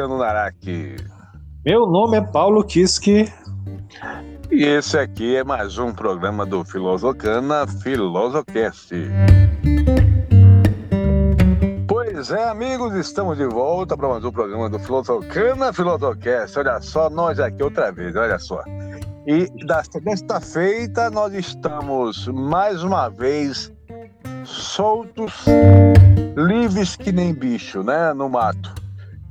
Luciano Naraki. Meu nome é Paulo Kiski. E esse aqui é mais um programa do Filosocana Filosocast. Pois é, amigos, estamos de volta para mais um programa do Filosocana Filosocast. Olha só, nós aqui outra vez, olha só. E desta feita nós estamos mais uma vez soltos, livres que nem bicho, né, no mato.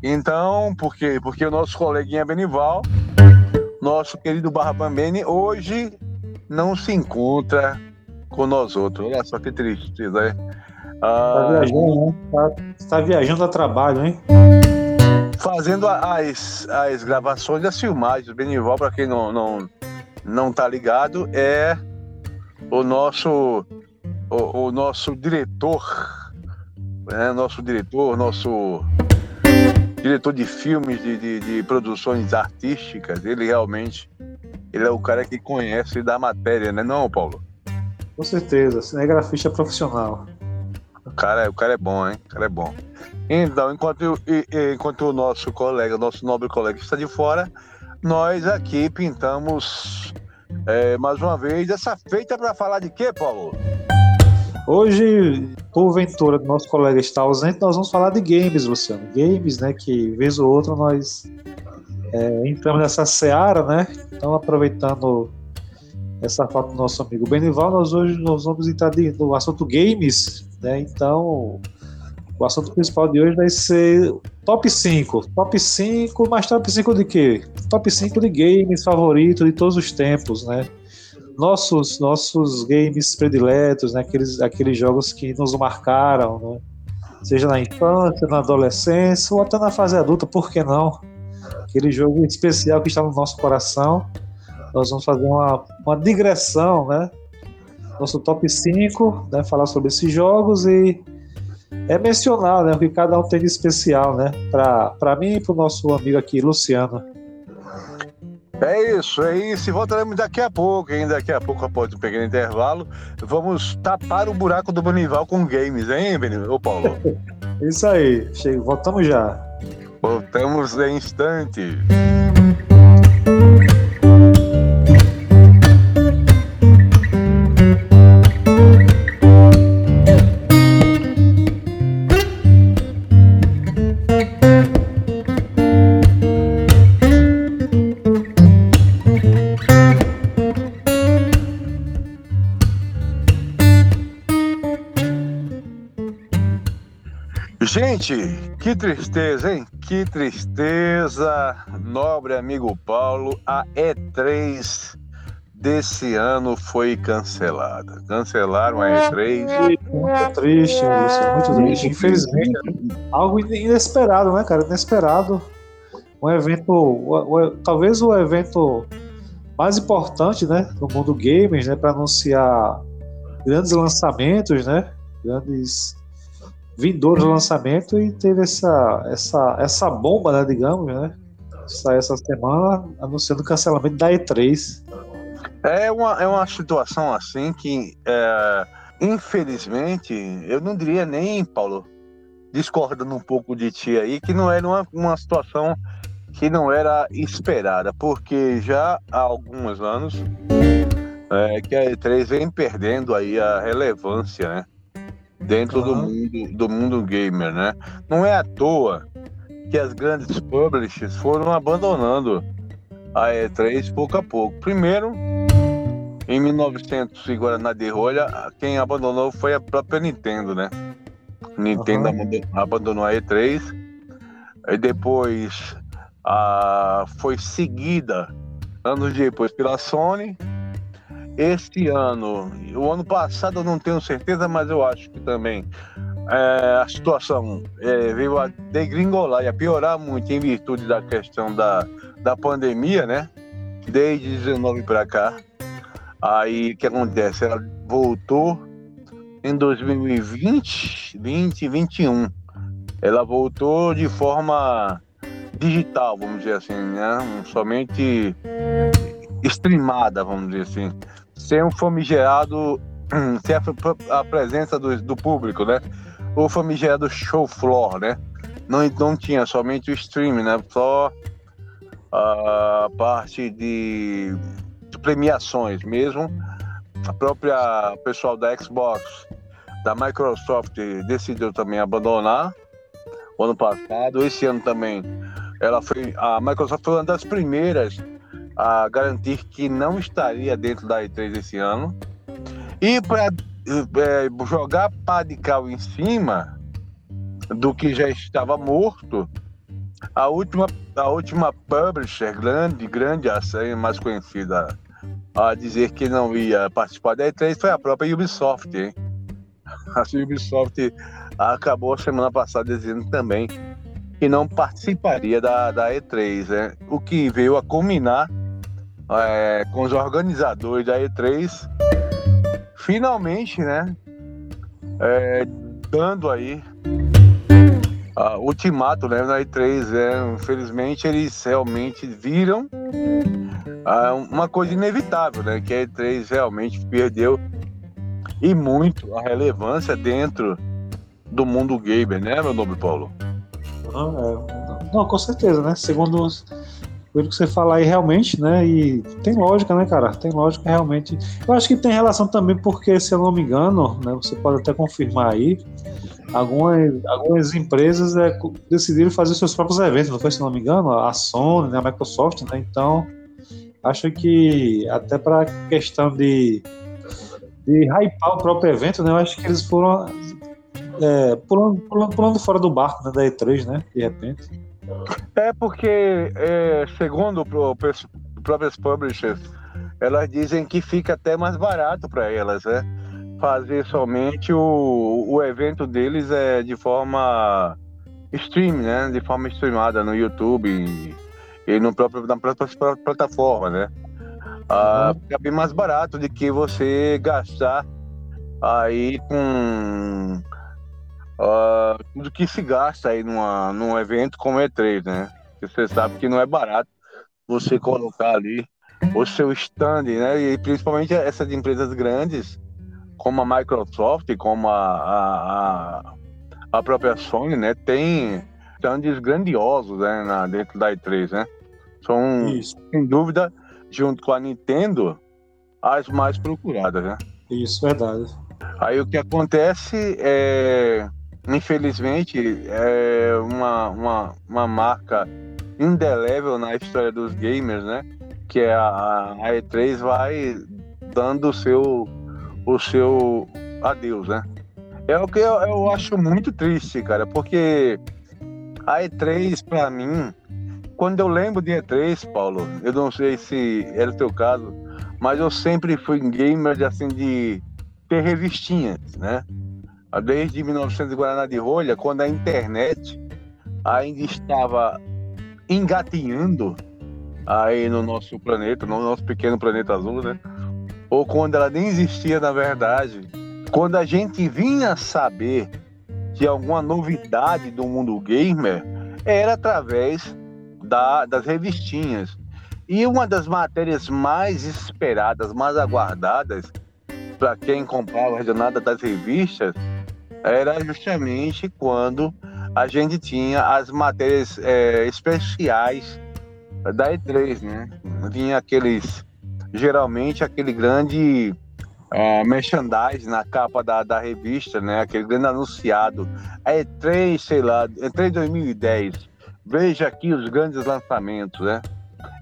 Então, por quê? Porque o nosso coleguinha Benival, nosso querido Barra Bambene, hoje não se encontra com nós outros. Olha só que tristeza, né? Ah, tá viajando, né? Tá, tá, viajando a trabalho, hein? Fazendo as, as gravações das filmagens. O Benival, para quem não, não, não tá ligado, é o nosso o, o nosso diretor, né, nosso diretor, nosso diretor de filmes, de, de, de, produções artísticas, ele realmente ele é o cara que conhece da matéria, né, não, Paulo? Com certeza, cinegrafista profissional. O cara, o cara é bom, hein? O cara é bom. Então, enquanto, enquanto o nosso colega, nosso nobre colega está de fora, nós aqui pintamos é, mais uma vez essa feita para falar de quê, Paulo? Hoje, porventura, nosso colega está ausente, nós vamos falar de games, Luciano. Games, né, que vez ou outra nós é, entramos nessa seara, né? Então, aproveitando essa falta do nosso amigo Benival, nós hoje nós vamos entrar no assunto games, né? Então, o assunto principal de hoje vai ser top 5. Top 5, mas top 5 de quê? Top 5 de games favoritos de todos os tempos, né? Nossos, nossos games prediletos, né? aqueles, aqueles jogos que nos marcaram, né? seja na infância, na adolescência ou até na fase adulta, por que não? Aquele jogo especial que está no nosso coração. Nós vamos fazer uma, uma digressão, né? Nosso top 5, né? falar sobre esses jogos e é mencionar né, o que cada um tem de especial, né? Para mim e para o nosso amigo aqui, Luciano. É isso, é isso. E voltaremos daqui a pouco, hein? Daqui a pouco, após um pequeno intervalo, vamos tapar o buraco do Bonival com games, hein, Benival? Ô, Paulo? isso aí. Chega, voltamos já. Voltamos em instante. Gente, que tristeza, hein? Que tristeza, nobre amigo Paulo. A E3 desse ano foi cancelada. Cancelaram a E3. Muito triste, Lúcio, muito triste. Infelizmente, algo inesperado, né, cara? Inesperado. Um evento, o, o, talvez o evento mais importante, né, no mundo games, né, para anunciar grandes lançamentos, né, grandes vindouros lançamento e teve essa, essa, essa bomba, né, digamos, né? Saiu essa semana anunciando o cancelamento da E3. É uma, é uma situação assim que, é, infelizmente, eu não diria nem, Paulo, discordando um pouco de ti aí, que não era uma, uma situação que não era esperada, porque já há alguns anos é, que a E3 vem perdendo aí a relevância, né? Dentro do, mundo, do mundo gamer, né? Não é à toa que as grandes publishers foram abandonando a E3 pouco a pouco. Primeiro, em 1900 e Guaraná de Rolha, quem abandonou foi a própria Nintendo, né? Nintendo uhum. abandonou a E3 e depois a, foi seguida anos depois pela Sony este ano, o ano passado eu não tenho certeza, mas eu acho que também é, a situação é, veio a degringolar e a piorar muito em virtude da questão da, da pandemia, né? Desde 19 para cá. Aí o que acontece? Ela voltou em 2020, 2021. Ela voltou de forma digital, vamos dizer assim, né? Somente streamada, vamos dizer assim sem um famigerado, sem a, a presença do, do, público, né? O famigerado show floor, né? não, não tinha somente o stream, né? Só a parte de, de premiações mesmo. A própria pessoal da Xbox, da Microsoft decidiu também abandonar o ano passado. Esse ano também ela foi a Microsoft foi uma das primeiras a garantir que não estaria dentro da E3 esse ano. E para é, jogar pá de cal em cima do que já estava morto, a última, a última publisher grande, grande assim, mais conhecida a dizer que não ia participar da E3 foi a própria Ubisoft. Hein? A Ubisoft acabou semana passada dizendo também que não participaria da, da E3, né? o que veio a culminar é, com os organizadores da E3 finalmente, né, é, dando aí uh, ultimato né, na E3. Né? Infelizmente, eles realmente viram uh, uma coisa inevitável, né? Que a E3 realmente perdeu e muito a relevância dentro do mundo gamer, né, meu nome Paulo? Não, é, não, com certeza, né? Segundo pelo que você falar aí realmente, né? E tem lógica, né, cara? Tem lógica realmente. Eu acho que tem relação também porque, se eu não me engano, né, você pode até confirmar aí, algumas, algumas empresas é, decidiram fazer seus próprios eventos, não foi, se não me engano? A Sony, né, a Microsoft, né? Então, acho que até para questão de, de hypar o próprio evento, né? Eu acho que eles foram é, pulando, pulando, pulando fora do barco né, da E3, né? De repente. É porque, é, segundo os próprios publishers, elas dizem que fica até mais barato para elas, né? Fazer somente o, o evento deles é de forma stream, né? De forma streamada no YouTube e, e no próprio, na própria plataforma, né? Ah, uhum. fica bem mais barato do que você gastar aí com uh, tudo que se gasta aí numa, num evento como E3, né? Você sabe que não é barato você colocar ali o seu stand, né? E principalmente essas empresas grandes, como a Microsoft, como a, a, a própria Sony, né? Tem stands grandiosos né? Na, dentro da E3, né? São, Isso. sem dúvida, junto com a Nintendo, as mais procuradas, né? Isso, verdade. Aí o que acontece é infelizmente, é uma, uma, uma marca indelével na história dos gamers, né? Que é a, a E3 vai dando o seu, o seu adeus, né? É o que eu, eu acho muito triste, cara, porque a E3, para mim, quando eu lembro de E3, Paulo, eu não sei se era o teu caso, mas eu sempre fui gamer de, assim, de ter revistinhas, né? Desde 1900 Guaraná de Rolha, quando a internet ainda estava engatinhando aí no nosso planeta, no nosso pequeno planeta azul, né? Ou quando ela nem existia na verdade. Quando a gente vinha saber de alguma novidade do mundo gamer, era através da, das revistinhas. E uma das matérias mais esperadas, mais aguardadas, para quem comprava a jornada das revistas, era justamente quando a gente tinha as matérias é, especiais da E3, né? Vinha aqueles, geralmente aquele grande é, merchandise na capa da, da revista, né? Aquele grande anunciado. A E3, sei lá, E3 2010. Veja aqui os grandes lançamentos, né?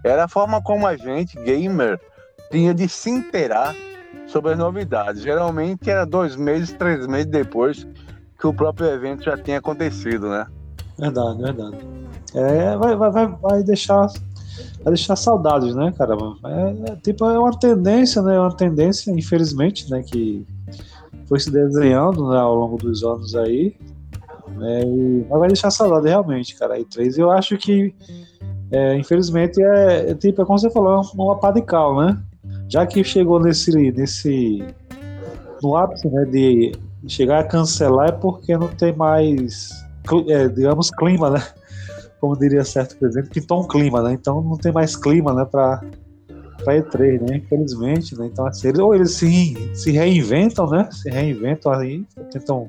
Era a forma como a gente, gamer, tinha de se inteirar sobre as novidades. Geralmente era dois meses, três meses depois que o próprio evento já tinha acontecido, né? Verdade, verdade. É, vai, vai, vai deixar vai deixar saudades, né, cara? É, é, tipo, é uma tendência, né? É uma tendência, infelizmente, né, que foi se desenhando né, ao longo dos anos aí. Né, e, mas vai deixar saudade realmente, cara. E três, eu acho que, é, infelizmente, é, é, tipo, é como você falou, é uma pá de cal, né? Já que chegou nesse, nesse no ápice né, de chegar a cancelar é porque não tem mais, é, digamos, clima, né? Como diria certo presidente, pintou um clima, né? Então não tem mais clima, né, para para E3, né? Infelizmente, né? Então assim, ou eles se, se reinventam, né? Se reinventam aí, tentam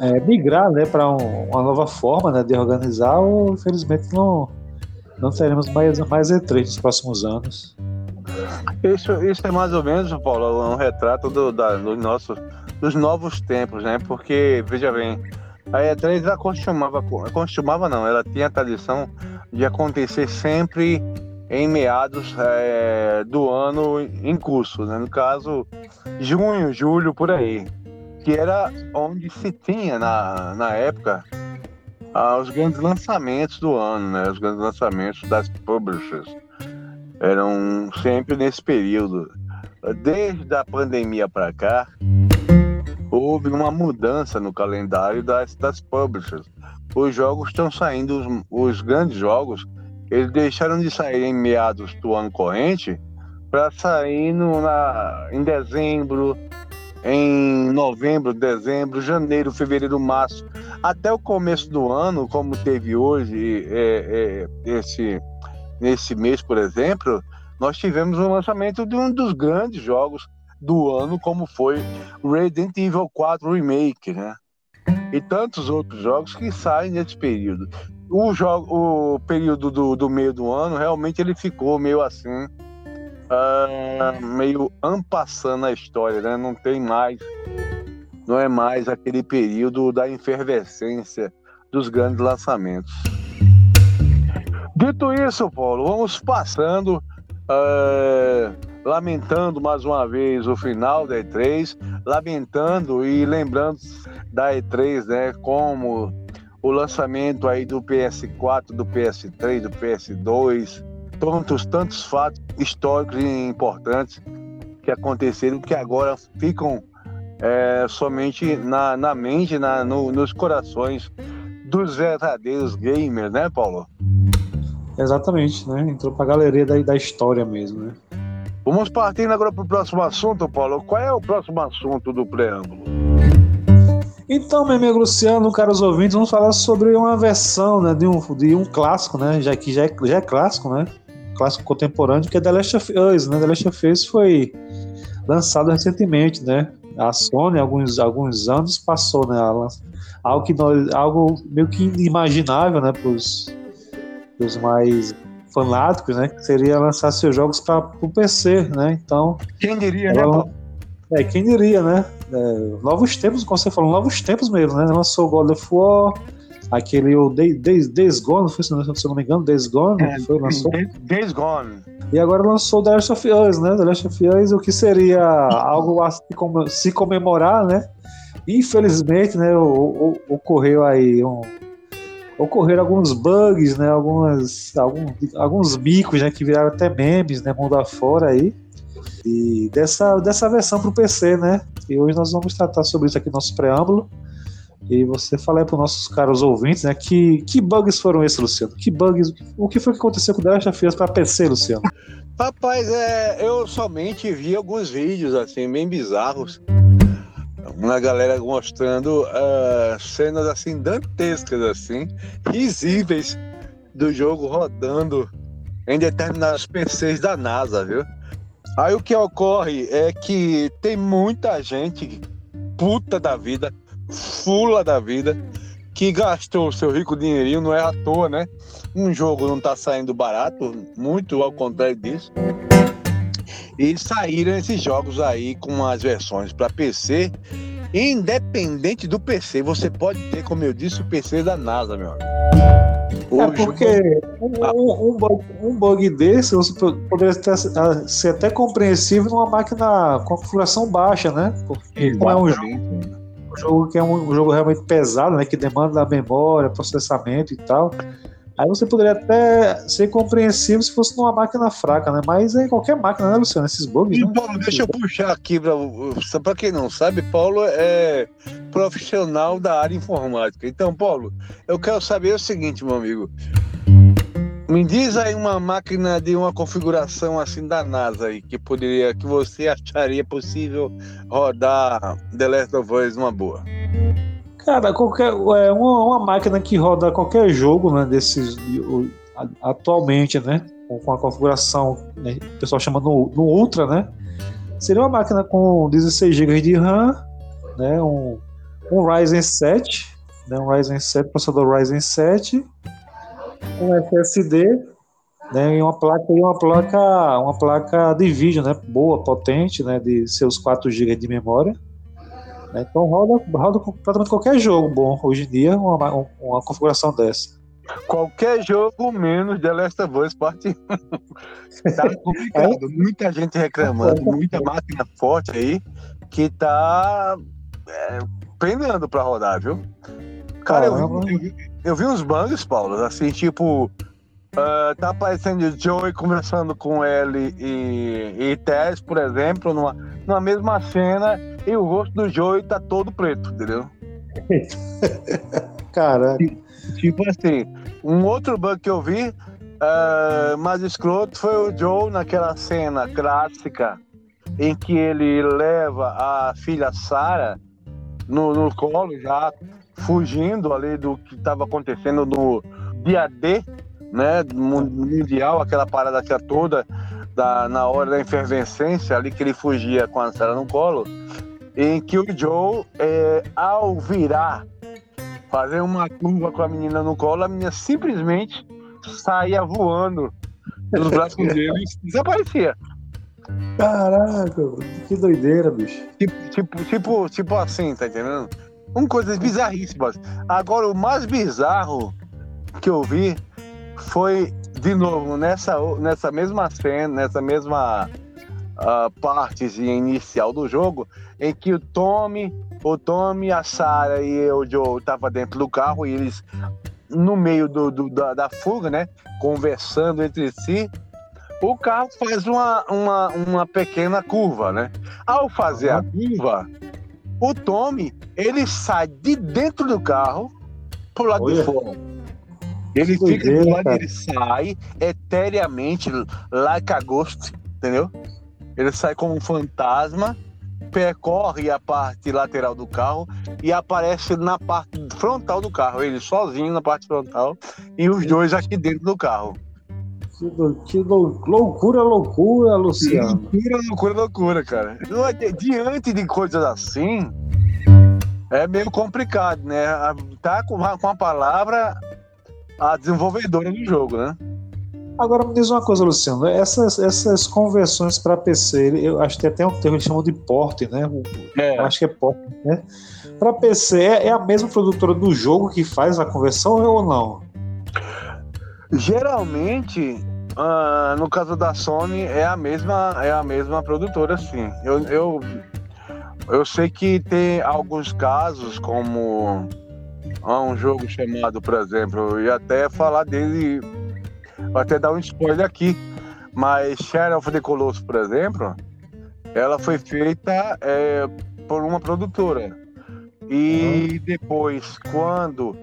é, migrar né, para um, uma nova forma né, de organizar, ou infelizmente não, não teremos mais, mais E3 nos próximos anos. Isso, isso é mais ou menos, Paulo, um retrato do, da, do nosso, dos novos tempos, né? Porque, veja bem, a E3 ela costumava, costumava não, ela tinha a tradição de acontecer sempre em meados é, do ano em curso, né? no caso, junho, julho, por aí, que era onde se tinha na, na época ah, os grandes lançamentos do ano, né? os grandes lançamentos das publishers. Eram sempre nesse período. Desde a pandemia para cá, houve uma mudança no calendário das, das publishers. Os jogos estão saindo, os, os grandes jogos eles deixaram de sair em meados do ano corrente para sair no, na, em dezembro, em novembro, dezembro, janeiro, fevereiro, março, até o começo do ano, como teve hoje, é, é, esse, nesse mês, por exemplo, nós tivemos o lançamento de um dos grandes jogos do ano, como foi Resident Evil 4 Remake, né? E tantos outros jogos que saem nesse período o, jogo, o período do, do meio do ano, realmente ele ficou meio assim, uh, meio ampassando a história, né? Não tem mais, não é mais aquele período da efervescência dos grandes lançamentos. Dito isso, Paulo, vamos passando, uh, lamentando mais uma vez o final da E3, lamentando e lembrando da E3, né? Como o lançamento aí do PS4, do PS3, do PS2, tantos, tantos fatos históricos e importantes que aconteceram que agora ficam é, somente na, na mente, na, no, nos corações dos verdadeiros gamers, né, Paulo? Exatamente, né? Entrou pra galeria da, da história mesmo, né? Vamos partindo agora para o próximo assunto, Paulo. Qual é o próximo assunto do preâmbulo? Então, meu amigo Luciano, caros ouvintes, vamos falar sobre uma versão né, de, um, de um clássico, né? Já que já é, já é clássico, né? Clássico contemporâneo, que é The Last of Us, né? The Last of Us foi lançado recentemente, né? A Sony, alguns, alguns anos, passou, né? Algo, que nós, algo meio que inimaginável, né? Para os mais fanáticos, né? Que seria lançar seus jogos para o PC, né? Então. Quem diria, né, Paulo? É, quem diria, né? É, novos tempos, como você falou, novos tempos mesmo, né? Lançou God of War, aquele o Days, Days Gone, foi, se não me engano, Days Gone, é, foi, lançou. Days Gone. E agora lançou The Last of Us, né? The Last of Us, o que seria algo a se comemorar, né? Infelizmente, né, ocorreu aí um, ocorreram alguns bugs, né, algumas, alguns, alguns micos, né, que viraram até memes, né, mundo afora aí e dessa, dessa versão para o PC, né? E hoje nós vamos tratar sobre isso aqui no nosso preâmbulo. E você fala aí para os nossos caros ouvintes, né? Que, que bugs foram esses, Luciano? Que bugs? O que foi que aconteceu com o The of para PC, Luciano? Rapaz, é, eu somente vi alguns vídeos assim, bem bizarros. Uma galera mostrando uh, cenas assim dantescas, assim, risíveis do jogo rodando em determinados PCs da NASA, viu? Aí o que ocorre é que tem muita gente puta da vida, fula da vida, que gastou seu rico dinheirinho, não é à toa, né? Um jogo não tá saindo barato, muito ao contrário disso. E saíram esses jogos aí com as versões para PC. Independente do PC, você pode ter, como eu disse, o PC da NASA, meu amigo. É porque um, um, bug, um bug desse você poderia ter, ser até compreensível numa máquina com configuração baixa, né? Porque como é um jogo, um jogo que é um, um, jogo realmente pesado, né? Que demanda memória, processamento e tal. Aí você poderia até ser compreensível se fosse numa máquina fraca, né? Mas é em qualquer máquina, né, Luciano? Esses bugs. E, né? Paulo, deixa eu puxar aqui para para quem não sabe, Paulo é profissional da área informática. Então, Paulo, eu quero saber o seguinte, meu amigo. Me diz aí uma máquina de uma configuração assim da NASA aí que poderia, que você acharia possível rodar The Last of Us uma boa. Cara, qualquer, é uma, uma máquina que roda qualquer jogo, né, desses atualmente, né, com a configuração, né, o pessoal chama no, no Ultra, né, seria uma máquina com 16 GB de RAM, né, um, um Ryzen 7, né, um Ryzen 7, processador Ryzen 7, um SSD, né, e uma placa e uma placa, uma placa de vídeo, né, boa, potente, né, de seus 4 GB de memória. Né, então roda, roda praticamente qualquer jogo bom hoje em dia, uma, uma configuração dessa. Qualquer jogo menos The Last of Us Part 1. tá complicado. É? Muita gente reclamando, muita máquina forte aí que tá é, penando pra rodar, viu? Cara, eu vi, eu, eu vi, uns bugs, Paulo, assim, tipo. Uh, tá aparecendo o Joey conversando com ele e, e Tess, por exemplo, numa, numa mesma cena, e o rosto do Joey tá todo preto, entendeu? Caraca. Tipo assim, um outro bug que eu vi, uh, mais escroto, foi o Joe naquela cena clássica em que ele leva a filha Sarah no, no colo já, fugindo ali do que estava acontecendo no dia D, né, mundial, aquela parada que toda da, na hora da efervescência ali que ele fugia com a Sarah no colo, em que o Joe, é, ao virar fazer uma curva com a menina no colo, a menina simplesmente saía voando dos braços dele e desaparecia. Caraca, que doideira, bicho. Tipo, tipo, tipo, tipo assim, tá entendendo? Um coisas bizarríssimas. Agora, o mais bizarro que eu vi foi, de novo, nessa, nessa mesma cena, nessa mesma uh, parte inicial do jogo, em que o Tommy, o Tommy, a Sarah e o Joe estavam dentro do carro e eles, no meio do, do da, da, fuga, né, conversando entre si, o carro faz uma, uma, uma pequena curva, né? Ao fazer a curva, o Tommy, ele sai de dentro do carro pro lado Olha. de fora. Ele fica do lado, ele sai etéreamente, like a ghost, entendeu? Ele sai como um fantasma, percorre a parte lateral do carro e aparece na parte frontal do carro. Ele sozinho na parte frontal e os dois aqui dentro do carro. Que, loucura, loucura, Luciano. Loucura, loucura, loucura, cara. Diante de coisas assim, é meio complicado, né? Tá com, com a palavra a desenvolvedora do jogo, né? Agora me diz uma coisa, Luciano. Essas, essas conversões para PC, eu acho que tem até um termo que eles chamam de porte, né? É. Acho que é porte, né? Para PC, é a mesma produtora do jogo que faz a conversão ou não? Geralmente, uh, no caso da Sony, é a mesma, é a mesma produtora, sim. Eu, eu, eu sei que tem alguns casos, como uh, um jogo chamado, por exemplo, ia até falar dele até dar um spoiler aqui. Mas Shadow of the Colossus, por exemplo, ela foi feita é, por uma produtora. E depois, quando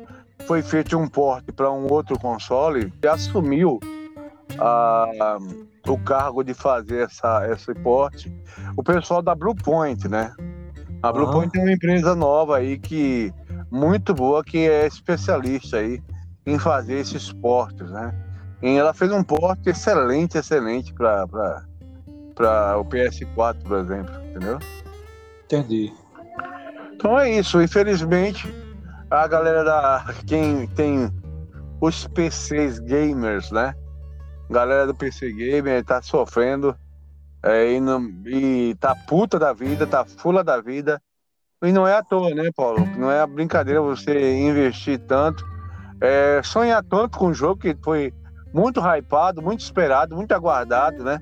foi feito um porte para um outro console, assumiu a, o cargo de fazer essa, esse porte o pessoal da Bluepoint, né? A Bluepoint é uma empresa nova aí que muito boa que é especialista aí em fazer esses portes, né? E ela fez um porte excelente, excelente para o PS4, por exemplo, entendeu? Entendi. Então é isso, infelizmente a galera da quem tem os PCs gamers, né? Galera do PC gamer tá sofrendo é, e, não, e tá puta da vida, tá fula da vida. E não é à toa, né, Paulo? Não é brincadeira você investir tanto, é, sonhar tanto com o jogo que foi muito hypado, muito esperado, muito aguardado, né?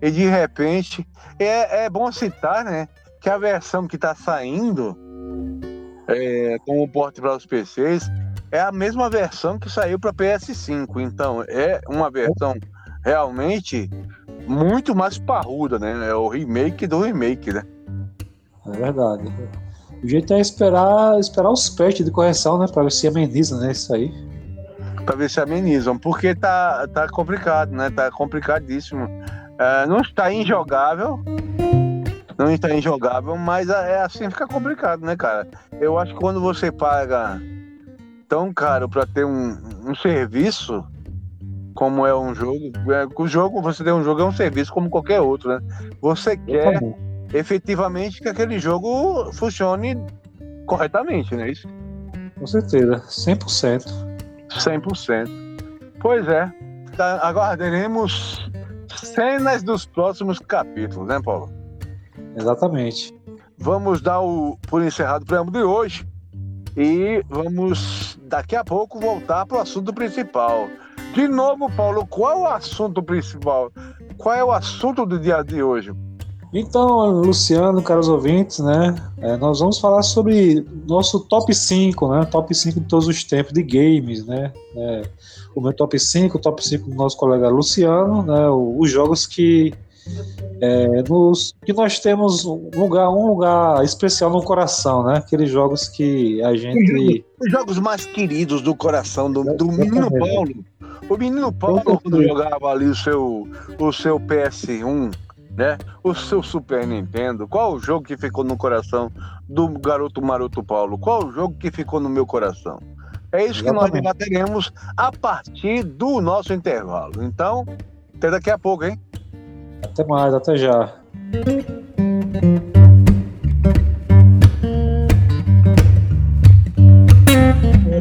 E de repente, é, é bom citar, né? Que a versão que está saindo é, com o porte para os PCs é a mesma versão que saiu para PS5. Então, é uma versão realmente muito mais parruda, né? É o remake do remake, né? É verdade. O jeito é esperar, esperar os patches de correção, né? Para ver se ameniza, né? Isso aí para ver se amenizam, porque tá, tá complicado, né? Tá complicadíssimo. É, não está injogável, não está injogável, mas é, é assim fica complicado, né, cara? Eu acho que quando você paga tão caro para ter um, um serviço como é um jogo, é, o jogo você tem um jogo é um serviço como qualquer outro, né? Você quer efetivamente que aquele jogo funcione corretamente, não é isso? Com certeza, 100%. 100%. Pois é, tá, aguardaremos cenas dos próximos capítulos, né, Paulo? Exatamente. Vamos dar o por encerrado o preâmbulo de hoje e vamos daqui a pouco voltar para o assunto principal. De novo, Paulo, qual é o assunto principal? Qual é o assunto do dia de hoje? Então, Luciano, caros ouvintes, né? É, nós vamos falar sobre nosso top 5, né? Top 5 de todos os tempos de games, né? É, o meu top 5, o top 5 do nosso colega Luciano, né? Os jogos que é, nos, que nós temos um lugar, um lugar especial no coração, né? Aqueles jogos que a gente. Os jogos mais queridos do coração do, do menino Paulo. O menino Paulo, quando jogava ali o seu, o seu PS1, né? O seu Super Nintendo, qual o jogo que ficou no coração do garoto maroto Paulo? Qual o jogo que ficou no meu coração? É isso Exatamente. que nós debateremos a partir do nosso intervalo. Então, até daqui a pouco, hein? Até mais, até já.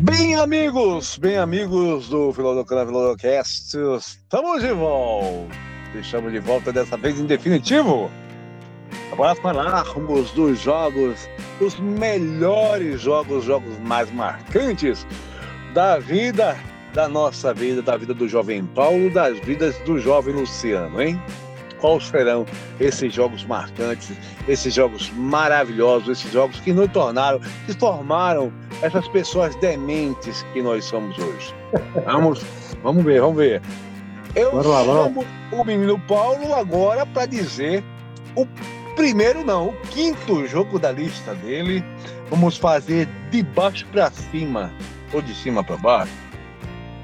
Bem, amigos, bem, amigos do Filodocana Filodocast, estamos de volta. Estamos de volta dessa vez em definitivo. Agora falarmos dos jogos, os melhores jogos, jogos mais marcantes da vida, da nossa vida, da vida do jovem Paulo, das vidas do jovem Luciano, hein? Quais serão esses jogos marcantes, esses jogos maravilhosos, esses jogos que nos tornaram, que formaram essas pessoas dementes que nós somos hoje? Vamos, vamos ver, vamos ver. Eu bora lá, chamo o menino Paulo agora para dizer o primeiro, não, o quinto jogo da lista dele. Vamos fazer de baixo para cima ou de cima para baixo.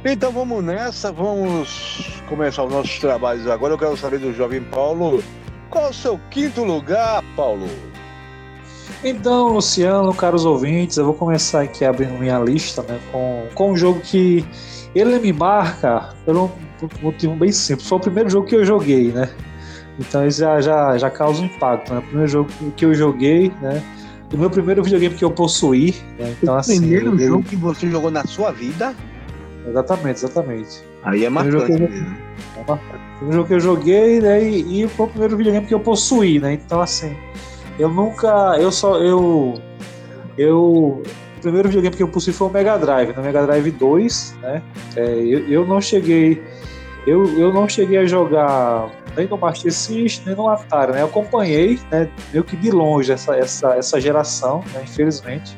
Então vamos nessa, vamos começar os nossos trabalhos agora. Eu quero saber do jovem Paulo. Qual o seu quinto lugar, Paulo? Então, Luciano, caros ouvintes, eu vou começar aqui abrindo minha lista né, com, com um jogo que ele me marca por um motivo bem simples. Foi o primeiro jogo que eu joguei, né? Então isso já, já, já causa um impacto, né? O primeiro jogo que eu joguei, né? O meu primeiro videogame que eu possuí. Né? Então, o assim, primeiro eu... jogo que você jogou na sua vida? Exatamente, exatamente. Aí é marcante. O primeiro jogo que eu joguei, né? E, e foi o primeiro videogame que eu possuí, né? Então assim, eu nunca, eu só, eu, eu o primeiro videogame que eu possuí foi o Mega Drive, no Mega Drive 2, né? É, eu, eu não cheguei eu, eu não cheguei a jogar nem no Master System, nem no Atari, né? Eu acompanhei, né, meio que de longe essa, essa, essa geração, né, infelizmente.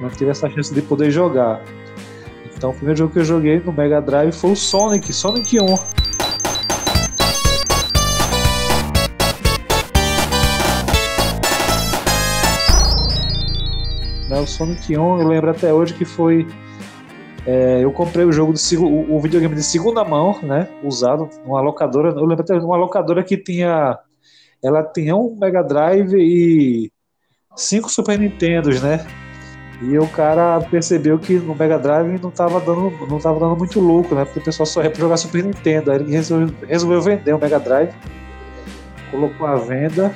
Não tive essa chance de poder jogar. Então o primeiro jogo que eu joguei no Mega Drive foi o Sonic, Sonic 1. Né, o Sonic 1, eu lembro até hoje que foi é, eu comprei o jogo de o, videogame de segunda mão, né? Usado numa locadora. Eu lembro até de uma locadora que tinha. Ela tinha um Mega Drive e cinco Super Nintendos, né? E o cara percebeu que no Mega Drive não estava dando, não tava dando muito lucro, né? Porque o pessoal só ia jogar Super Nintendo. Aí ele resolveu, resolveu vender o Mega Drive, colocou a venda.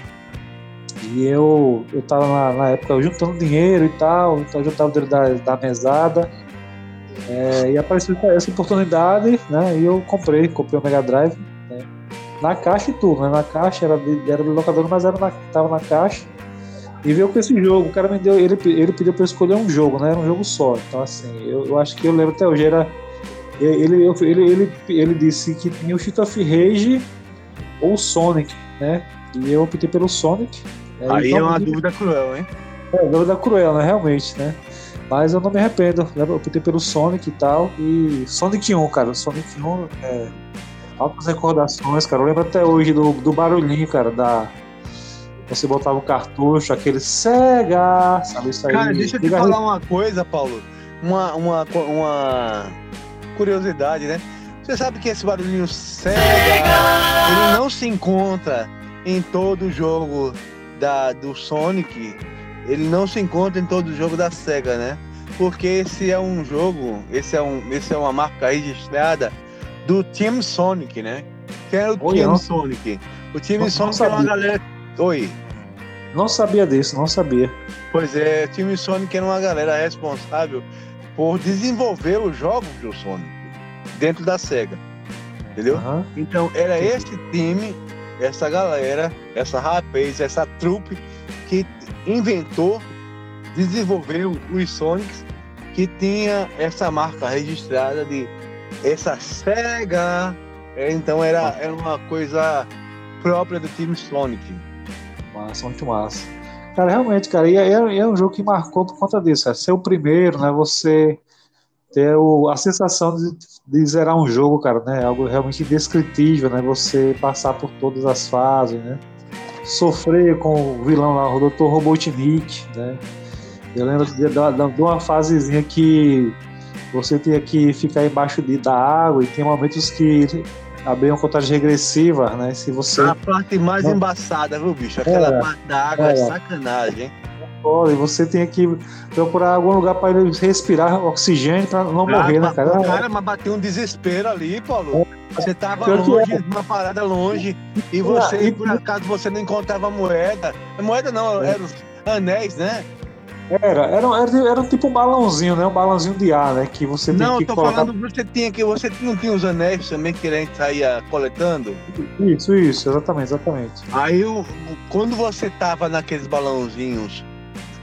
E eu, eu tava na, na época juntando dinheiro e tal, então eu juntava dinheiro da, da mesada. É, e apareceu essa oportunidade, né? E eu comprei, comprei o Mega Drive. Né, na caixa e tudo, né? Na caixa era de, era do locador, mas era na, tava na caixa. E veio com esse jogo. O cara me deu, ele, ele pediu para eu escolher um jogo, né? Era um jogo só. Então, assim, eu, eu acho que eu lembro até hoje. Era, ele, ele, ele, ele disse que tinha o Street of Rage ou Sonic, né? E eu optei pelo Sonic. Né, Aí é uma dúvida cruel, hein? É, dúvida cruel, né? Realmente, né? Mas eu não me arrependo. Né? Eu optei pelo Sonic e tal. E Sonic 1, cara. Sonic 1 é. Altas recordações, cara. Eu lembro até hoje do, do barulhinho, cara, da. Você botava o cartucho, aquele Sega, sabe isso aí? Cara, deixa eu te falar uma coisa, Paulo. Uma, uma, uma curiosidade, né? Você sabe que esse barulhinho Sega, ele não se encontra em todo jogo da, do Sonic ele não se encontra em todo jogo da Sega, né? Porque esse é um jogo, esse é, um, esse é uma marca registrada do Team Sonic, né? Que era o Oi, Team não. Sonic. O Team Sonic é uma galera. Oi. Não sabia disso, não sabia. Pois é, Team Sonic era uma galera responsável por desenvolver os jogos do Sonic dentro da SEGA. Entendeu? Uhum. Então era esse time, essa galera, essa rapaz, essa trupe que inventou, desenvolveu os Sonics que tinha essa marca registrada de essa SEGA. É, então era, era uma coisa própria do time Sonic. Massa, muito massa. Cara, realmente, cara, e é, é um jogo que marcou por conta disso. É ser o primeiro, né? Você ter o, a sensação de, de, zerar um jogo, cara, né? Algo realmente indescritível, né? Você passar por todas as fases, né? Sofrer com o vilão lá, o Dr. Robotnik, né? Eu lembro de, de, de uma fasezinha que você tinha que ficar embaixo de, da água e tem momentos que abrir uma contagem regressiva, né? Se você. A parte mais não... embaçada, viu, bicho? Aquela é, parte da água é, é sacanagem, hein? E você tem que procurar algum lugar para ele respirar oxigênio para não ah, morrer, né, cara? Cara, mas bateu um desespero ali, Paulo. Você tava longe, é. uma parada longe, e você, e, por acaso, você não encontrava moeda. Moeda não, eram os anéis, né? Era, era, era, era tipo um balãozinho, né? Um balãozinho de ar, né? Que você não, tem que tô colocar... falando você tinha que você não tinha os anéis também que a gente saía coletando? Isso, isso, exatamente, exatamente. Aí quando você tava naqueles balãozinhos,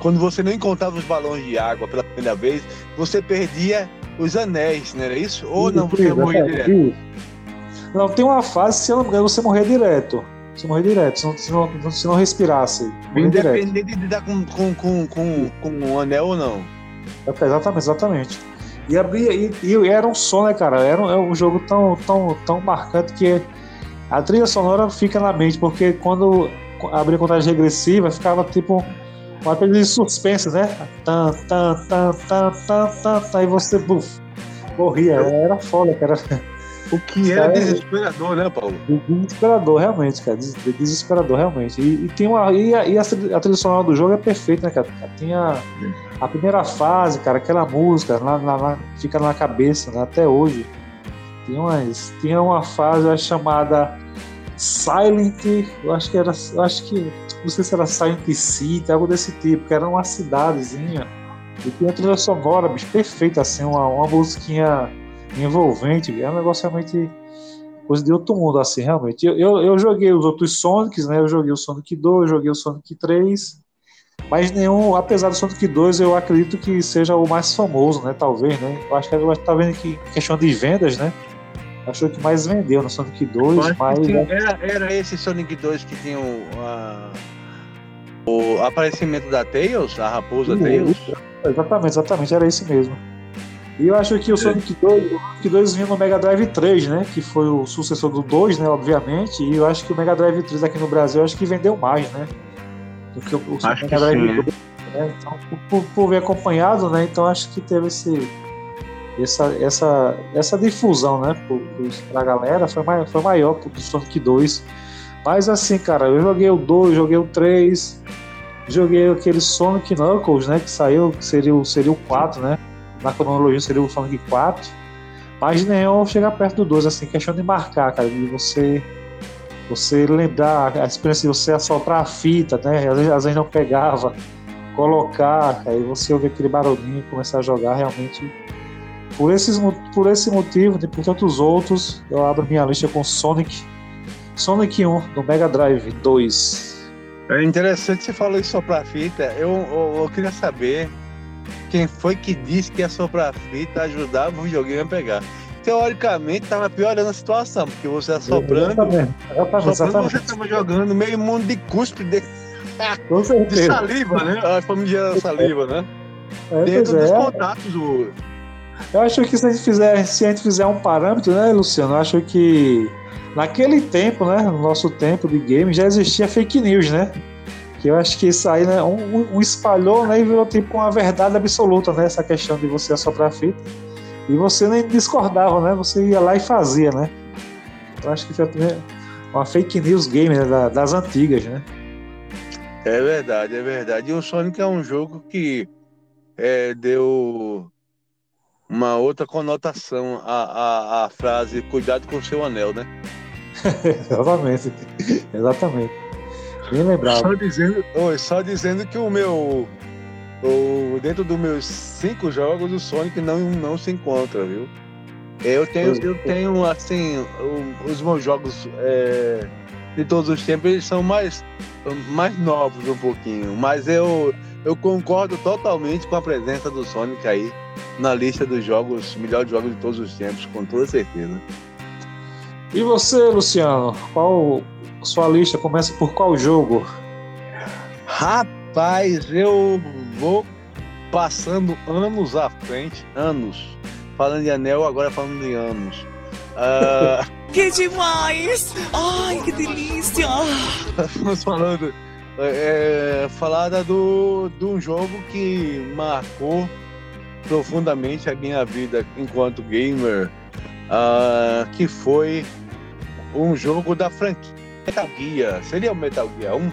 quando você não encontrava os balões de água pela primeira vez, você perdia os anéis, não era isso? Ou não, você morria direto? Não, tem uma fase, se eu não me engano, você morrer direto. Você morrer direto, se não, se não, se não respirasse. Independente direto. de dar com, com, com, com, com um anel ou não. É, exatamente, exatamente. E, abria, e, e era um som, né, cara? Era um, era um jogo tão, tão, tão marcante que a trilha sonora fica na mente, porque quando abria contagem regressiva, ficava tipo uma trilha de suspense, né? Tan, tan, tan, tan, tan, tan, e você, buf, morria. Era foda, cara. O que era é desesperador, né, Paulo? Desesperador, realmente, cara. Desesperador, realmente. E, e tem uma, e, a, e a, a trilha sonora do jogo é perfeita, né, cara? Tem a, a primeira fase, cara, aquela música lá, lá, lá, fica na cabeça, né, até hoje. Tem, umas, tem uma fase chamada Silent, eu acho que era, eu acho que, não sei se era Silent City, algo desse tipo, que era uma cidadezinha. E tem a trilha sonora, bicho, perfeita, assim, uma, uma musiquinha envolvente, é um negócio realmente coisa de outro mundo, assim, realmente. Eu, eu, eu, joguei os outros Sonics, né? Eu joguei o Sonic 2, joguei o Sonic 3, mas nenhum, apesar do Sonic 2, eu acredito que seja o mais famoso, né? Talvez, né? Eu acho que a gente tá vendo que questão de vendas, né? Achou que mais vendeu no Sonic 2, mas. Era, era esse Sonic 2 que tinha o, a, o aparecimento da Tails, a raposa Sim, Tails? Exatamente, exatamente, era esse mesmo. E eu acho que o Sonic 2, o Sonic 2 vinha no Mega Drive 3, né? Que foi o sucessor do 2, né? Obviamente. E eu acho que o Mega Drive 3 aqui no Brasil acho que vendeu mais, né? Do que o, o acho Mega Drive sim, 2. Né? Então, por, por vir acompanhado, né? Então acho que teve esse, essa, essa, essa difusão, né? Para a galera foi, mai, foi maior que o Sonic 2. Mas assim, cara, eu joguei o 2, joguei o 3, joguei aquele Sonic Knuckles, né? Que saiu, que seria, seria o 4, né? na cronologia seria o Sonic 4, mas nenhum chegar perto do 2, assim, questão de marcar, cara, de você você lembrar a experiência de você assoprar a fita, né? Às vezes, às vezes não pegava, colocar, aí você ouvir aquele barulhinho e começar a jogar realmente. Por, esses, por esse motivo e por tantos outros, eu abro minha lista com Sonic Sonic 1 do Mega Drive 2. É interessante você falou isso soprar fita. Eu, eu, eu queria saber quem foi que disse que a sopra-fita ajudava o videogame a pegar. Teoricamente, estava piorando a situação, porque você assoprando, exatamente, exatamente, soprando, você estava jogando meio mundo de cuspe de, de saliva, né? A família saliva, né? É, Dentro dos é. contatos. O... Eu acho que se a gente fizer, se a gente fizer um parâmetro, né, Luciano? Eu acho que naquele tempo, né, no nosso tempo de game, já existia fake news, né? Que eu acho que isso aí, né, um, um espalhou, né, e virou tipo uma verdade absoluta, né, essa questão de você assoprar a fita. E você nem discordava, né, você ia lá e fazia, né. Eu acho que foi uma fake news game né, das antigas, né. É verdade, é verdade. E o Sonic é um jogo que é, deu uma outra conotação à, à, à frase cuidado com o seu anel, né? exatamente, exatamente. Bem lembrado. Só dizendo, oi, só dizendo que o meu. O, dentro dos meus cinco jogos, o Sonic não, não se encontra, viu? Eu tenho, eu tenho assim, os meus jogos é, de todos os tempos, eles são mais, mais novos um pouquinho. Mas eu, eu concordo totalmente com a presença do Sonic aí na lista dos jogos, melhores jogos de todos os tempos, com toda certeza. E você, Luciano? Qual sua lista começa por qual jogo? Rapaz, eu vou passando anos à frente, anos. Falando de anel, agora falando de anos. Uh... que demais! Ai, que delícia! Estamos falando. É, falada do, de um jogo que marcou profundamente a minha vida enquanto gamer, uh, que foi um jogo da franquia Metal Gear. Seria o Metal Gear 1?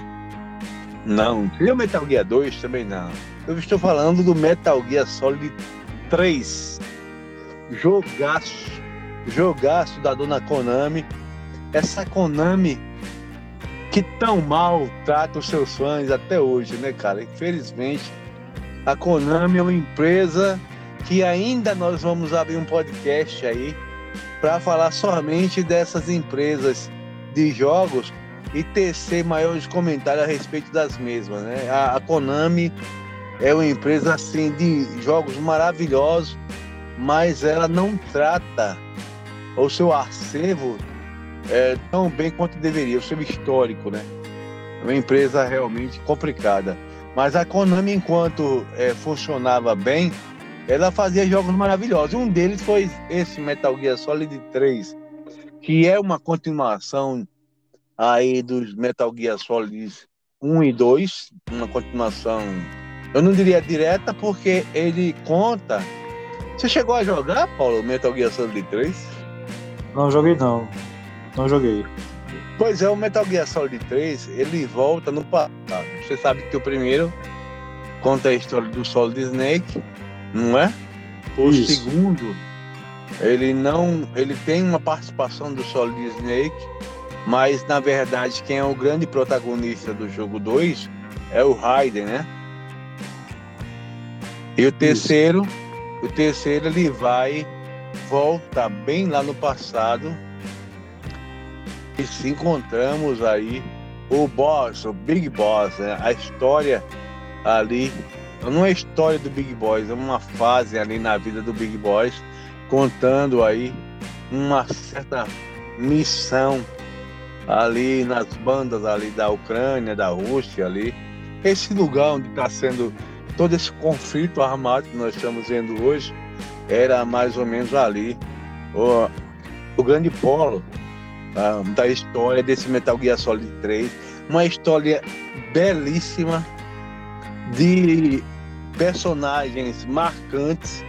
Não. Seria o Metal Gear 2? Também não. Eu estou falando do Metal Gear Solid 3. Jogaço. Jogaço da dona Konami. Essa Konami que tão mal trata os seus fãs até hoje, né, cara? Infelizmente, a Konami é uma empresa que ainda nós vamos abrir um podcast aí para falar somente dessas empresas de jogos e tecer maiores comentários a respeito das mesmas. Né? A, a Konami é uma empresa assim de jogos maravilhosos, mas ela não trata o seu acervo é, tão bem quanto deveria, o seu histórico, né? É uma empresa realmente complicada. Mas a Konami, enquanto é, funcionava bem, ela fazia jogos maravilhosos. Um deles foi esse Metal Gear Solid 3, que é uma continuação aí dos Metal Gear Solid 1 e 2, uma continuação, eu não diria direta, porque ele conta. Você chegou a jogar, Paulo, Metal Gear Solid 3? Não joguei não. Não joguei. Pois é, o Metal Gear Solid 3, ele volta no passado. Você sabe que o primeiro conta a história do Solid Snake, não é? O Isso. segundo, ele não, ele tem uma participação do Solid Snake, mas na verdade quem é o grande protagonista do jogo 2 é o Raiden, né? E o terceiro, Isso. o terceiro ele vai volta bem lá no passado e se encontramos aí o boss, o Big Boss, né? a história ali, não é história do Big Boss, é uma fase ali na vida do Big Boss, contando aí uma certa missão ali nas bandas ali da Ucrânia, da Rússia ali, esse lugar onde está sendo todo esse conflito armado que nós estamos vendo hoje, era mais ou menos ali o, o grande polo tá, da história desse Metal Gear Solid 3, uma história belíssima de personagens marcantes.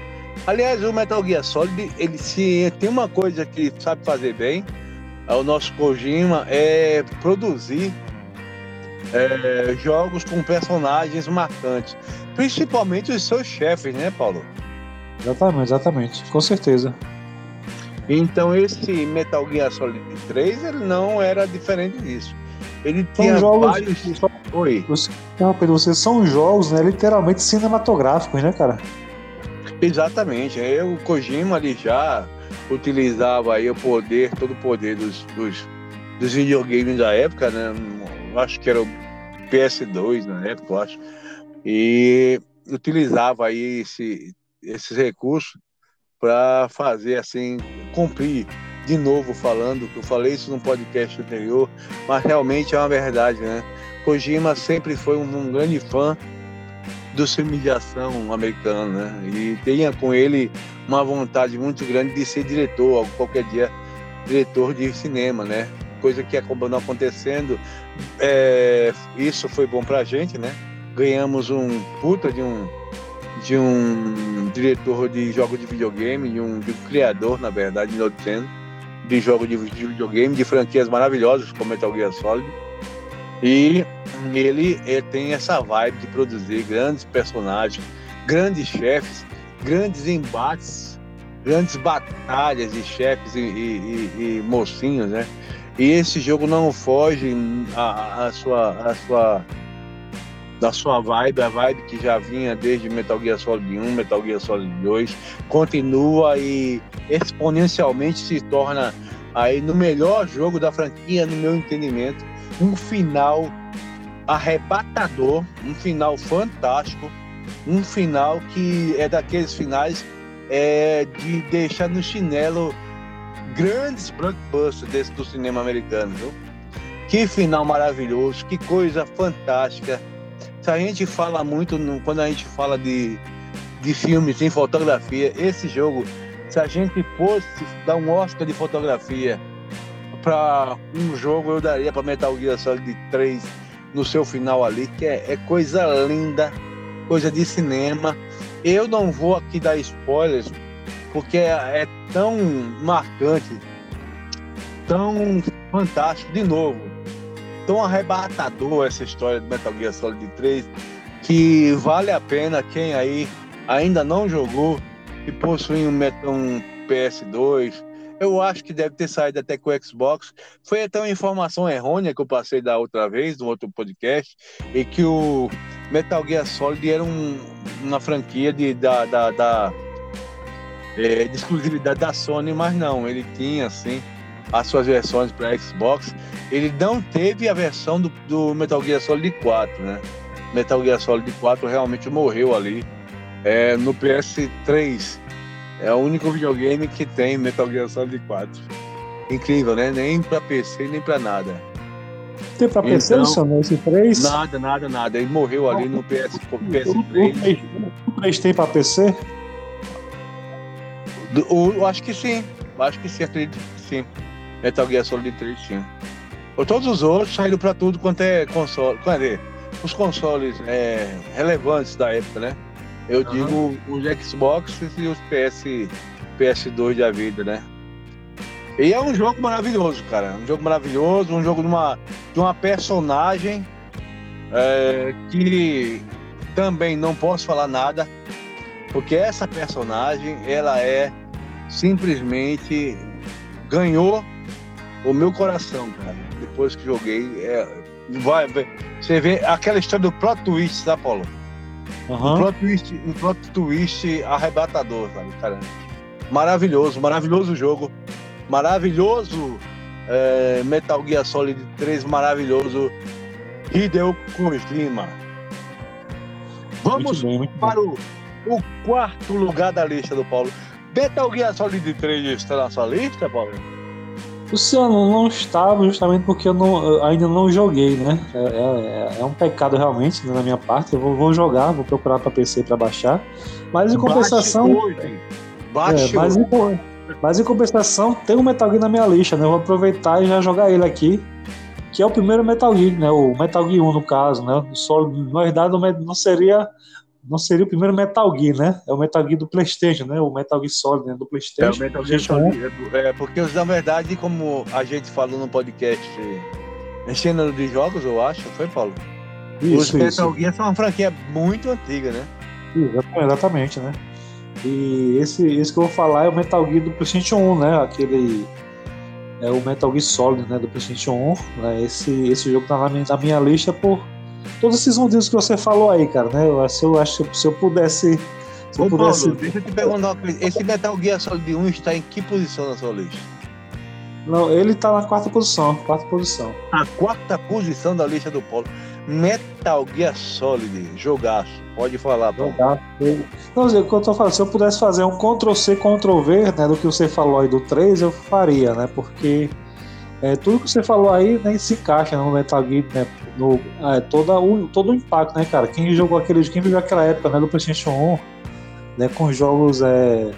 Aliás, o Metal Gear Solid, ele se tem uma coisa que sabe fazer bem, o nosso Kojima é produzir é, jogos com personagens marcantes, principalmente os seus chefes, né, Paulo? Exatamente, exatamente, com certeza. Então esse Metal Gear Solid 3 ele não era diferente disso. Ele são tinha jogos, vários. Oi. Você, não, Pedro, vocês são jogos, né, literalmente cinematográficos, né, cara? Exatamente. Eu, o Kojima ali já utilizava aí o poder, todo o poder dos, dos, dos videogames da época, né? Eu acho que era o PS2 na época, eu acho. E utilizava aí esse, esses recursos para fazer assim, cumprir de novo falando, que eu falei isso no podcast anterior, mas realmente é uma verdade, né? Kojima sempre foi um, um grande fã do filme de ação americano, né? E tinha com ele uma vontade muito grande de ser diretor, qualquer dia diretor de cinema, né? Coisa que acabou não acontecendo. É, isso foi bom pra gente, né? Ganhamos um puta de um de um diretor de jogos de videogame, de um, de um criador, na verdade, de de jogos de videogame, de franquias maravilhosas como Metal Gear Solid. E ele, ele tem essa vibe de produzir grandes personagens, grandes chefes, grandes embates, grandes batalhas de chefes e, e, e, e mocinhos, né? E esse jogo não foge a sua, a sua, da sua vibe, a vibe que já vinha desde Metal Gear Solid 1, Metal Gear Solid 2, continua e exponencialmente se torna aí no melhor jogo da franquia, no meu entendimento, um final arrebatador, um final fantástico, um final que é daqueles finais é, de deixar no chinelo grandes blockbusters desse do cinema americano, viu? Que final maravilhoso, que coisa fantástica. Se a gente fala muito, quando a gente fala de, de filmes em fotografia, esse jogo, se a gente fosse dar um Oscar de fotografia para um jogo, eu daria para Metal Gear Solid 3 no seu final ali, que é, é coisa linda, coisa de cinema. Eu não vou aqui dar spoilers, porque é, é tão marcante, tão fantástico, de novo, tão arrebatador essa história do Metal Gear Solid 3, que vale a pena quem aí ainda não jogou e possui um, um PS2. Eu acho que deve ter saído até com o Xbox. Foi até uma informação errônea que eu passei da outra vez, no outro podcast, e que o Metal Gear Solid era um, uma franquia de, da, da, da é, de exclusividade da Sony, mas não, ele tinha assim as suas versões para Xbox. Ele não teve a versão do, do, Metal Gear Solid 4, né? Metal Gear Solid 4 realmente morreu ali é, no PS3. É o único videogame que tem Metal Gear Solid 4. Incrível, né? Nem para PC, nem para nada. Tem pra PC então, esse 3? Nada, nada, nada. Ele morreu ali no PS, PS3. O 3 tem pra PC? Eu acho que sim. Acho que sim, acredito que sim. Metal Gear Solid 3 tinha. Todos os outros saíram para tudo quanto é console. Cadê? Os consoles é, relevantes da época, né? Eu uhum. digo os Xbox e os PS, PS2 da vida, né? E é um jogo maravilhoso, cara. Um jogo maravilhoso, um jogo de uma, de uma personagem é, que também não posso falar nada, porque essa personagem, ela é simplesmente ganhou o meu coração, cara. Depois que joguei, é, vai, você vê aquela história do plot twist, tá, Paulo? Uhum. Um, plot twist, um plot twist arrebatador, sabe, cara? Maravilhoso, maravilhoso jogo, maravilhoso é, Metal Gear Solid 3, maravilhoso Hideo Kojima. Vamos bem, para o, o quarto lugar da lista do Paulo. Metal Gear Solid 3 está na sua lista, Paulo? Luciano, não estava justamente porque eu, não, eu ainda não joguei, né? É, é, é, um pecado realmente né, na minha parte. Eu vou, vou jogar, vou procurar para PC para baixar. Mas em compensação. Bate é, mas, em, mas em compensação, tem um Metal Gear na minha lista, né? Eu vou aproveitar e já jogar ele aqui. Que é o primeiro Metal Gear, né? O Metal Gear 1, no caso, né? Só, na verdade, não seria não seria o primeiro Metal Gear, né? É o Metal Gear do PlayStation, né? O Metal Gear Solid né? do PlayStation. É o Metal Gear Solid. É, porque na verdade, como a gente falou no podcast Enchendo de Jogos, eu acho, foi, Paulo? Isso, Os Metal isso. Gear são uma franquia muito antiga, né? Exatamente, né? E esse, esse que eu vou falar é o Metal Gear do PlayStation 1, né? Aquele. É o Metal Gear Solid, né? Do PlayStation 1. Né? Esse, esse jogo tá na minha, na minha lista por todos esses motivos que você falou aí, cara, né? Eu, eu acho que se eu pudesse. Se Ô, eu pudesse... Paulo, deixa eu te perguntar uma coisa. Esse Metal Gear Solid 1 está em que posição na sua lista? Não, ele está na quarta posição. Quarta posição. A quarta posição da lista do Paulo. Metal Gear Solid, jogaço. Pode falar, Paulo. Jogaço. Não, o que eu tô falando, se eu pudesse fazer um Ctrl-C, Ctrl-V, né, do que você falou aí do 3, eu faria, né? Porque é, tudo que você falou aí nem se encaixa no Metal Gear, né? No, é, toda o, todo o impacto, né, cara? Quem jogou aquele, quem viveu aquela época, né, do PlayStation 1, né, com jogos é,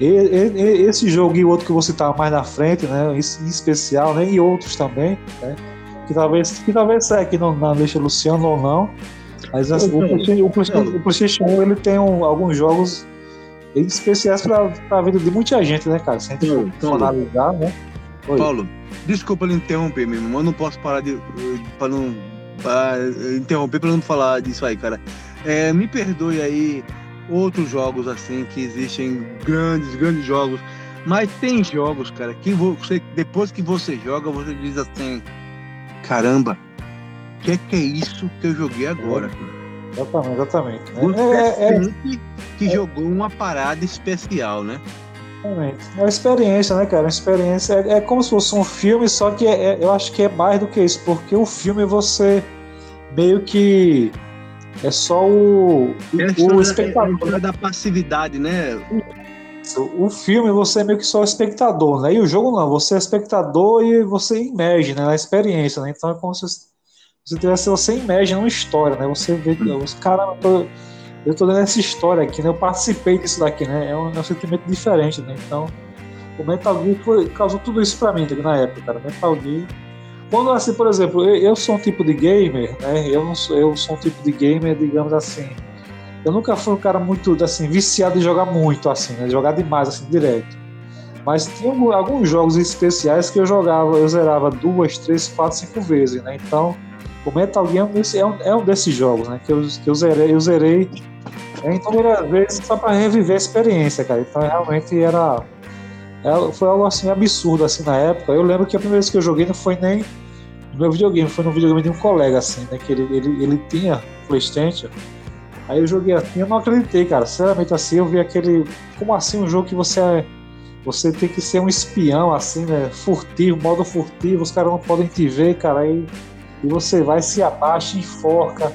e, e, esse jogo e outro que você tá mais na frente, né, em especial, né, e outros também, né, que talvez que talvez saia aqui no, na lista Luciano ou não, mas assim, o, PlayStation, o, PlayStation, o PlayStation 1 ele tem um, alguns jogos especiais para a vida de muita gente, né, cara? Se a gente for analisar, né? Oi. Paulo, desculpa lhe interromper, meu irmão. Eu não posso parar de. para não. Pra interromper para não falar disso aí, cara. É, me perdoe aí outros jogos assim que existem grandes, grandes jogos Mas tem jogos, cara, que você, depois que você joga, você diz assim: caramba, o que, é que é isso que eu joguei agora? É, exatamente, exatamente. Você é, é, sente que é, jogou uma parada especial, né? Exatamente. É uma experiência, né, cara? Uma experiência. É, é como se fosse um filme, só que é, eu acho que é mais do que isso, porque o filme você meio que é só o, o, o espectador. É da passividade, né? O filme você é meio que só espectador, né? E o jogo não, você é espectador e você imerge né, na experiência, né? Então é como se você tivesse, você imerge numa história, né? Você vê, os caras, eu tô, dando essa história aqui, né? Eu participei disso daqui, né? É um, é um sentimento diferente, né? Então, o Metal Gear foi, causou tudo isso pra mim na época, cara. Metal Gear quando, assim, por exemplo, eu, eu, sou um tipo de gamer, né? Eu, não sou, eu sou um tipo de gamer, digamos assim. Eu nunca fui um cara muito, assim, viciado em jogar muito, assim, né? Jogar demais, assim, direto. Mas tinha alguns jogos especiais que eu jogava, eu zerava duas, três, quatro, cinco vezes, né? Então, o Metal Gear é um, é um desses jogos, né? Que eu, que eu zerei, eu zerei em inúmeras vezes só para reviver a experiência, cara. Então, realmente era, era, foi algo assim absurdo assim na época. Eu lembro que a primeira vez que eu joguei não foi nem no meu videogame, foi no videogame de um colega, assim, né? Que ele, ele, ele tinha Playstation. Aí eu joguei assim, eu não acreditei, cara. Sinceramente, assim, eu vi aquele. Como assim um jogo que você é. Você tem que ser um espião, assim, né? Furtivo, modo furtivo, os caras não podem te ver, cara. Aí, e você vai, se abaixa, enforca,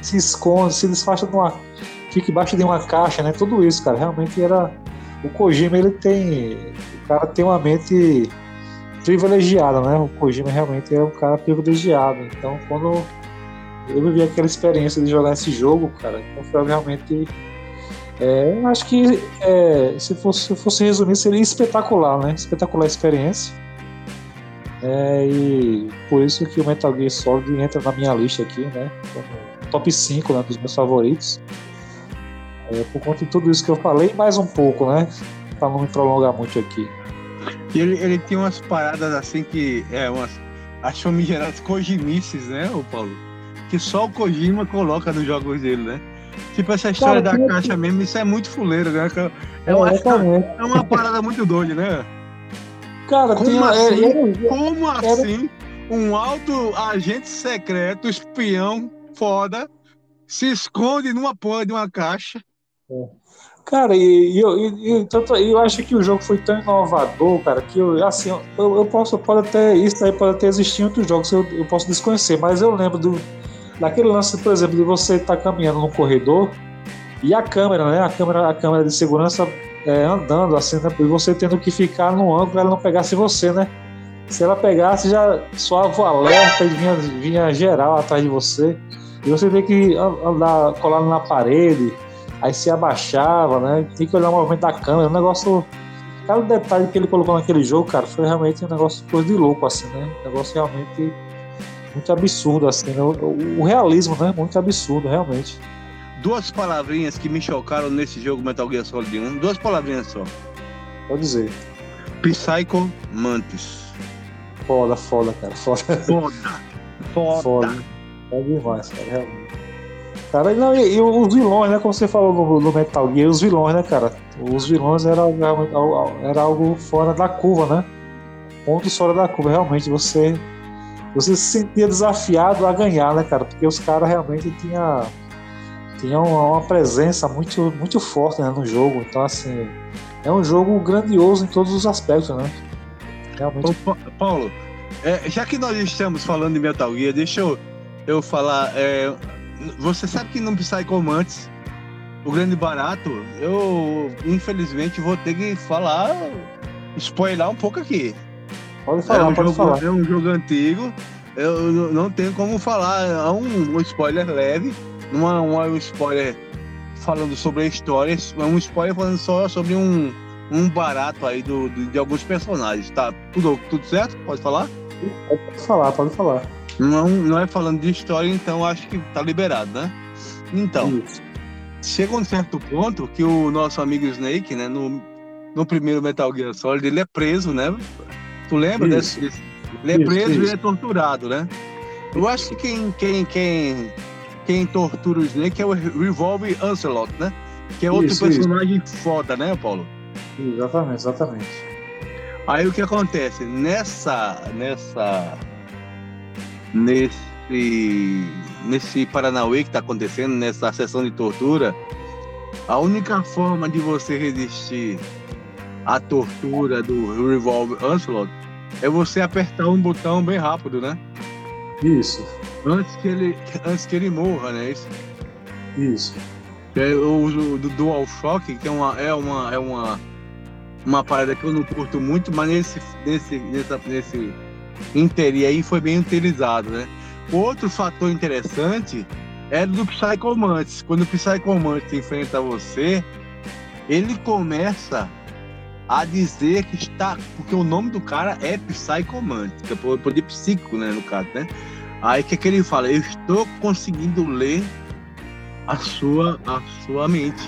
se esconde, se desfaixa de uma. Fica embaixo de uma caixa, né? Tudo isso, cara. Realmente era. O Kojima, ele tem. O cara tem uma mente privilegiada, né? O Kojima realmente é um cara privilegiado. Então, quando eu vivi aquela experiência de jogar esse jogo, cara, então foi realmente. É, acho que é, se, fosse, se fosse resumir, seria espetacular, né? Espetacular experiência. É, e por isso que o Metal Gear Solid entra na minha lista aqui, né? Top 5 né, dos meus favoritos. É, por conta de tudo isso que eu falei, mais um pouco, né? Pra não me prolongar muito aqui. E ele, ele tem umas paradas assim que. É, umas. As famigeradas Kojimices, né, o Paulo? Que só o Kojima coloca nos jogos dele, né? Tipo, essa história Cara, da caixa mesmo, isso é muito fuleiro, né? É, uma, é, é uma parada muito doida, né? Cara, como tem, assim? É, como assim? Um alto agente secreto, espião, foda, se esconde numa porra de uma caixa. É. Cara, e, eu, e, tanto, eu acho que o jogo foi tão inovador, cara, que eu, assim, eu, eu posso, pode até, isso aí pode até existir em outros jogos, eu, eu posso desconhecer, mas eu lembro do, daquele lance, por exemplo, de você estar tá caminhando no corredor e a câmera, né, a câmera, a câmera de segurança é, andando, assim, né, e você tendo que ficar no ângulo ela não pegasse você, né, se ela pegasse, já soava o alerta e vinha, vinha geral atrás de você, e você tem que andar colado na parede, aí se abaixava, né? Tinha que olhar o movimento da câmera, um negócio. Cada detalhe que ele colocou naquele jogo, cara, foi realmente um negócio coisa de louco, assim, né? Um negócio realmente muito absurdo, assim, né? o, o realismo, né? Muito absurdo, realmente. Duas palavrinhas que me chocaram nesse jogo Metal Gear Solid 1, duas palavrinhas só. Pode dizer. Psycho Mantis. Foda, foda, cara. Foda. Foda. Foda. Foda. É demais, cara, realmente. Cara, não, e, e, os vilões, né? Como você falou no, no, Metal Gear, os vilões, né, cara? Os vilões era, era algo fora da curva, né? Pontos fora da curva, realmente. Você, você se sentia desafiado a ganhar, né, cara? Porque os caras realmente tinham tinha uma, presença muito, muito forte né, no jogo. Então, assim, é um jogo grandioso em todos os aspectos, né? Realmente. Ô, Paulo, é, já que nós estamos falando de Metal Gear, deixa eu, eu falar. É, você sabe que no Psychomantis, o grande barato, eu infelizmente vou ter que falar, spoiler um pouco aqui. Pode falar, é um pode jogo, falar. É um jogo antigo, eu não tenho como falar, é um, um spoiler leve, não é um spoiler falando sobre a história, é um spoiler falando só sobre um, um barato aí do, do, de alguns personagens, tá? Tudo, tudo certo? Pode falar? Pode falar, pode falar. Não, não é falando de história, então acho que tá liberado, né? Então, Isso. chega um certo ponto que o nosso amigo Snake, né, no, no primeiro Metal Gear Solid, ele é preso, né? Tu lembra desse, desse? Ele é preso isso. e é torturado, né? Eu acho que quem, quem, quem, quem tortura o Snake é o Revolve Ancelot, né? Que é outro isso, personagem foda, né, Paulo? Exatamente, exatamente. Aí o que acontece? Nessa. Nessa. Nesse. Nesse Paranauê que está acontecendo, nessa sessão de tortura, a única forma de você resistir à tortura do Revolver Onslaught é você apertar um botão bem rápido, né? Isso, Antes que ele, antes que ele morra, né? Isso. isso. É, uso o do DualShock, que é uma, é uma, é uma, uma parada que eu não curto muito, mas nesse, nesse, nessa, nesse interi aí foi bem utilizado, né? Outro fator interessante é do Psycho Mantis. Quando o Psycho Mantis enfrenta você, ele começa a dizer que está. Porque o nome do cara é Psycho Mantis, que é de psíquico, né? No caso, né? Aí o que, que ele fala? Eu estou conseguindo ler a sua, a sua mente.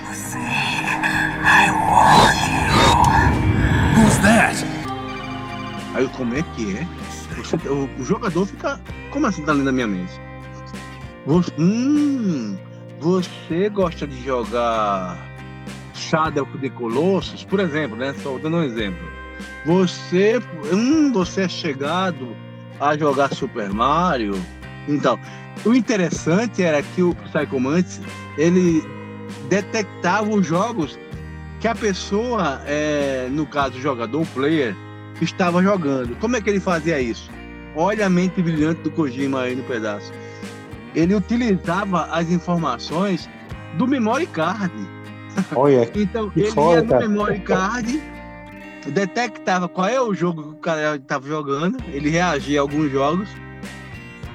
Who's that? Aí como é que é? Você- o, o jogador fica. Como assim tá lendo a minha mente? Você, hum, você gosta de jogar Shadow the Colossus, por exemplo, né? Só dando um exemplo. Você, hum, você é chegado a jogar Super Mario. Então, o interessante era que o Psycho Mantis, ele detectava os jogos que a pessoa, é, no caso o jogador, o player, estava jogando. Como é que ele fazia isso? Olha a mente brilhante do Kojima aí no pedaço. Ele utilizava as informações do memory card. Olha, Então, ele ia no memory card, detectava qual é o jogo que o cara estava jogando, ele reagia a alguns jogos,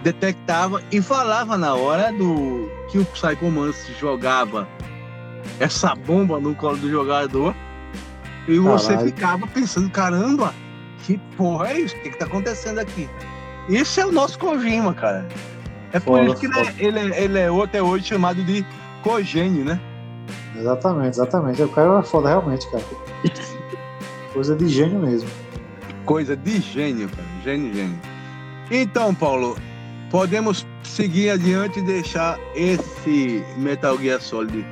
detectava e falava na hora do que o Psycho Mantis jogava essa bomba no colo do jogador. E você Caralho. ficava pensando, caramba, que porra é isso? O que, que tá acontecendo aqui? Esse é o nosso Kojima, cara. É por Foda, isso que ele é, ele, é, ele é até hoje chamado de Cogênio, né? exatamente, exatamente. O cara é foda realmente, cara. Coisa de gênio mesmo. Coisa de gênio, cara. Gênio, gênio. Então, Paulo, podemos seguir adiante e deixar esse Metal Gear Solid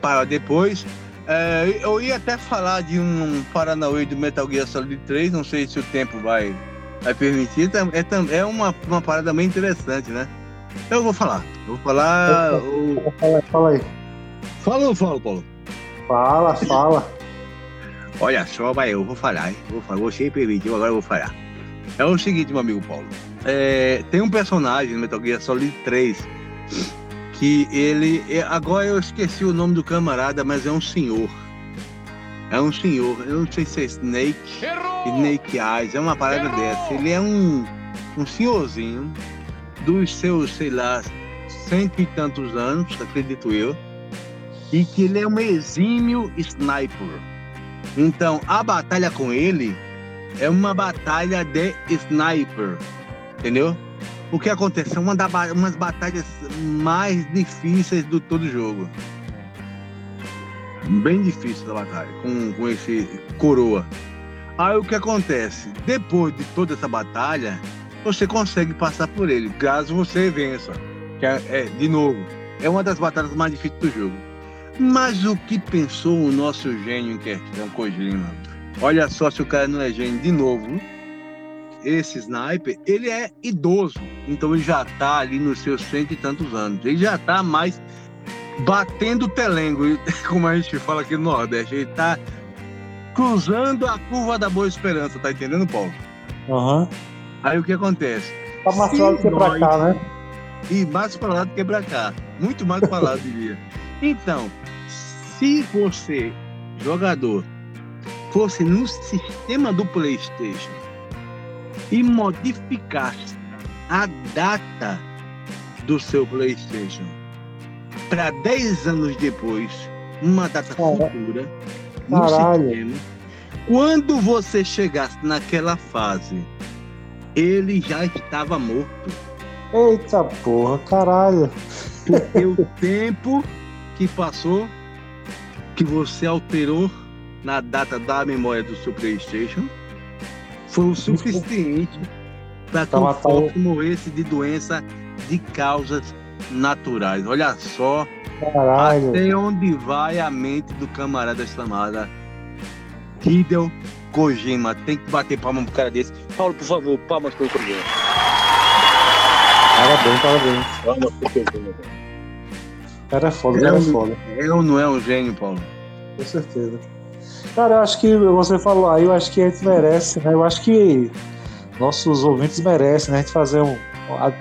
para depois. É, eu ia até falar de um Paranauê do Metal Gear Solid 3, não sei se o tempo vai, vai permitir. É, é uma, uma parada bem interessante, né? Eu vou falar. Eu vou falar. o- Fala, fala aí. Fala ou fala, Paulo? Fala, fala. Olha só, vai, eu vou falar, hein? Vou falar. Você permitiu, agora eu vou falar. É o seguinte, meu amigo Paulo. É, tem um personagem no Metal Gear Solid 3 que ele. é- Agora eu esqueci o nome do camarada, mas é um senhor. É um senhor. Eu não sei se é Snake. Snake Eyes. É uma parada dessa. Ele é um, um senhorzinho dos seus, sei lá, cento e tantos anos, acredito eu. E que ele é um exímio sniper. Então, a batalha com ele é uma batalha de sniper, entendeu? O que acontece? É uma das umas batalhas mais difíceis do todo o jogo. Bem difícil a batalha com, com esse coroa. Aí o que acontece? Depois de toda essa batalha, você consegue passar por ele, caso você vença. Que é, é, de novo, é uma das batalhas mais difíceis do jogo. Mas o que pensou o nosso gênio em questão, Kojima? Olha só se o cara não é gênio de novo. Esse sniper, ele é idoso, então ele já tá ali nos seus cento e tantos anos. Ele já tá mais batendo telengo, como a gente fala aqui no Nordeste. Ele tá cruzando a curva da boa esperança, tá entendendo, Paulo? Aham. Aí o que acontece? Tá mais pra lá do que pra cá, né? E mais para lá do que pra cá. Muito mais para lá, diria. Então, se você, jogador, fosse no sistema do PlayStation e modificasse a data do seu PlayStation para 10 anos depois, uma data Cara- futura, no Caralho. sistema, quando você chegasse naquela fase, ele já estava morto. Eita porra, caralho. Porque o tempo que passou, que você alterou na data da memória do seu PlayStation, foi o suficiente para que matar o- Fox morresse de doença de causas naturais. Olha só Caralho. até onde vai a mente do camarada chamada Hideo Kojima. Tem que bater palma pro cara desse. Paulo, por favor, palmas pro Kojima. Parabéns, parabéns. Palmas pro Kojima. Cara é foda, o cara é foda. É ou não é um gênio, Paulo? Com certeza. Cara, eu acho que você falou aí, eu acho que a gente merece, né? Eu acho que nossos ouvintes merecem, né? A gente fazer um.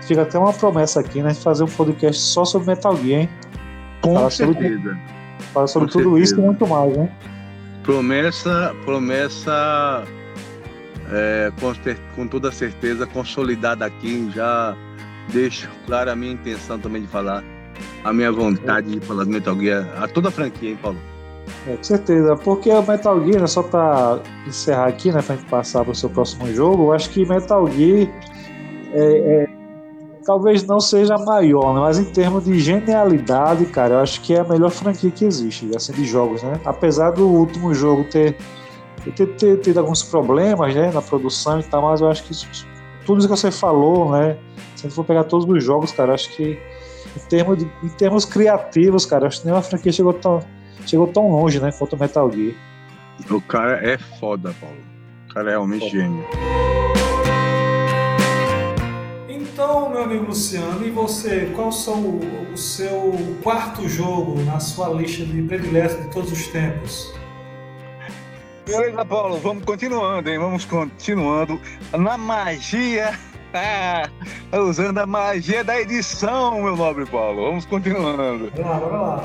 Fica até uma promessa aqui, né? A gente fazer um podcast só sobre Metal Gear, hein? Com Fala sobre- certeza. Falar sobre Com tudo certeza. isso e muito mais, né? Promessa, promessa é, com, cer- com toda certeza consolidada aqui. Já deixo clara a minha intenção também de falar, a minha vontade de falar do Metal Gear, a toda a franquia, hein, Paulo? É, com certeza. Porque o Metal Gear, né, só pra encerrar aqui, né? Pra gente passar pro seu próximo jogo, eu acho que Metal Gear é, é, talvez não seja a maior, né, mas em termos de genialidade, cara, eu acho que é a melhor franquia que existe, assim, de jogos, né? Apesar do último jogo ter, ter, ter tido alguns problemas, né, na produção e tal, mas eu acho que isso- tudo isso que você falou, né? Se a gente for pegar todos os jogos, cara, eu acho que em termos, de- em termos criativos, cara, acho que nenhuma franquia chegou tão, chegou tão longe, né, quanto o Metal Gear. O cara é foda, Paulo. O cara é realmente gênio. Então, meu amigo Luciano, e você, qual são o, o seu quarto jogo na sua lista de prediletos de todos os tempos? Beleza, Paulo, vamos continuando, hein? Vamos continuando na magia. Ah, usando a magia da edição, meu nobre Paulo. Vamos continuando. Bora lá, bora lá.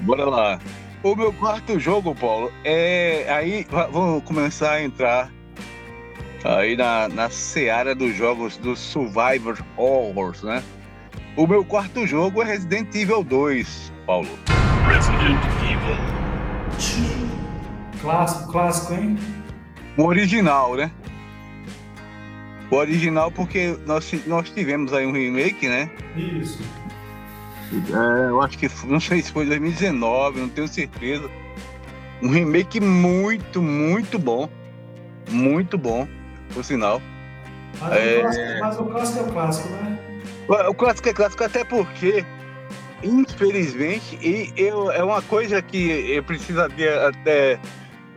Bora lá. O meu quarto jogo, Paulo, é. Aí va- vamos começar a entrar aí na, na seara dos jogos do Survivor Horrors, né? O meu quarto jogo é Resident Evil 2, Paulo. Clássico, clássico, hein? O original, né? O original porque nós, nós tivemos aí um remake, né? Isso. É, eu acho que foi- não sei se foi 2019, não tenho certeza. Um remake muito, muito bom. Muito bom, por sinal. Mas, É. o, clássico, mas o clássico é o clássico, né? O clássico é clássico até porque, infelizmente, e eu, é uma coisa que eu preciso até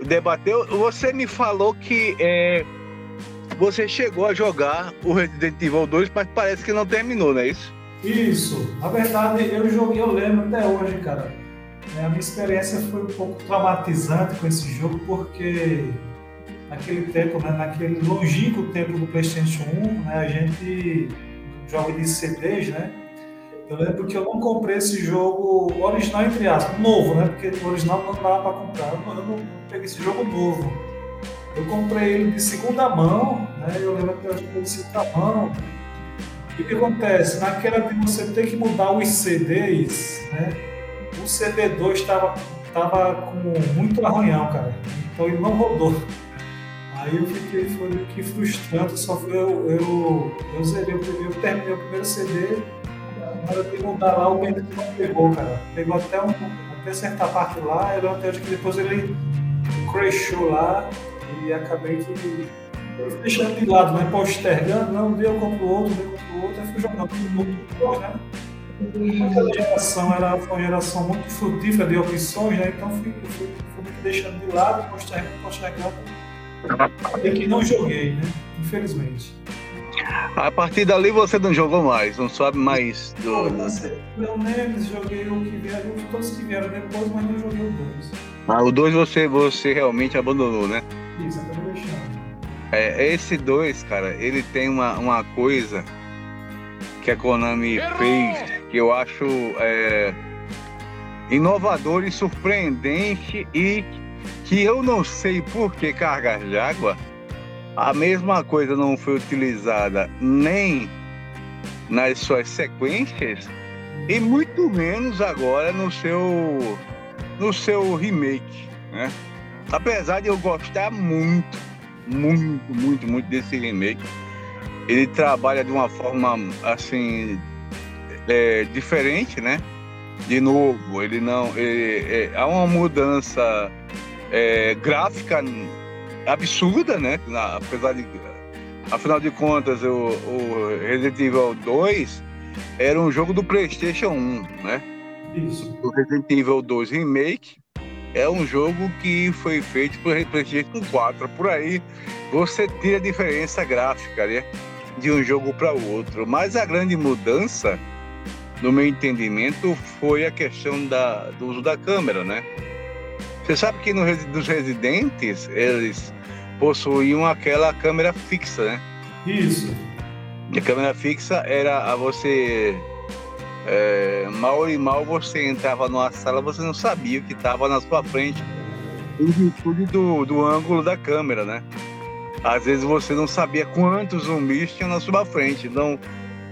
debater. Você me falou que é, você chegou a jogar o Resident Evil 2, mas parece que não terminou, não é isso? Isso. Na verdade, eu joguei, eu lembro até hoje, cara. É, a minha experiência foi um pouco traumatizante com esse jogo, porque naquele tempo, né, naquele longínquo tempo do PlayStation 1, né, a gente joga de CDs, né? Eu lembro que eu não comprei esse jogo original, entre aspas, novo, né? Porque o original não dava para comprar. Eu não, eu não peguei esse jogo novo. Eu comprei ele de segunda mão, né? Eu lembro que eu joguei de segunda mão. E o que acontece? Naquela de você ter que mudar os CDs, né? O CD2 estava tava com muito arranhão, cara. Então ele não rodou. Aí eu fiquei, foi que frustrante, só foi eu, eu, eu zerei, o primeiro- eu terminei o primeiro CD, na hora de mudar lá, o Bendito não pegou, cara. Pegou até, um, até certa parte lá, eu até que depois ele crashou lá e acabei que deixando de lado, né? Postergando, não, um dia eu compro outro, um dia eu compro outro, aí fui jogando tudo muito, né? Aquela geração era foi uma geração muito frutífera de opções, né? Então fui, fui, fui me deixando de lado, postergando, postergando. Até que não joguei, né? Infelizmente. A partir dali você não jogou mais, não sabe mais do. Eu lembro, joguei o que vieram, todos que vieram depois, mas não joguei o 2. Ah, o 2 você, você realmente abandonou, né? Isso, acabei deixando. É, esse 2, cara, ele tem uma, uma coisa que a Konami fez que eu acho é, inovador e surpreendente e que eu não sei por que cargas d'água a mesma coisa não foi utilizada nem nas suas sequências e muito menos agora no seu no seu remake, né? Apesar de eu gostar muito, muito, muito, muito desse remake, ele trabalha de uma forma assim é, diferente, né? De novo, ele não, ele- é, há uma mudança é, gráfica absurda, né? Na- apesar de, afinal de contas, o, o Resident Evil 2 era um jogo do PlayStation 1, né? Isso. O Resident Evil 2 Remake é um jogo que foi feito por PlayStation 4. Por aí você tira a diferença gráfica né, de um jogo para o outro. Mas a grande mudança, no meu entendimento, foi a questão da, do uso da câmera, né? Você sabe que no, nos residentes eles possuíam aquela câmera fixa, né? Isso. E a câmera fixa era a você é, mal e mal você entrava numa sala, você não sabia o que estava na sua frente, em virtude do, do ângulo da câmera, né? Às vezes você não sabia quantos zumbis tinham na sua frente, então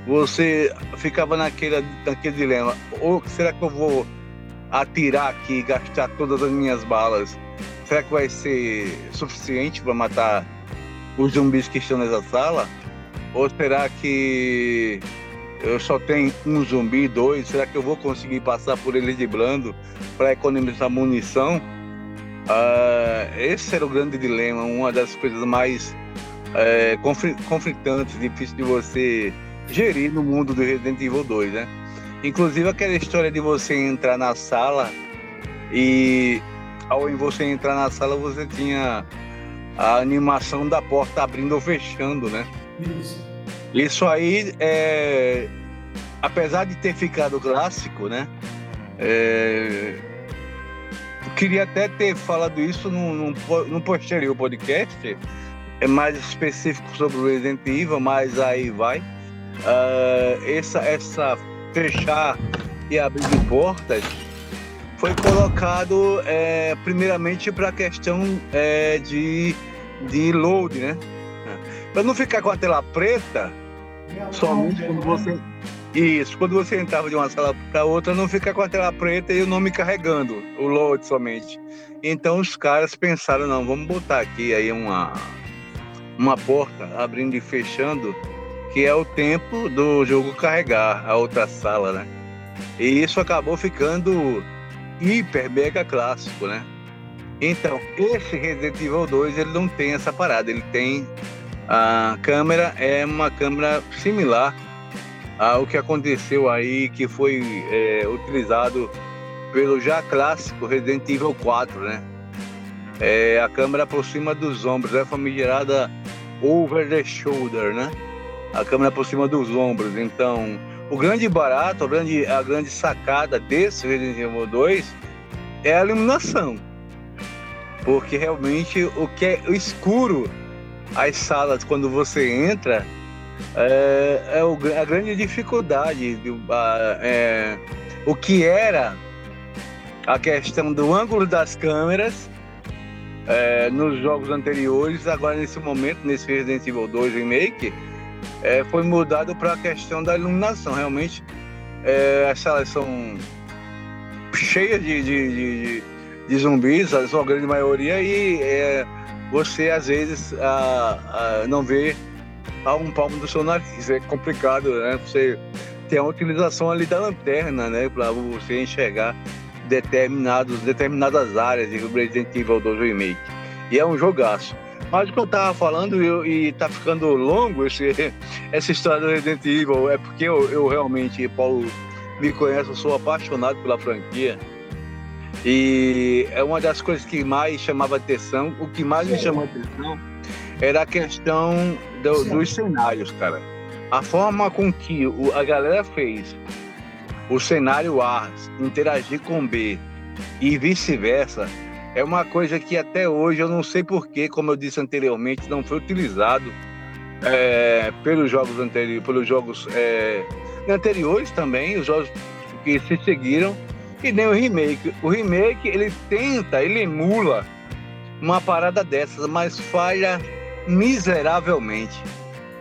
você ficava naquele, naquele dilema: ou será que eu vou atirar aqui gastar todas as minhas balas? Será que vai ser suficiente para matar os zumbis que estão nessa sala? Ou será que eu só tenho um zumbi, dois, será que eu vou conseguir passar por ele de blando para economizar munição? Uh, esse era o grande dilema, uma das coisas mais é, conflitantes, difíceis de você gerir no mundo do Resident Evil 2, né? Inclusive aquela história de você entrar na sala e ao você entrar na sala você tinha a animação da porta abrindo ou fechando, né? Isso. Isso aí, é, apesar de ter ficado clássico, né? É, queria até ter falado isso num, num, num posterior podcast, é mais específico sobre o Resident Evil, mas aí vai. Uh, essa, essa fechar e abrir portas foi colocado é, primeiramente para a questão é, de, de load, né? Para não ficar com a tela preta, Somente quando você. Isso, quando você entrava de uma sala para outra, não fica com a tela preta e o nome carregando, o load somente. Então os caras pensaram, não, vamos botar aqui aí uma, uma porta abrindo e fechando, que é o tempo do jogo carregar a outra sala, né? E isso acabou ficando hiper mega clássico, né? Então, esse Resident Evil 2 ele não tem essa parada, ele tem a câmera é uma câmera similar ao que aconteceu aí, que foi é, utilizado pelo já clássico Resident Evil 4, né? É, a câmera por cima dos ombros, é famigerada over the shoulder, né? A câmera por cima dos ombros. Então, o grande barato, a grande, a grande sacada desse Resident Evil 2 é a iluminação. Porque realmente o que é escuro as salas, quando você entra, é, é o, a grande dificuldade. De, a, é, o que era a questão do ângulo das câmeras é, nos jogos anteriores, agora nesse momento, nesse Resident Evil 2 Remake, é, foi mudado para a questão da iluminação. Realmente, é, as salas são cheias de, de, de, de zumbis, a sua grande maioria, e é, você às vezes não vê a um palmo do seu nariz. É complicado, né? Você tem a utilização ali da lanterna, né? Para você enxergar determinados, determinadas áreas de Resident Evil 2 Remake. E é um jogaço. Mas o que eu tava falando eu, e tá ficando longo esse, essa história do Resident Evil é porque eu, eu realmente, Paulo me conhece, eu sou apaixonado pela franquia. E é uma das coisas que mais chamava atenção. O que mais me chamou atenção era a questão do, dos cenários, cara. A forma com que a galera fez o cenário A interagir com B e vice-versa é uma coisa que até hoje eu não sei porquê, como eu disse anteriormente, não foi utilizado é, pelos jogos anteriores, pelos jogos é, anteriores também, os jogos que se seguiram e nem o remake. O remake, ele tenta, ele emula uma parada dessas, mas falha miseravelmente.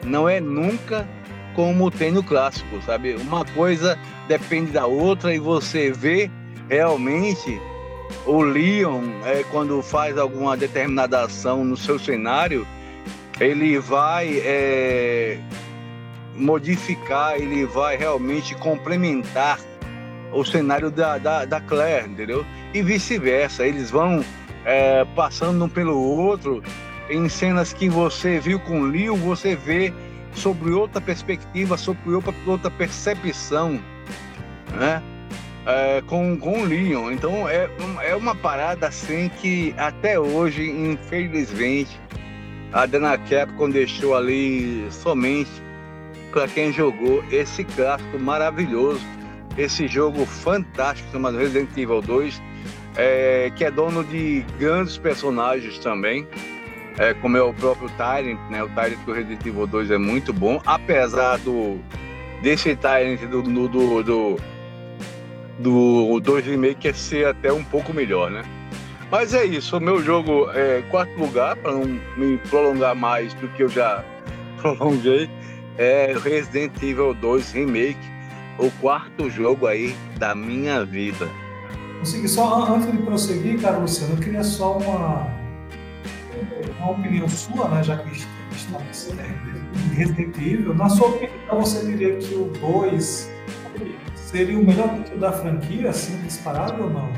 Não é nunca como tem no clássico, sabe? Uma coisa depende da outra e você vê realmente o Leon, é, quando faz alguma determinada ação no seu cenário, ele vai é, modificar, ele vai realmente complementar o cenário da, da, da Claire, entendeu? E vice-versa. Eles vão é, passando um pelo outro em cenas que você viu com Leo, você vê sobre outra perspectiva, sobre outra, outra percepção, né? é, com, com o Leon. Então é, é uma parada assim que até hoje, infelizmente, a Dana Capcom deixou ali somente para quem jogou esse clássico maravilhoso, esse jogo fantástico chamado Resident Evil 2, é, que é dono de grandes personagens também, é, como é o próprio Tyrant, né? O Tyrant do Resident Evil 2 é muito bom, apesar do desse Tyrant do, do, do, do do 2 Remake ser até um pouco melhor, né? Mas é isso, o meu jogo é quarto lugar, para não me prolongar mais do que eu já prolonguei, é Resident Evil 2 Remake, o quarto jogo aí da minha vida. Consegui só antes de prosseguir, cara, Luciano, eu queria só uma, uma opinião sua, né, já que estamos em Resident Evil. Na sua opinião, você diria que o 2 seria o melhor da franquia, assim, disparado ou não?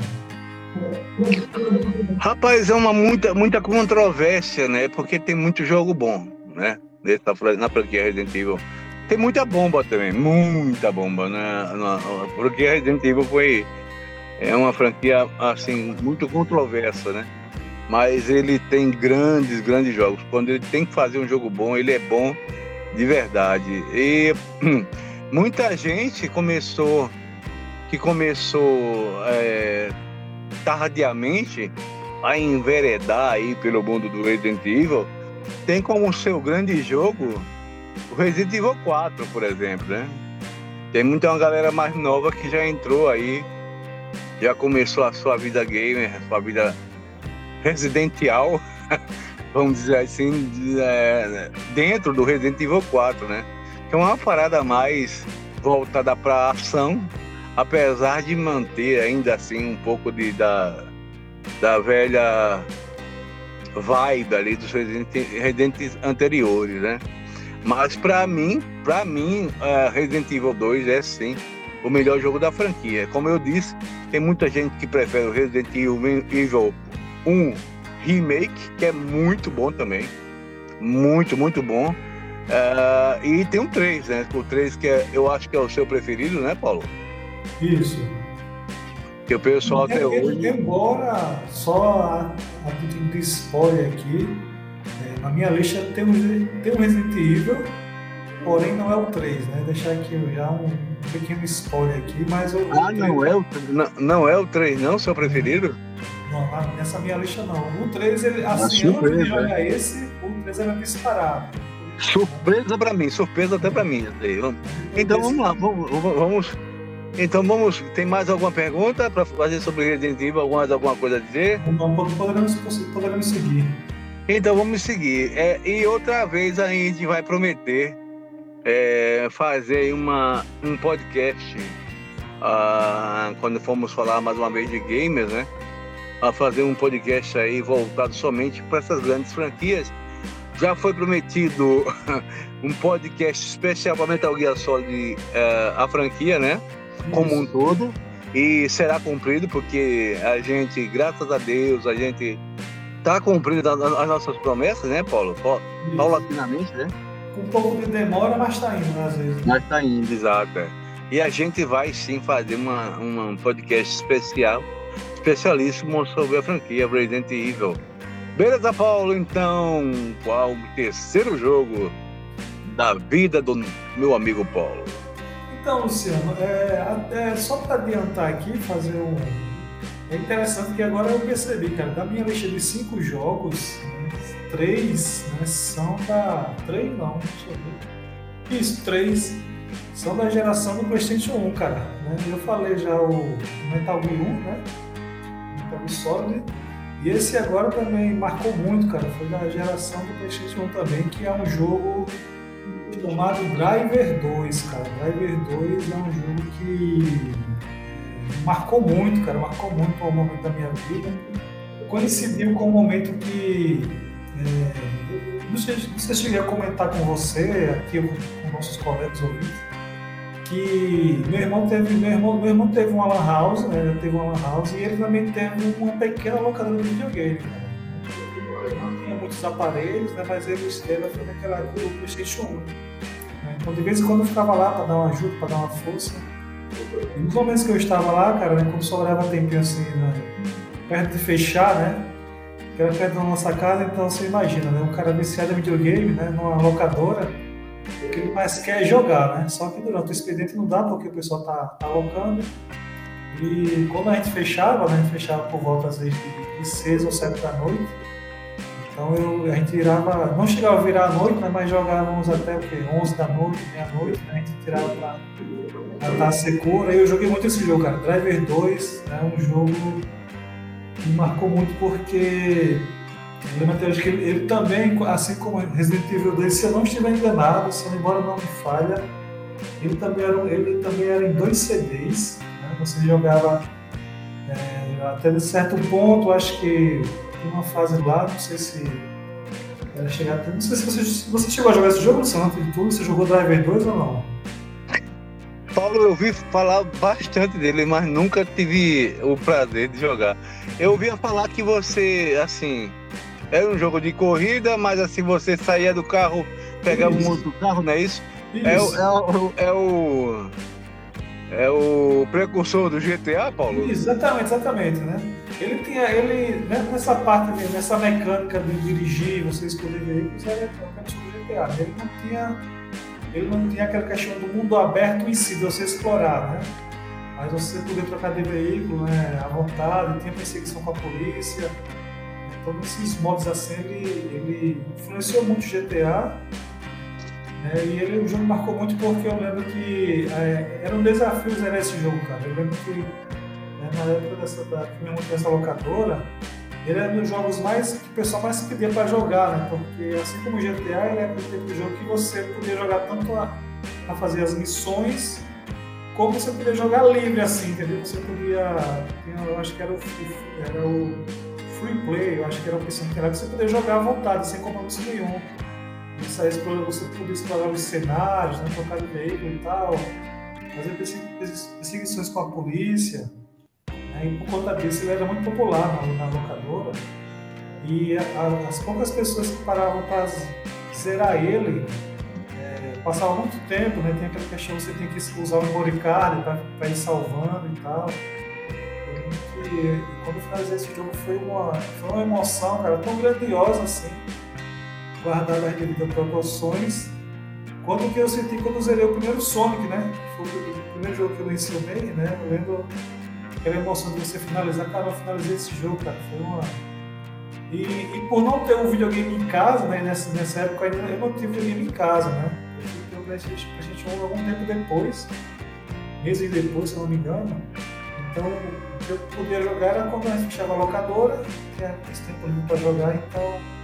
Rapaz, é uma muita, muita controvérsia, né? Porque tem muito jogo bom, né? Na franquia Resident Evil. Tem muita bomba também, muita bomba, né? Porque Resident Evil foi é uma franquia assim muito controversa, né? Mas ele tem grandes, grandes jogos. Quando ele tem que fazer um jogo bom, ele é bom de verdade. E muita gente começou que começou é, tardiamente a enveredar aí pelo mundo do Resident Evil, tem como seu grande jogo o Resident Evil 4, por exemplo, né? Tem muita uma galera mais nova que já entrou aí, já começou a sua vida gamer, a sua vida residencial, vamos dizer assim, é, dentro do Resident Evil 4, né? Que é uma parada mais voltada para ação, apesar de manter ainda assim um pouco de, da, da velha vibe ali dos Resident anteriores, né? Mas para mim, para mim, uh, Resident Evil 2 é sim o melhor jogo da franquia. Como eu disse, tem muita gente que prefere o Resident Evil 1 Remake, que é muito bom também. Muito, muito bom. Uh, e tem um 3, né? O 3 que é, eu acho que é o seu preferido, né, Paulo? Isso. Que o pessoal até hoje. Embora, só a, a título de spoiler aqui, é, na minha lista tem um, tem um Resident Evil, porém não é o 3, né? Deixar aqui já um pequeno spoiler aqui, mas o. Ah, não é o, não, não é o 3, não, seu preferido? Não, nessa minha lista não. O 3, ele, assim, antes de jogar esse, o 3 era disparado. Surpresa pra mim, surpresa até pra mim. Então vamos lá, vamos, vamos então vamos. Tem mais alguma pergunta para fazer sobre Resident Evil? Alguma, alguma coisa a dizer? Não, podemos, podemos seguir. Então vamos seguir. É, e outra vez a gente vai prometer é, fazer uma, um podcast ah, quando formos falar mais uma vez de gamers, né? A fazer um podcast aí voltado somente para essas grandes franquias. Já foi prometido um podcast especial para Metal Gear Solid, é, a franquia, né? como um todo e será cumprido porque a gente, graças a Deus, a gente está cumprindo as nossas promessas, né, Paulo? Paulatinamente, né? Com um pouco de demora, mas está indo, né, às vezes. Mas está indo, exato. É. E a gente vai sim fazer uma, uma, um podcast especial, especialíssimo sobre a franquia Resident Evil. Beleza, Paulo? Então, qual o terceiro jogo da vida do meu amigo Paulo? Então, Luciano, é, é só para adiantar aqui, fazer um. É interessante que agora eu percebi, cara, da minha lista de cinco jogos, né, três né, são da. Três não, deixa eu ver. Isso, três são da geração do PlayStation 1, cara. Né? Eu falei já o Metal Gear 1, né? Metal Gear Solid. E esse agora também marcou muito, cara. Foi da geração do PlayStation 1 também, que é um jogo chamado Driver 2, cara. Driver 2 é um jogo que marcou muito, cara, marcou muito o momento da minha vida. Coincidiu com o momento que. É, não, sei, não sei se cheguei a comentar com você, aqui com nossos colegas ouvintes, que meu irmão teve, meu irmão, meu irmão teve uma lan house, né? Teve uma lan house e ele também teve uma pequena locadora de videogame, cara muitos aparelhos, né, mas ele, ele foi naquela época do PlayStation 1. Né? Então, de vez em quando eu ficava lá para dar uma ajuda, para dar uma força. Nos momentos que eu estava lá, cara, né, como sobrava tempinho assim, né, perto de fechar, né? Que era perto da nossa casa, então você imagina, né? Um cara viciado em videogame, né? Numa locadora, que ele mais quer é jogar, né? Só que durante o expediente não dá porque o pessoal tá, tá alocando. E quando a gente fechava, né? A gente fechava por volta às vezes de 6 ou 7 da noite. Então eu, a gente tirava, não chegava a virar à noite, né, mas jogávamos até o quê? 11 da noite, meia-noite, né, a gente tirava pra estar segura. Eu joguei muito esse jogo, cara. Driver 2 é né, um jogo que me marcou muito porque eu lembro que ele, ele, também, assim como Resident Evil 2, se eu não estiver enganado, se embora não me falha, ele também era, ele também era em dois CDs. Né, você jogava é, até certo ponto, acho que tem uma fase lá, não sei se era chegar até. Não sei se você, você chegou a jogar esse jogo, Luciano, de tudo, você jogou Driver 2 ou não? Paulo, eu ouvi falar bastante dele, mas nunca tive o prazer de jogar. Eu ouvia falar que você, assim, era um jogo de corrida, mas assim, você saía do carro, pegava isso. um outro carro, não é isso? isso. É, é, o, é o é o precursor do GTA, Paulo? Exatamente, exatamente, né? Ele tinha, ele, né, nessa parte, nessa mecânica de dirigir, você escolher veículos, era o GTA. Ele não tinha, ele não tinha aquela questão do mundo aberto em si, de você explorar, né? Mas você poder trocar de veículo, né, à vontade, tinha perseguição com a polícia. Então, nesses modos assim, ele, ele influenciou muito o GTA é, e ele, o jogo marcou muito porque eu lembro que é, era um desafio zerar esse jogo, cara. Eu lembro que né, na época dessa, da, dessa locadora, ele era um dos jogos mais que o pessoal mais pedia para jogar, né? Porque assim como o GTA, ele era o tipo jogo que você podia jogar tanto a, fazer as missões, como você podia jogar livre assim, entendeu? Você podia. Eu acho que era o, era o free play, eu acho que era a opção que era que você podia jogar à vontade, sem compromisso nenhum. Isso aí você poder explorar os cenários, né, trocar de veículo e tal, fazer perseguições com a polícia. Né, e por conta disso ele era muito popular na, locadora. E a, as poucas pessoas que paravam para zerar ele é, passavam muito tempo, né? Tem aquela questão você tem que usar o memory card para ir salvando e tal. E, quando eu finalizei esse jogo foi uma, foi uma emoção, cara, tão grandiosa assim guardada as devidas proporções. Quanto que eu senti quando eu zerei o primeiro Sonic, né? Foi o primeiro jogo que eu mencionei, né? Eu lembro aquela emoção de você finalizar. Cara, eu finalizei esse jogo, cara. Foi uma. E, e por não ter um videogame em casa, né? Nessa, nessa época ainda eu não tive videogame em casa, né? Eu ter o PlayStation, PlayStation 1 algum tempo depois, meses depois, se eu não me engano. Então, eu podia jogar era quando a gente fechava a locadora, que é esse tempo livre para jogar, então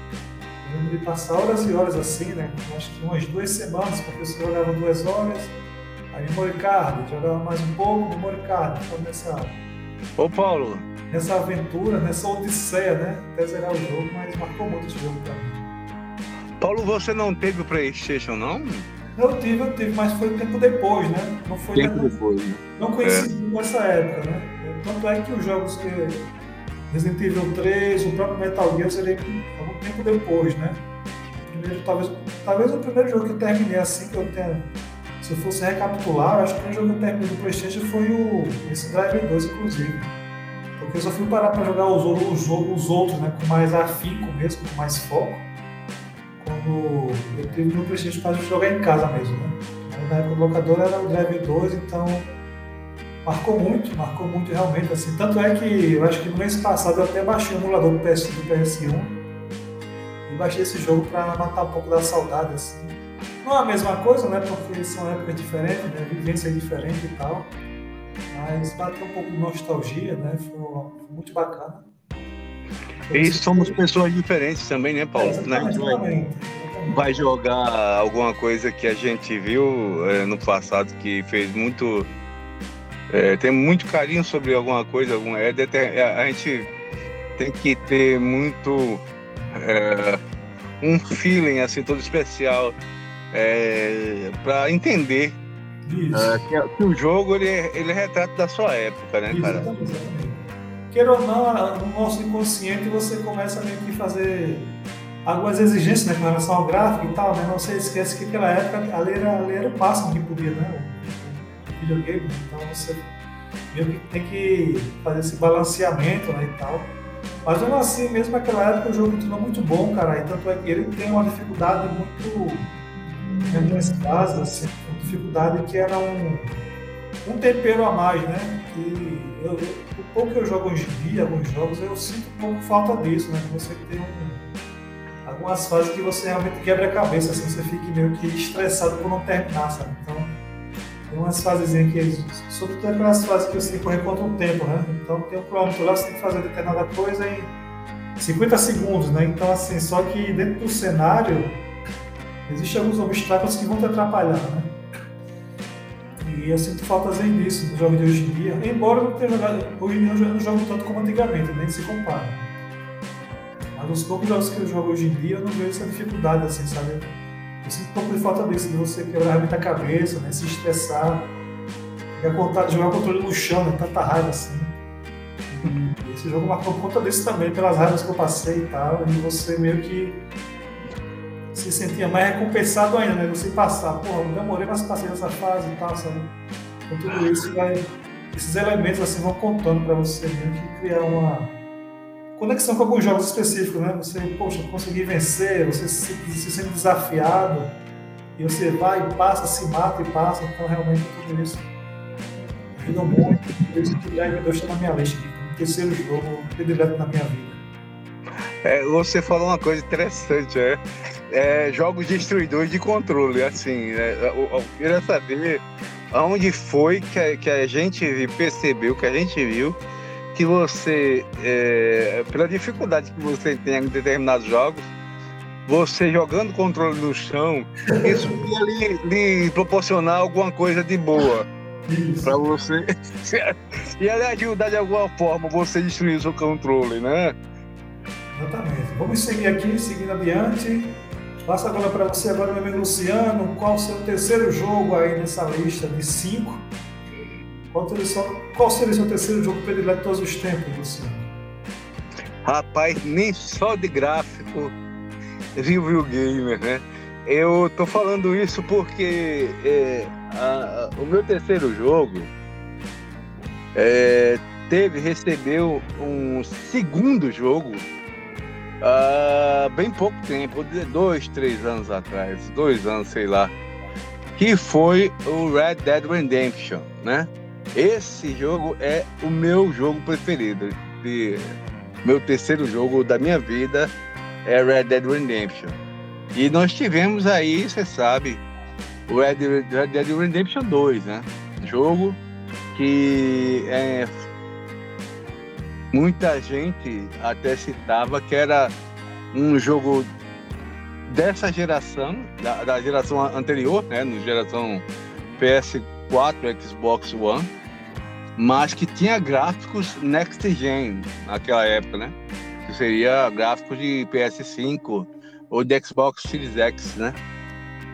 lembro de passar horas e horas assim, né? Acho que umas duas semanas, porque eu jogava duas horas, aí memory card, jogava mais um pouco, memory card. Então nessa. Ô Paulo! Nessa aventura, nessa odisseia, né? Até zerar o jogo, mas marcou muito esse jogo pra mim. Paulo, você não teve o Playstation, não? Eu tive, eu tive, mas foi tempo depois, né? Não foi tempo né? depois, né? Não conheci é. nessa época, né? Tanto é que os jogos que Resident Evil 3, o próprio Metal Gear eu zerei tempo depois, né? Primeiro, talvez, talvez o primeiro jogo que eu terminei assim, que eu tenha. Se eu fosse recapitular, acho que o primeiro jogo que eu terminei do Playstation foi o, esse Drive 2, inclusive. Porque eu só fui parar para jogar os, os, os outros, né? Com mais afinco mesmo, com mais foco. Quando eu tive meu Playstation para jogar em casa mesmo, né? Na época do locador era o Drive 2, então marcou muito, marcou muito realmente. Assim. Tanto é que eu acho que no mês passado eu até baixei o emulador do, PS, do PS1 e baixei esse jogo para matar um pouco da saudade. Assim. Não é a mesma coisa, né? Porque são épocas diferentes, né? Vivência diferente e tal. Mas bateu um pouco de nostalgia, né? Foi, foi muito bacana. e somos pessoas diferentes também, né, Paulo? É, exatamente, né? exatamente. Vai jogar alguma coisa que a gente viu é, no passado que fez muito é, tem muito carinho sobre alguma coisa, alguma é, é, a gente tem que ter muito é, um feeling assim todo especial é, para entender é, que, o jogo ele, ele é retrato da sua época, né, cara? Exatamente, exatamente. Queira ou não, no nosso inconsciente você começa a meio que fazer algumas exigências né, com relação ao gráfico e tal, né? Não se esquece que naquela época ali era, ali era o máximo que podia, né? videogame, então você meio que tem que fazer esse balanceamento né, e tal. Mas mesmo assim, mesmo naquela época o jogo continua muito bom, cara, e tanto é que ele tem uma dificuldade muito algumas fases, assim, uma dificuldade que era um, um tempero a mais, né? Eu, eu, o pouco que eu jogo hoje em dia, alguns jogos, eu sinto um pouco falta disso, né? Que você tem um, algumas fases que você realmente quebra a cabeça, assim, você fica meio que estressado por não terminar, sabe? Então, tem umas fases que, sobretudo aquelas fases que você tem que correr contra o tempo, né? Então tem um cronômetro lá, você tem que fazer determinada coisa em 50 segundos, né? Então, assim, só que dentro do cenário, existem alguns obstáculos que vão te atrapalhar, né? E eu sinto falta disso no jogo de hoje em dia. Embora eu não tenha jogado, hoje em dia eu não jogo tanto como antigamente, nem se compara. Mas nos poucos jogos que eu jogo hoje em dia, eu não vejo essa dificuldade, assim, sabe? Eu sinto um pouco de falta disso, de você quebrar muita cabeça, né? se estressar, jogar o controle no chão, né? tanta raiva assim. E esse jogo marcou conta disso também, pelas raivas que eu passei e tal, e você meio que se sentia mais recompensado ainda, né? Você passar, porra, eu demorei, mas passei nessa fase e tal, sabe? Então tudo isso vai. Esses elementos assim vão contando para você mesmo que criar uma conexão com alguns jogos específicos, né? Você, poxa, conseguir vencer, você se, se sente desafiado, e você vai e passa, se mata e passa, então realmente tudo isso ajuda muito. Por isso que já me está na minha lista, o terceiro jogo predileto na minha vida. É, você falou uma coisa interessante, é, é jogos destruidores de controle, assim, é, eu, eu queria saber aonde foi que a, que a gente percebeu, que a gente viu que você, é, pela dificuldade que você tem em determinados jogos, você jogando controle no chão, isso ia lhe, lhe proporcionar alguma coisa de boa para você. ia lhe ajudar de alguma forma você destruir seu controle, né? Exatamente. Vamos seguir aqui, seguindo adiante. Passa agora para você, agora, meu amigo Luciano, qual o seu terceiro jogo aí nessa lista de cinco? Qual, seria o seu terceiro jogo predileto de todos os tempos, Luciano? Rapaz, nem só de gráfico viu o gamer, né? Eu tô falando isso porque é, a, a, o meu terceiro jogo é, teve, recebeu um segundo jogo há bem pouco tempo, dois, três anos atrás, dois anos, sei lá, que foi o Red Dead Redemption, né? Esse jogo é o meu jogo preferido. De, meu terceiro jogo da minha vida é Red Dead Redemption. E nós tivemos aí, você sabe, o Red, Dead Redemption 2, né? Jogo que é, muita gente até citava que era um jogo dessa geração, da, da geração anterior, né? No geração PS4, Xbox One mas que tinha gráficos next gen naquela época, né? Que seria gráficos de PS5 ou de Xbox Series X, né?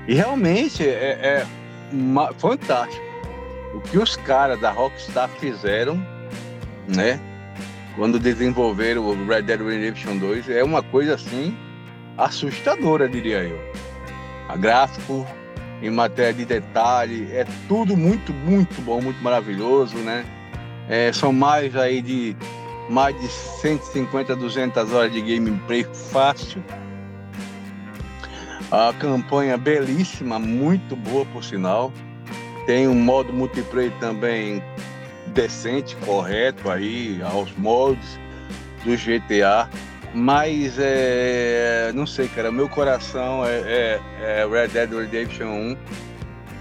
E realmente é, é fantástico o que os caras da Rockstar fizeram, né? Quando desenvolveram o Red Dead Redemption 2, é uma coisa assim assustadora, diria eu. A gráfico, em matéria de detalhe, é tudo muito, muito bom, muito maravilhoso, né? É, são mais aí de mais de 150, 200 horas de gameplay fácil. A campanha belíssima, muito boa por sinal. Tem um modo multiplayer também decente, correto aí, aos moldes do GTA. Mas é, não sei, cara, meu coração é, é, é Red Dead Redemption 1.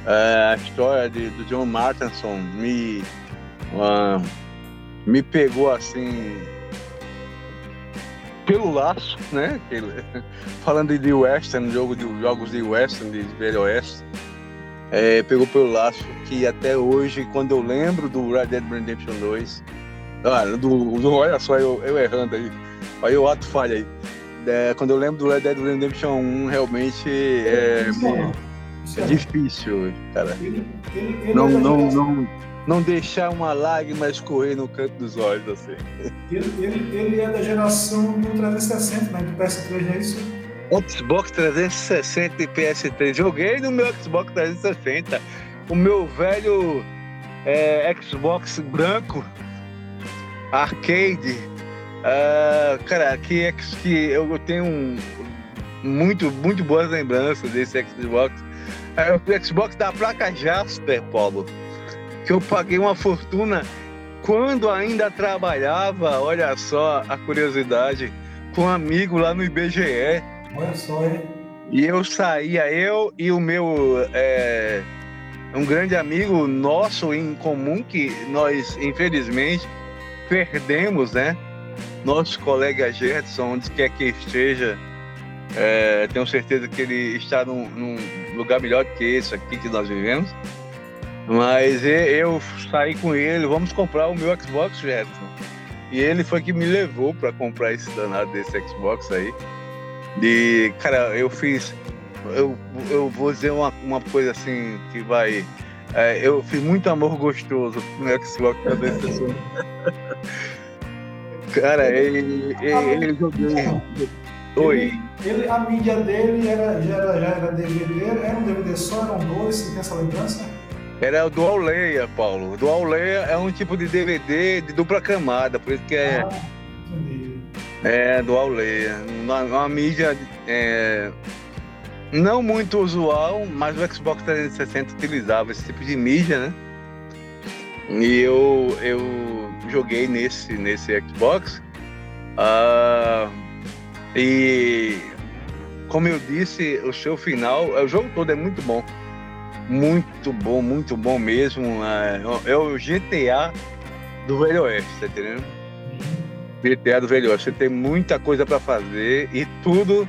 É, a história de, do John Martinson me, uh, me pegou assim pelo laço, né? Falando de western, jogo de jogos de western, de velho oeste, é, pegou pelo laço que até hoje, quando eu lembro do Red Dead Redemption 2, ah, do, do, olha só eu, eu errando aí, Aí o ato falha aí. É, quando eu lembro do Red Dead Redemption 1, realmente é, é, é difícil, cara. não, não, não, não deixar uma lágrima escorrer no canto dos olhos, assim. Ele, ele, ele é da geração do 360, né? Do PS3, não é isso? Xbox 360 e PS3. Joguei no meu Xbox 360. O meu velho é, Xbox branco, arcade. Uh, cara, que, que eu tenho um, muito, muito boas lembranças desse Xbox. É o Xbox da placa Jasper, Paulo, que eu paguei uma fortuna quando ainda trabalhava, olha só a curiosidade, com um amigo lá no IBGE. Olha só, hein? E eu saía, eu e o meu é, um grande amigo nosso em comum, que nós, infelizmente, perdemos, né? Nosso colega Gerson, onde quer que esteja, é, tenho certeza que ele está num, num lugar melhor que esse aqui que nós vivemos. Mas eu saí com ele, vamos comprar o meu Xbox, Jetson. E ele foi que me levou para comprar esse danado desse Xbox aí. E, cara, eu fiz. Eu, eu vou dizer uma, uma coisa assim que vai. É, eu fiz muito amor gostoso no Xbox desse Cara, ele, ele, ele joguei. Oi. Ele, a mídia dele era, já, era, já era DVD, era um DVD só, eram dois, você tem essa lembrança? Era o Dual Layer, Paulo. Dual Layer é um tipo de DVD de dupla camada, por isso que é. Ah, é, Dual Layer. Uma, uma mídia é, não muito usual, mas o Xbox 360 utilizava esse tipo de mídia, né? E eu, eu joguei nesse, nesse Xbox. Uh, e como eu disse, o seu final, o jogo todo é muito bom. Muito bom, muito bom mesmo. É, é o GTA do Velho Oeste, tá entendendo? GTA do Velho Oeste. Você tem muita coisa para fazer e tudo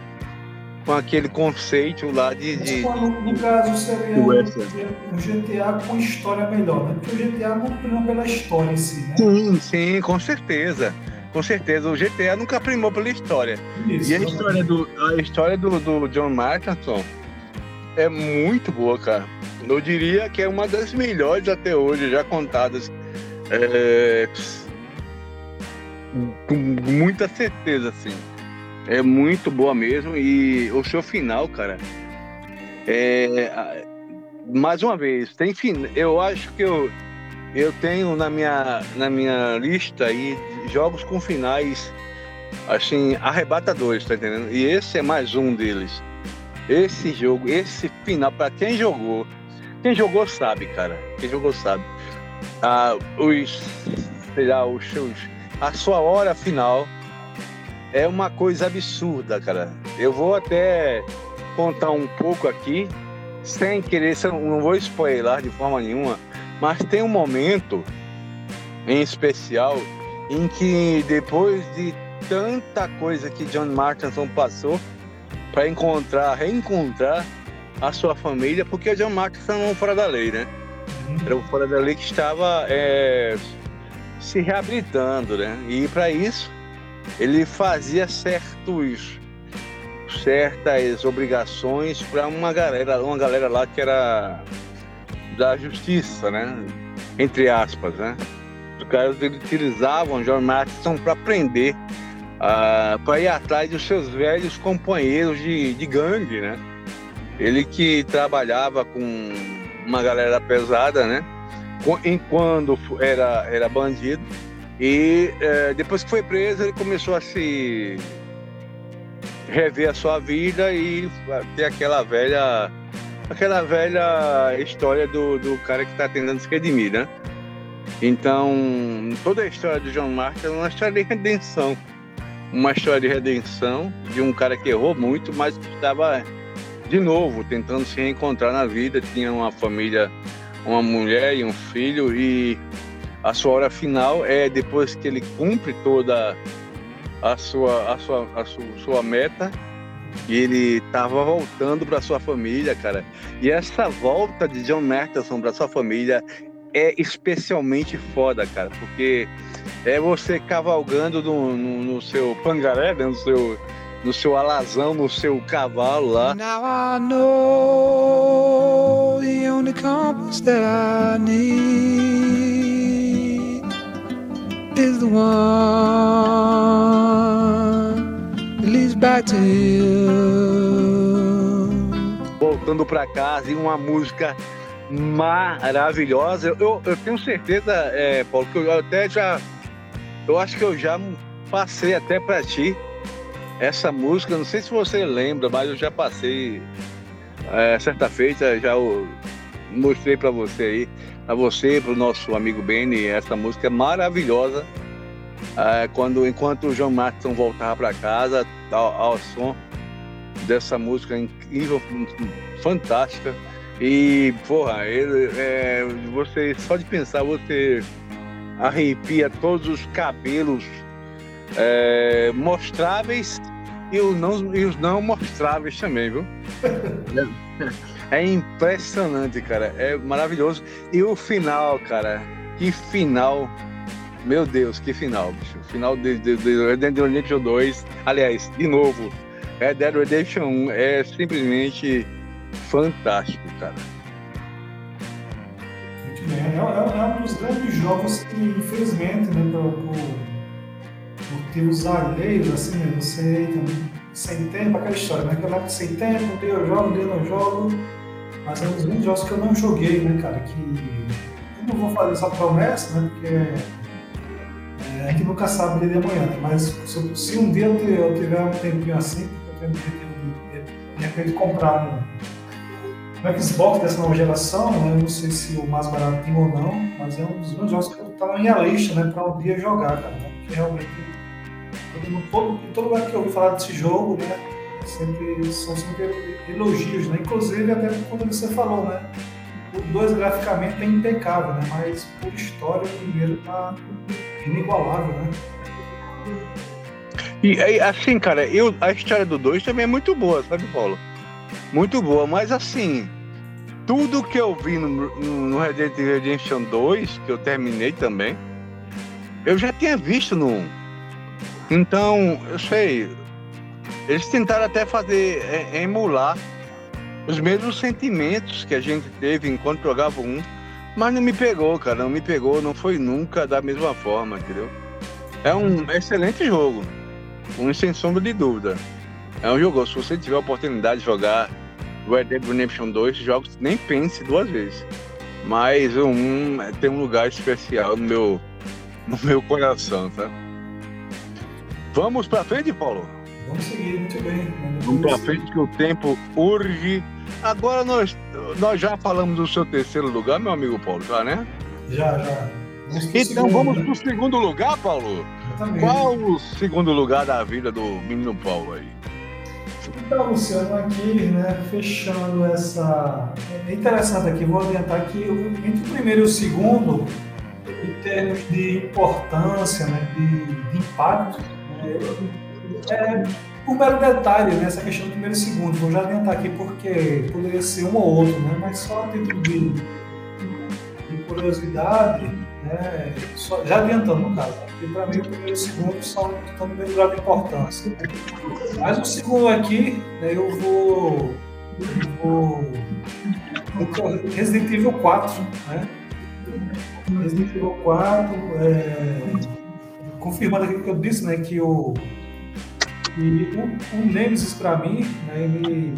com aquele conceito lá de. de... No, no, caso, seria um, um, GTA com história melhor, né? Porque o GTA não prima pela história em si, né? Sim, sim, com certeza. Com certeza. O GTA nunca primou pela história. Isso, e a história, do, a história do, do John Martinson é muito boa, cara. Eu diria que é uma das melhores até hoje já contadas. É, com muita certeza, assim. É muito boa mesmo. E o seu final, cara, é. Mais uma vez, tem fim. Eu acho que eu, eu tenho na minha, na minha lista aí jogos com finais assim, arrebatadores, tá entendendo? E esse é mais um deles. Esse jogo, esse final, para quem jogou, quem jogou sabe, cara. Quem jogou sabe. Ah, os, sei lá, os seus, a sua hora final é uma coisa absurda, cara. Eu vou até contar um pouco aqui, sem querer, não vou spoiler de forma nenhuma, mas tem um momento em especial em que depois de tanta coisa que John Martinson passou para encontrar, reencontrar a sua família, porque John Martinson era um fora da lei, né? Uhum. Era um fora da lei que estava é, se reabilitando, né? E para isso ele fazia certos certas obrigações para uma galera, uma galera lá que era da justiça, né? Entre aspas, né? Os caras utilizavam John Marston para prender, uh, para ir atrás dos seus velhos companheiros de, de gangue, né? Ele que trabalhava com uma galera pesada, né? Enquanto era, era bandido e é, depois que foi preso, ele começou a se rever a sua vida e ter aquela velha aquela velha história do, do cara que está tentando se redimir, né? Então, toda a história do John Mark é uma história de redenção. Uma história de redenção de um cara que errou muito, mas que estava de novo tentando se reencontrar na vida. Tinha uma família, uma mulher e um filho, e a sua hora final é depois que ele cumpre toda a sua, a sua, a sua, sua meta e ele estava voltando para sua família, cara. E essa volta de John Mertelson para sua família é especialmente foda, cara, porque é você cavalgando no, no, no seu pangaré, né, no seu no seu alazão, no seu cavalo lá. Now I know the only compass that I need is the one that leads back to you. Voltando para casa e uma música maravilhosa. Eu, eu tenho certeza, é, Paulo, que eu até já. Eu acho que eu já passei até para ti essa música. Não sei se você lembra, mas eu já passei é, certa feita, já mostrei para você aí, para você, para o nosso amigo Benny, essa música é maravilhosa. É, quando enquanto o João Martin voltava para casa, ao, ao som dessa música incrível, fantástica. E, porra, ele, é, você, só de pensar, você arrepia todos os cabelos é, mostráveis e os, não, e os não mostráveis também, viu? é impressionante, cara. É maravilhoso. E o final, cara, que final. Meu Deus, que final, bicho. Final de, de, de Red Dead Redemption 2. Aliás, de novo, Red Dead Redemption 1 é simplesmente fantástico, cara. Bem. É, é, é um dos grandes jogos que, infelizmente, né, por, por motivos alheios, assim, né, você sem tempo, aquela história, né? Aquela sem tempo, eu jogo, eu não jogo. Mas é um dos grandes jogos que eu não joguei, né, cara? Que eu não vou fazer essa promessa, né? Porque é, a gente nunca sabe de amanhã, né? Mas se, se, um dia eu tiver um tempinho assim, porque eu tenho um de, de repente comprar um no Xbox dessa nova geração, né, não sei se o mais barato tem ou não, mas é um dos meus jogos que eu tá na minha lista, né, para um dia jogar, cara, né, porque realmente todo, em todo lugar que eu ouvi falar desse jogo, né, sempre são sempre elogios, né, inclusive até quando você falou, né, o 2 graficamente é impecável, né, mas por história o primeiro tá inigualável, né. E assim, cara, eu, a história do 2 também é muito boa, sabe, Paulo? muito boa, mas assim, tudo que eu vi no, no Red Dead Redemption 2, que eu terminei também, eu já tinha visto no 1. Então, eu sei, eles tentaram até fazer, é, emular os mesmos sentimentos que a gente teve enquanto jogava um, mas não me pegou, cara, não me pegou, não foi nunca da mesma forma, entendeu? É um excelente jogo, um sem sombra de dúvida. É um jogo, se você tiver a oportunidade de jogar Red Dead Redemption 2, jogos nem pense duas vezes. Mas um tem um lugar especial no meu, no meu coração, tá? Vamos pra frente, Paulo? Vamos seguir, muito bem. Vamos pra frente que o tempo urge. Agora nós, nós já falamos do seu terceiro lugar, meu amigo Paulo, já, né? Já, já. Vamos então segundo, vamos né? pro segundo lugar, Paulo? Qual o segundo lugar da vida do menino Paulo aí? Então, Luciano, aqui, né, fechando essa. É interessante aqui, vou adiantar que entre o primeiro e o segundo, em termos de importância, né, de, de impacto, né, é um mero detalhe nessa né, questão do primeiro e segundo. Vou já adiantar aqui porque poderia ser um ou outro, né, mas só dentro de, de curiosidade, né, só, já adiantando no caso. E para mim, o primeiro e o segundo são estão no mesmo grau de importância. Mas o segundo aqui, né, eu vou. Vou. Resident Evil 4, né? Resident Evil 4, é, confirmando aquilo que eu disse, né? Que o. E o, o Nemesis para mim, né, ele,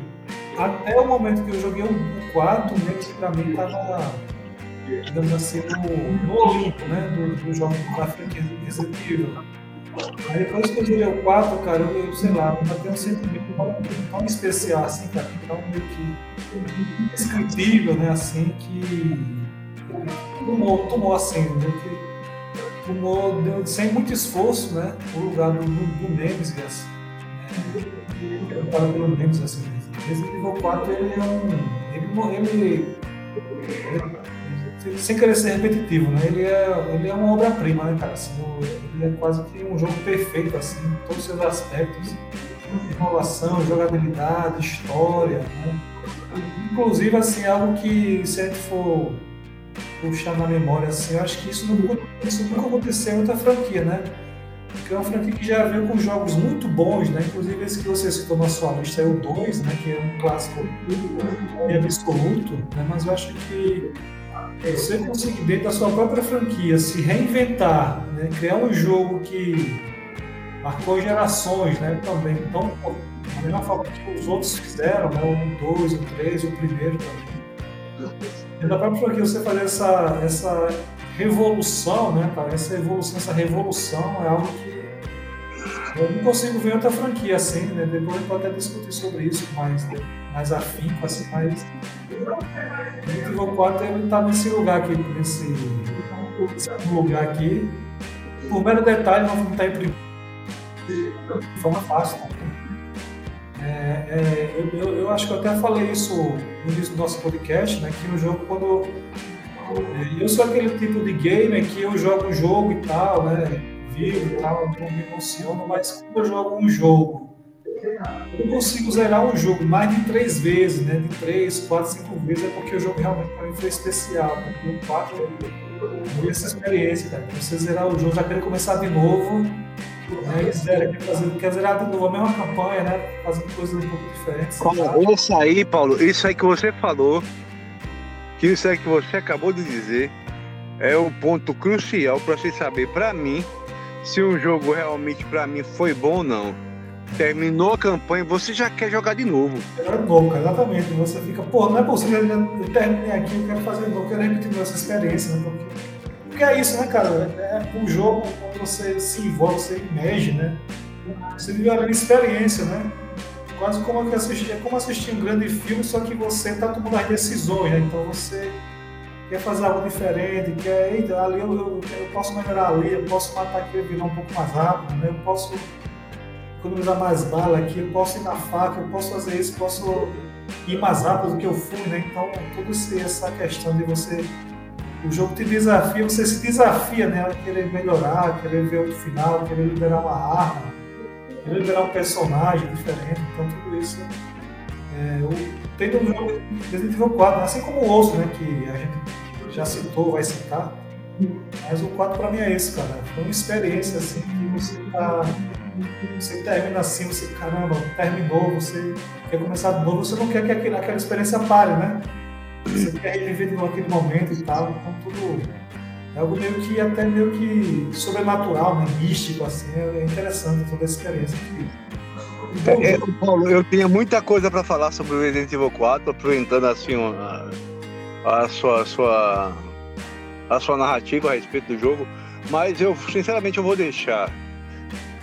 até o momento que eu joguei o 4, o Nemesis para mim estava digamos assim, no, no Olimpo, né? Do, do jogo da franquia Resident. Aí depois que eu joguei o 4, cara, eu, sei lá, eu tenho um sentimento tão, tão especial, assim, cara, tão meio que indescritível, né, assim, que tomou, tomou assim, né, que tomou, deu, sem muito esforço, né, o lugar do, do, do Nemesis, assim, eu falo pelo Nemesis, assim, Resident Evil 4, ele é um, ele, ele, ele sem querer ser repetitivo, né? Ele é, ele é uma obra-prima, né, cara? Assim, ele é quase que um jogo perfeito, assim, em todos os seus aspectos. Enrolação, jogabilidade, história, né? Inclusive, assim, algo que se a gente for puxar na memória, assim, eu acho que isso nunca, isso nunca aconteceu em outra franquia, né? Porque é uma franquia que já veio com jogos muito bons, né? Inclusive esse que você citou na sua lista é o 2, né? Que é um clássico absoluto, né? Mas eu acho que você conseguir dentro da sua própria franquia se reinventar, né? criar um jogo que marcou gerações, né? Também, então, da mesma forma que os outros fizeram, né? O 2, o 3, o primeiro também. E da própria franquia você fazer essa, essa revolução, né, cara? Essa evolução, essa revolução é algo que eu não consigo ver outra franquia assim, né? Depois gente pode até discutir sobre isso mais, mais afinco, assim, mas Resident Evil 4 ele tá nesse lugar aqui, nesse, lugar aqui. Por mero detalhe, não está em de forma fácil. Tá? É, é, eu, eu, eu, acho que eu até falei isso no início do nosso podcast, né? Que no jogo, quando. É, eu sou aquele tipo de gamer que eu jogo um jogo e tal, né? Vivo e tal, não me emociono, mas quando eu jogo um jogo, eu consigo zerar um jogo mais de três vezes, né? De três, quatro, cinco vezes, é porque o jogo realmente para mim foi especial. Né? No 4, eu essa experiência, cara. Você zerar o jogo, já querer começar de novo né? Zera, quer, fazer, quer zerar de novo a mesma campanha, né? Fazendo coisas um pouco diferentes. Paulo, isso aí, Paulo, isso aí que você falou, que isso aí que você acabou de dizer, é o ponto crucial para você saber, para mim, se um jogo realmente para mim foi bom ou não. Terminou a campanha, você já quer jogar de novo. É bom, exatamente. Você fica, pô, não é possível, eu terminei aqui, eu quero fazer de novo, eu quero repetir essa experiência, né? Porque porque é isso, né, cara? É, o jogo, quando você se envolve, você imerge, né? Você vive uma experiência, né? Quase como assistir, é como assistir um grande filme, só que você está tomando as decisões, né? Então você quer fazer algo diferente, quer, eita, ali eu, eu, eu, posso melhorar ali, eu posso matar aquele vilão um pouco mais rápido, né? Eu posso economizar mais bala aqui, eu posso ir na faca, eu posso fazer isso, posso ir mais rápido do que eu fui, né? Então, toda essa questão de você o jogo te desafia, você se desafia né, a querer melhorar, querer ver outro final, querer liberar uma arma, querer liberar um personagem diferente. Então tudo isso é, tem no jogo Resident Evil 4, assim como o outro, né, que a gente já citou, vai citar. Mas o 4 para mim é esse, cara. Foi uma experiência assim que você tá. Você termina assim, você, caramba, terminou, você quer começar de novo, você não quer que aquela, aquela experiência pare, né? Você quer reviver aquele momento e tal, então tudo é algo meio que até meio que sobrenatural, né? místico, assim, é interessante toda essa experiência. É, é, Paulo, eu tinha muita coisa para falar sobre o Resident Evil 4, aproveitando assim a, a, sua, a, sua, a sua narrativa a respeito do jogo, mas eu sinceramente eu vou deixar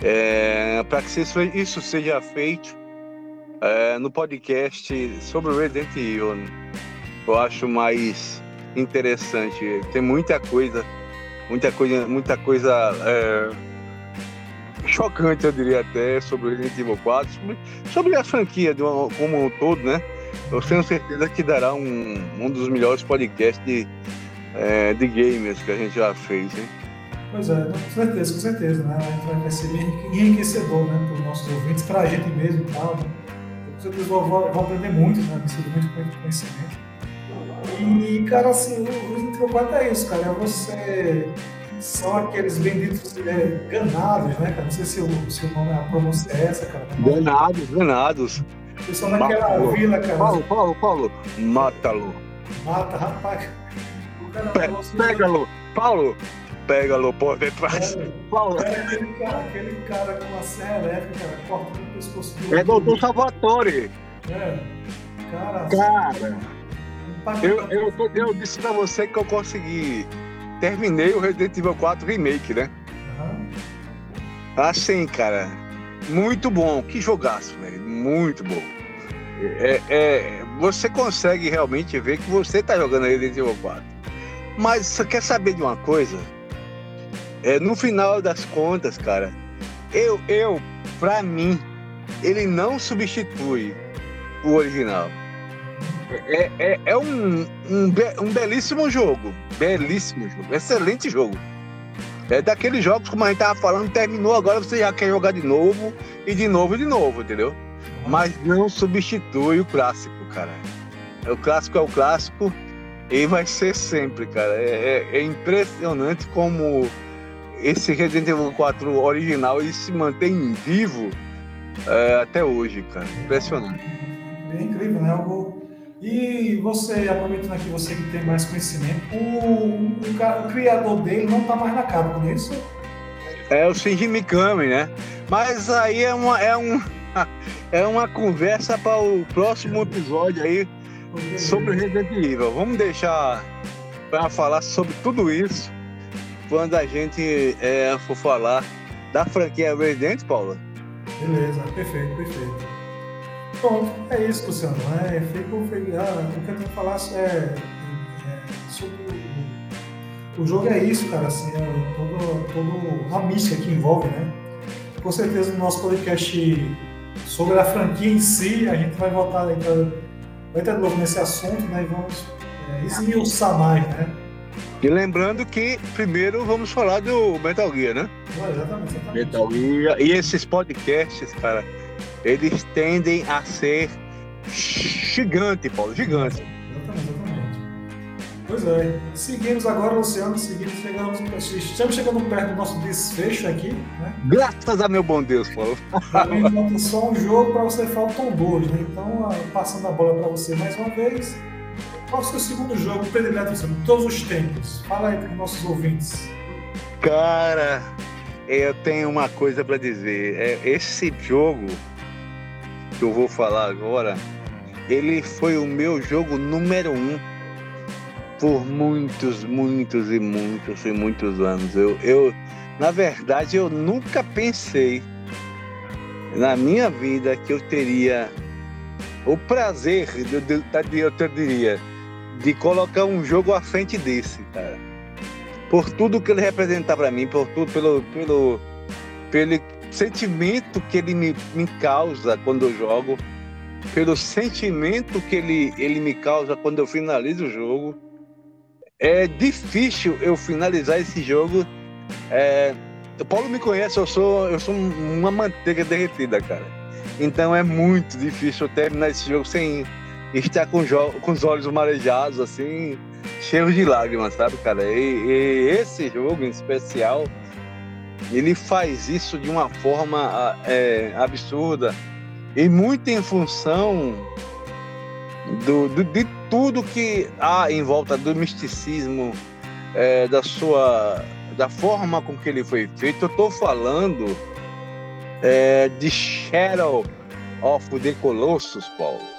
é, para que isso, isso seja feito é, no podcast sobre o Resident Evil eu acho mais interessante. Tem muita coisa, muita coisa, muita coisa é, chocante, eu diria até, sobre Resident Evil 4, sobre, sobre a franquia uma, como um todo, né? Eu tenho certeza que dará um, um dos melhores podcasts de, é, de gamers que a gente já fez, hein? Pois é, com certeza, com certeza, né? Vai ser bem enriquecedor, né? Para os nossos ouvintes, para a gente mesmo e tal, né? Com certeza vão, aprender muito, né? Absorver muito conhecimento. E, cara, assim, o 4 é isso, cara. É você. São aqueles benditos é, ganados, né, cara? Não sei se o, se o nome, a pronúncia é essa, cara. Ganados, ganados. Eles são naquela vila, cara. Paulo, Paulo, Paulo, mata-lo. Mata, rapaz. Pe Pega-lo, Paulo, pega-lo por detrás. É, Paulo. É aquele cara, aquele cara com a serra elétrica, cara, cortando o pescoço do. É doutor Salvatore. É. Cara. Cara. Eu, eu, eu disse pra você que eu consegui. Terminei o Resident Evil 4 Remake, né? Uhum. Assim, cara. Muito bom. Que jogaço, velho. Muito bom. É, é, você consegue realmente ver que você tá jogando Resident Evil 4. Mas você quer saber de uma coisa? É, no final das contas, cara, eu, eu, pra mim, ele não substitui o original. É, é, é um, um, um, belíssimo jogo. Belíssimo jogo. Excelente jogo. É daqueles jogos, como a gente tava falando, terminou, agora você já quer jogar de novo, e de novo, e de novo, entendeu? Mas não substitui o clássico, cara. O clássico é o clássico e vai ser sempre, cara. É, é, é impressionante como esse Resident Evil 4 original ele se mantém vivo é, até hoje, cara. Impressionante. É incrível, né? Algo e você, aproveitando aqui, você que tem mais conhecimento, o, o, o criador dele não está mais na Capcom, não é isso? É o Shinji Mikami, né? Mas aí é uma, é um, é uma conversa para o próximo episódio aí, sobre Resident Evil. Vamos deixar para falar sobre tudo isso quando a gente é, for falar da franquia Resident, Paulo. Beleza, perfeito, perfeito. Pronto, é isso, Luciano. É, fico, ah, o que eu tenho que falar é, é sobre o, jogo é isso, cara, assim, é todo, todo a mística que envolve, né? Com certeza no nosso podcast sobre a franquia em si, a gente vai voltar aí pra, vai ter de novo nesse assunto, né? E vamos é, esmiuçar mais, né? E lembrando que primeiro vamos falar do Metal Gear, né? Ah, exatamente, exatamente. Metal Gear. E esses podcasts, cara, eles tendem a ser gigante, Paulo, gigante. Exatamente, exatamente. Pois é. Seguimos agora, Luciano, seguimos, chegamos, estamos chegando perto do nosso desfecho aqui, né? Graças a meu bom Deus, Paulo. Falta só um jogo para você faltam dois, né? Então, passando a bola para você mais uma vez. Qual é o seu segundo jogo predileto de todos os tempos? Fala aí para os nossos ouvintes. Cara, eu tenho uma coisa para dizer. É, esse jogo que eu vou falar agora, ele foi o meu jogo número um por muitos, muitos e muitos e muitos anos. Eu, eu na verdade, eu nunca pensei na minha vida que eu teria o prazer, de, de, de, eu diria, de colocar um jogo à frente desse, cara. Por tudo que ele representa para mim, por tudo, pelo, pelo, pelo sentimento que ele me, me causa quando eu jogo, pelo sentimento que ele, ele me causa quando eu finalizo o jogo. É difícil eu finalizar esse jogo. É, o Paulo me conhece, eu sou, eu sou uma manteiga derretida, cara. Então é muito difícil eu terminar esse jogo sem estar com, com os olhos marejados, assim, cheios de lágrimas, sabe, cara? E, e, esse jogo em especial, ele faz isso de uma forma é, absurda e muito em função do, do, de tudo que há em volta do misticismo, é, da sua da forma com que ele foi feito. Eu estou falando é, de Shadow of the Colossus, Paulo.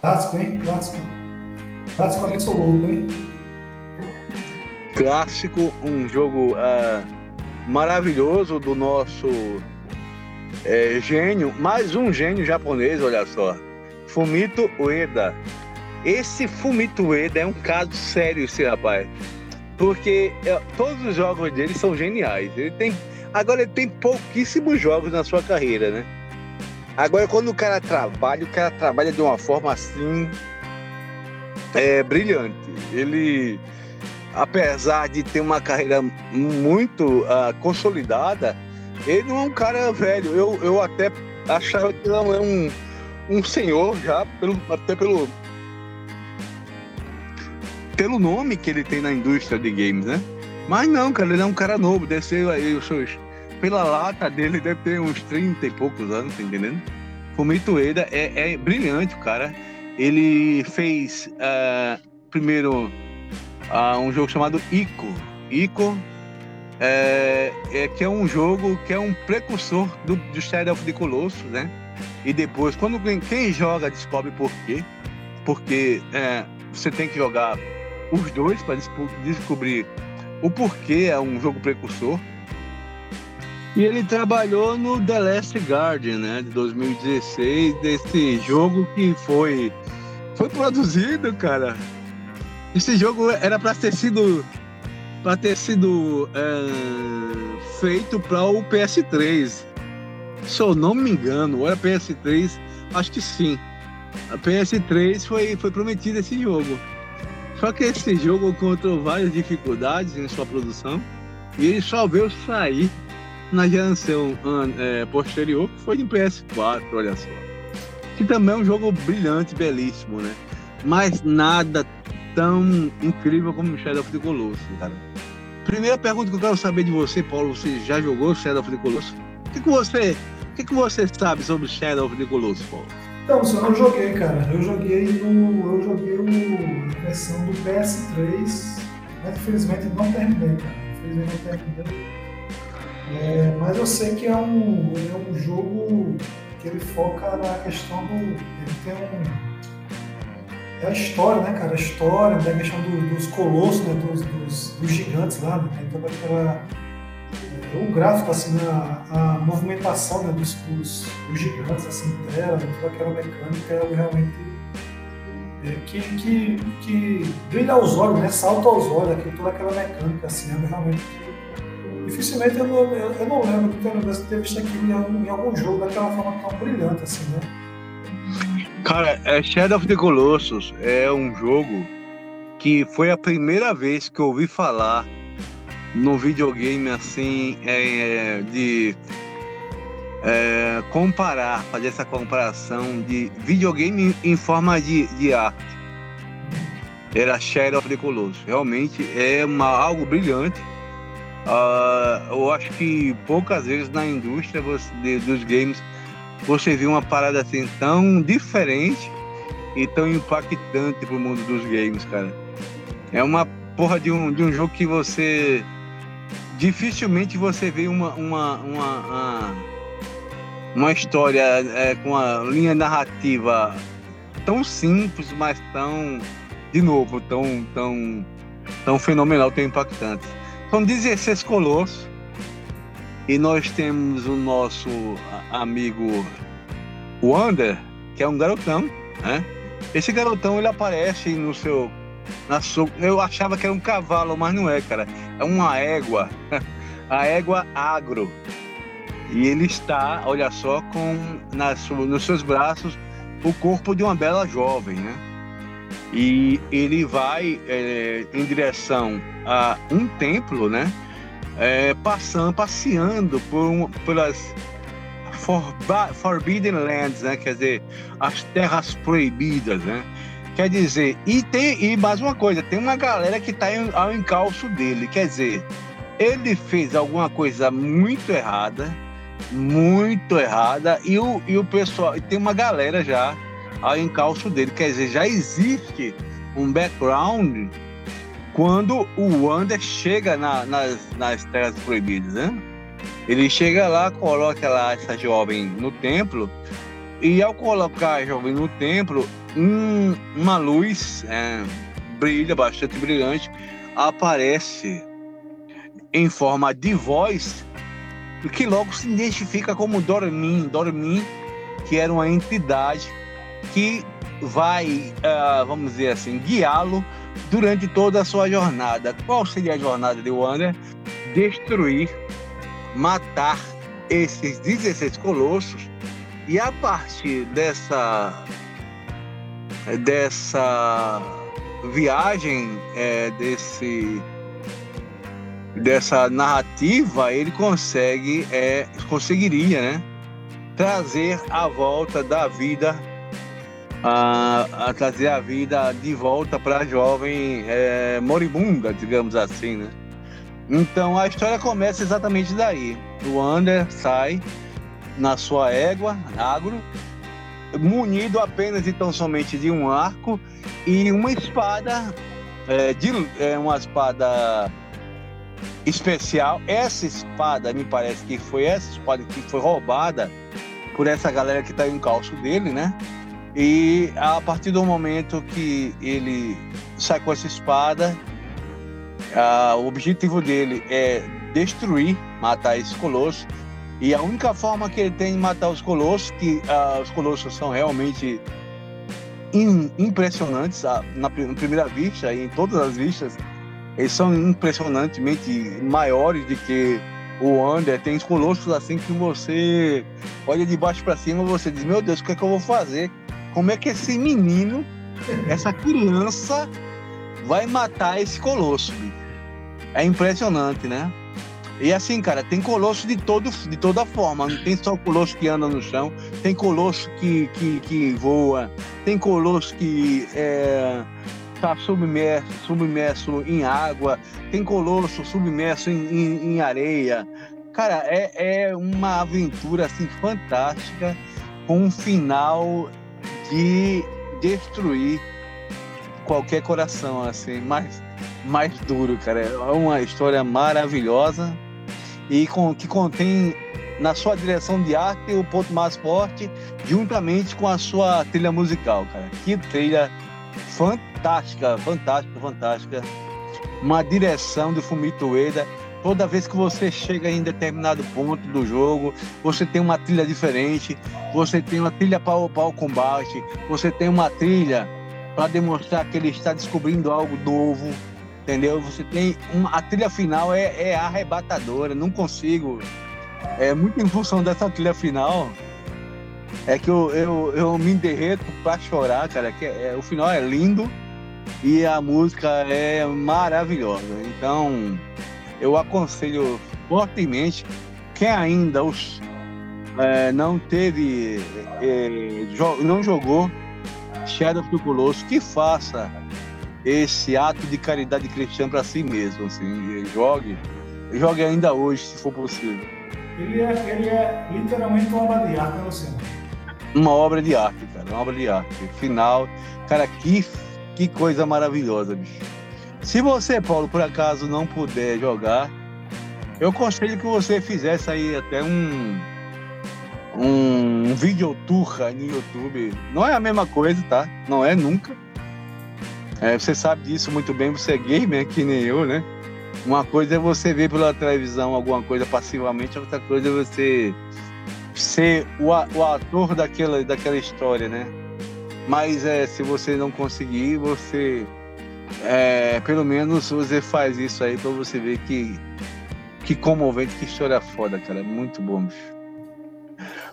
Clássico, hein? Clássico. Clássico absoluto, hein? Clássico, um jogo uh, maravilhoso do nosso é, gênio, mais um gênio japonês, olha só. Fumito Ueda. Esse Fumito Ueda é um caso sério, esse rapaz. Porque é, todos os jogos dele são geniais. Ele tem. Agora ele tem pouquíssimos jogos na sua carreira, né? Agora, quando o cara trabalha, o cara trabalha de uma forma assim. É, brilhante. Ele, apesar de ter uma carreira muito uh, consolidada, ele não é um cara velho. Eu, eu até achava que não é um, um senhor já, pelo, até pelo, pelo nome que ele tem na indústria de games, né? Mas não, cara, ele é um cara novo, ser aí os seus pela lata dele, deve ter uns 30 e poucos anos, tá entendendo? Fumito Ueda é, é brilhante, cara. Ele fez uh, primeiro uh, um jogo chamado Ico. Ico é, é, que é um jogo que é um precursor do, do Shadow of the Colossus, né? E depois, quando quem joga descobre por quê, porque é, você tem que jogar os dois para descobrir o porquê é um jogo precursor. E ele trabalhou no The Last Guardian, né, de 2016, desse jogo que foi foi produzido, cara. Esse jogo era para ter sido para ter sido é, feito para o PS3. Se eu não me engano, era PS3, acho que sim. A PS3 foi, foi prometido esse jogo. Só que esse jogo encontrou várias dificuldades em sua produção e ele só veio sair na geração é, posterior, que foi de PS4, olha só. Que também é um jogo brilhante, belíssimo, né? Mas nada tão incrível como Shadow of the Colossus, cara. Primeira pergunta que eu quero saber de você, Paulo, você já jogou Shadow of the Colossus? O que, que você, o que, que, você sabe sobre Shadow of the Colossus, Paulo? Então, eu não joguei, cara. Eu joguei no. Eu joguei o, a versão do PS3, mas infelizmente não terminei, cara. Infelizmente não terminei. É, mas eu sei que é um, é um jogo que ele foca na questão do. Ele tem um. É a história, né, cara? A história, né? a questão do, dos colossos, né? Dos, dos, dos, gigantes lá, né? Tem toda aquela. É, o gráfico, assim, a, a movimentação né? dos, dos, dos gigantes, assim, tela, toda aquela mecânica é realmente. É, que, que, que brilha aos olhos, né? Salta aos olhos, aqui, toda aquela mecânica, assim, é realmente dificilmente eu não, eu, eu não lembro de ter, ter visto aquilo em algum, em algum, jogo daquela forma tão brilhante assim, né? Cara, é Shadow of the Colossus é um jogo que foi a primeira vez que eu ouvi falar no videogame assim é, de é, comparar, fazer essa comparação de videogame em forma de, de arte. Era Shadow of the Colossus. Realmente é uma, algo brilhante Uh, eu acho que poucas vezes na indústria você, de, dos games você viu uma parada assim tão diferente e tão impactante pro mundo dos games, cara. É uma porra de um, de um jogo que você dificilmente você vê uma uma, uma, uma, uma história é, com uma linha narrativa tão simples, mas tão de novo tão tão tão fenomenal, tão impactante. São 16 colossos. E nós temos o nosso amigo Wander, que é um garotão, né? Esse garotão ele aparece no seu. Na sua, eu achava que era um cavalo, mas não é, cara. É uma égua. A égua agro. E ele está, olha só, com na nos seus braços o corpo de uma bela jovem, né? E ele vai é, em direção a um templo, né? É, passando, passeando por um, pelas Forbidden Lands, né? Quer dizer, as terras proibidas, né? Quer dizer, e tem e mais uma coisa, tem uma galera que está ao encalço dele. Quer dizer, ele fez alguma coisa muito errada, muito errada, e o, e o pessoal, e tem uma galera já ao encalço dele. Quer dizer, já existe um background quando o Wander chega na, nas, nas Terras Proibidas, né? Ele chega lá, coloca lá essa jovem no templo, e ao colocar a jovem no templo, um, uma luz é, brilha, bastante brilhante, aparece em forma de voz, que logo se identifica como Dormin. Dormin, que era uma entidade que vai, uh, vamos dizer assim, guiá-lo durante toda a sua jornada. Qual seria a jornada de Wander? Destruir, matar esses 16 colossos e a partir dessa dessa viagem é, desse dessa narrativa ele consegue é, conseguiria né trazer a volta da vida a, a trazer a vida de volta para a jovem é, moribunda, digamos assim, né? Então a história começa exatamente daí. O Ander sai na sua égua, agro, munido apenas e tão somente de um arco e uma espada, é, de, é, uma espada especial. Essa espada, me parece que foi essa espada que foi roubada por essa galera que está em calço dele, né? E a partir do momento que ele sai com essa espada, o objetivo dele é destruir, matar esse colosso. E a única forma que ele tem de matar os colossos, que os colossos são realmente impressionantes na, primeira vista, em todas as vistas, eles são impressionantemente maiores do que o Under. Tem os colossos assim que você olha de baixo para cima, você diz: Meu Deus, o que é que eu vou fazer? Como é que esse menino, essa criança, vai matar esse colosso. É impressionante, né? E assim, cara, tem colosso de, todo, de toda forma. Não tem só colosso que anda no chão, tem colosso que, que, que voa, tem colosso que é, tá submerso, submerso em água, tem colosso submerso em, em, em areia. Cara, é, é uma aventura assim fantástica, com um final de destruir qualquer coração, assim, mais, mais duro, cara. É uma história maravilhosa e com, que contém na sua direção de arte o ponto mais forte, juntamente com a sua trilha musical, cara. Que trilha fantástica, fantástica, fantástica. Uma direção do Fumito Ueda. Toda vez que você chega em determinado ponto do jogo, você tem uma trilha diferente, você tem uma trilha para o, para combate, você tem uma trilha para demonstrar que ele está descobrindo algo novo, entendeu? Você tem uma, a trilha final é, é arrebatadora, não consigo é muito em função dessa trilha final. É que eu, eu, eu me derreto pra chorar, cara. Que é, o final é lindo e a música é maravilhosa. Então, eu aconselho fortemente quem ainda os, é, não teve, é, jo não jogou Shadow the Colossus, que faça esse ato de caridade cristã para si mesmo. Assim, jogue, jogue ainda hoje, se for possível. Ele é, ele é literalmente uma obra de arte, né, Luciano? Uma obra de arte, cara. Uma obra de arte. Final. Cara, que, que coisa maravilhosa, bicho. Se você, Paulo, por acaso não puder jogar, eu aconselho que você fizesse aí até um, um, um vídeo no YouTube. Não é a mesma coisa, tá? Não é nunca. É, você sabe disso muito bem, você é gamer, que nem eu, né? Uma coisa é você ver pela televisão alguma coisa passivamente, outra coisa é você ser o, o ator daquela, daquela história, né? Mas é, se você não conseguir, você é, pelo menos você faz isso aí para você ver que que comovente, que história foda, cara. Muito bom, bicho.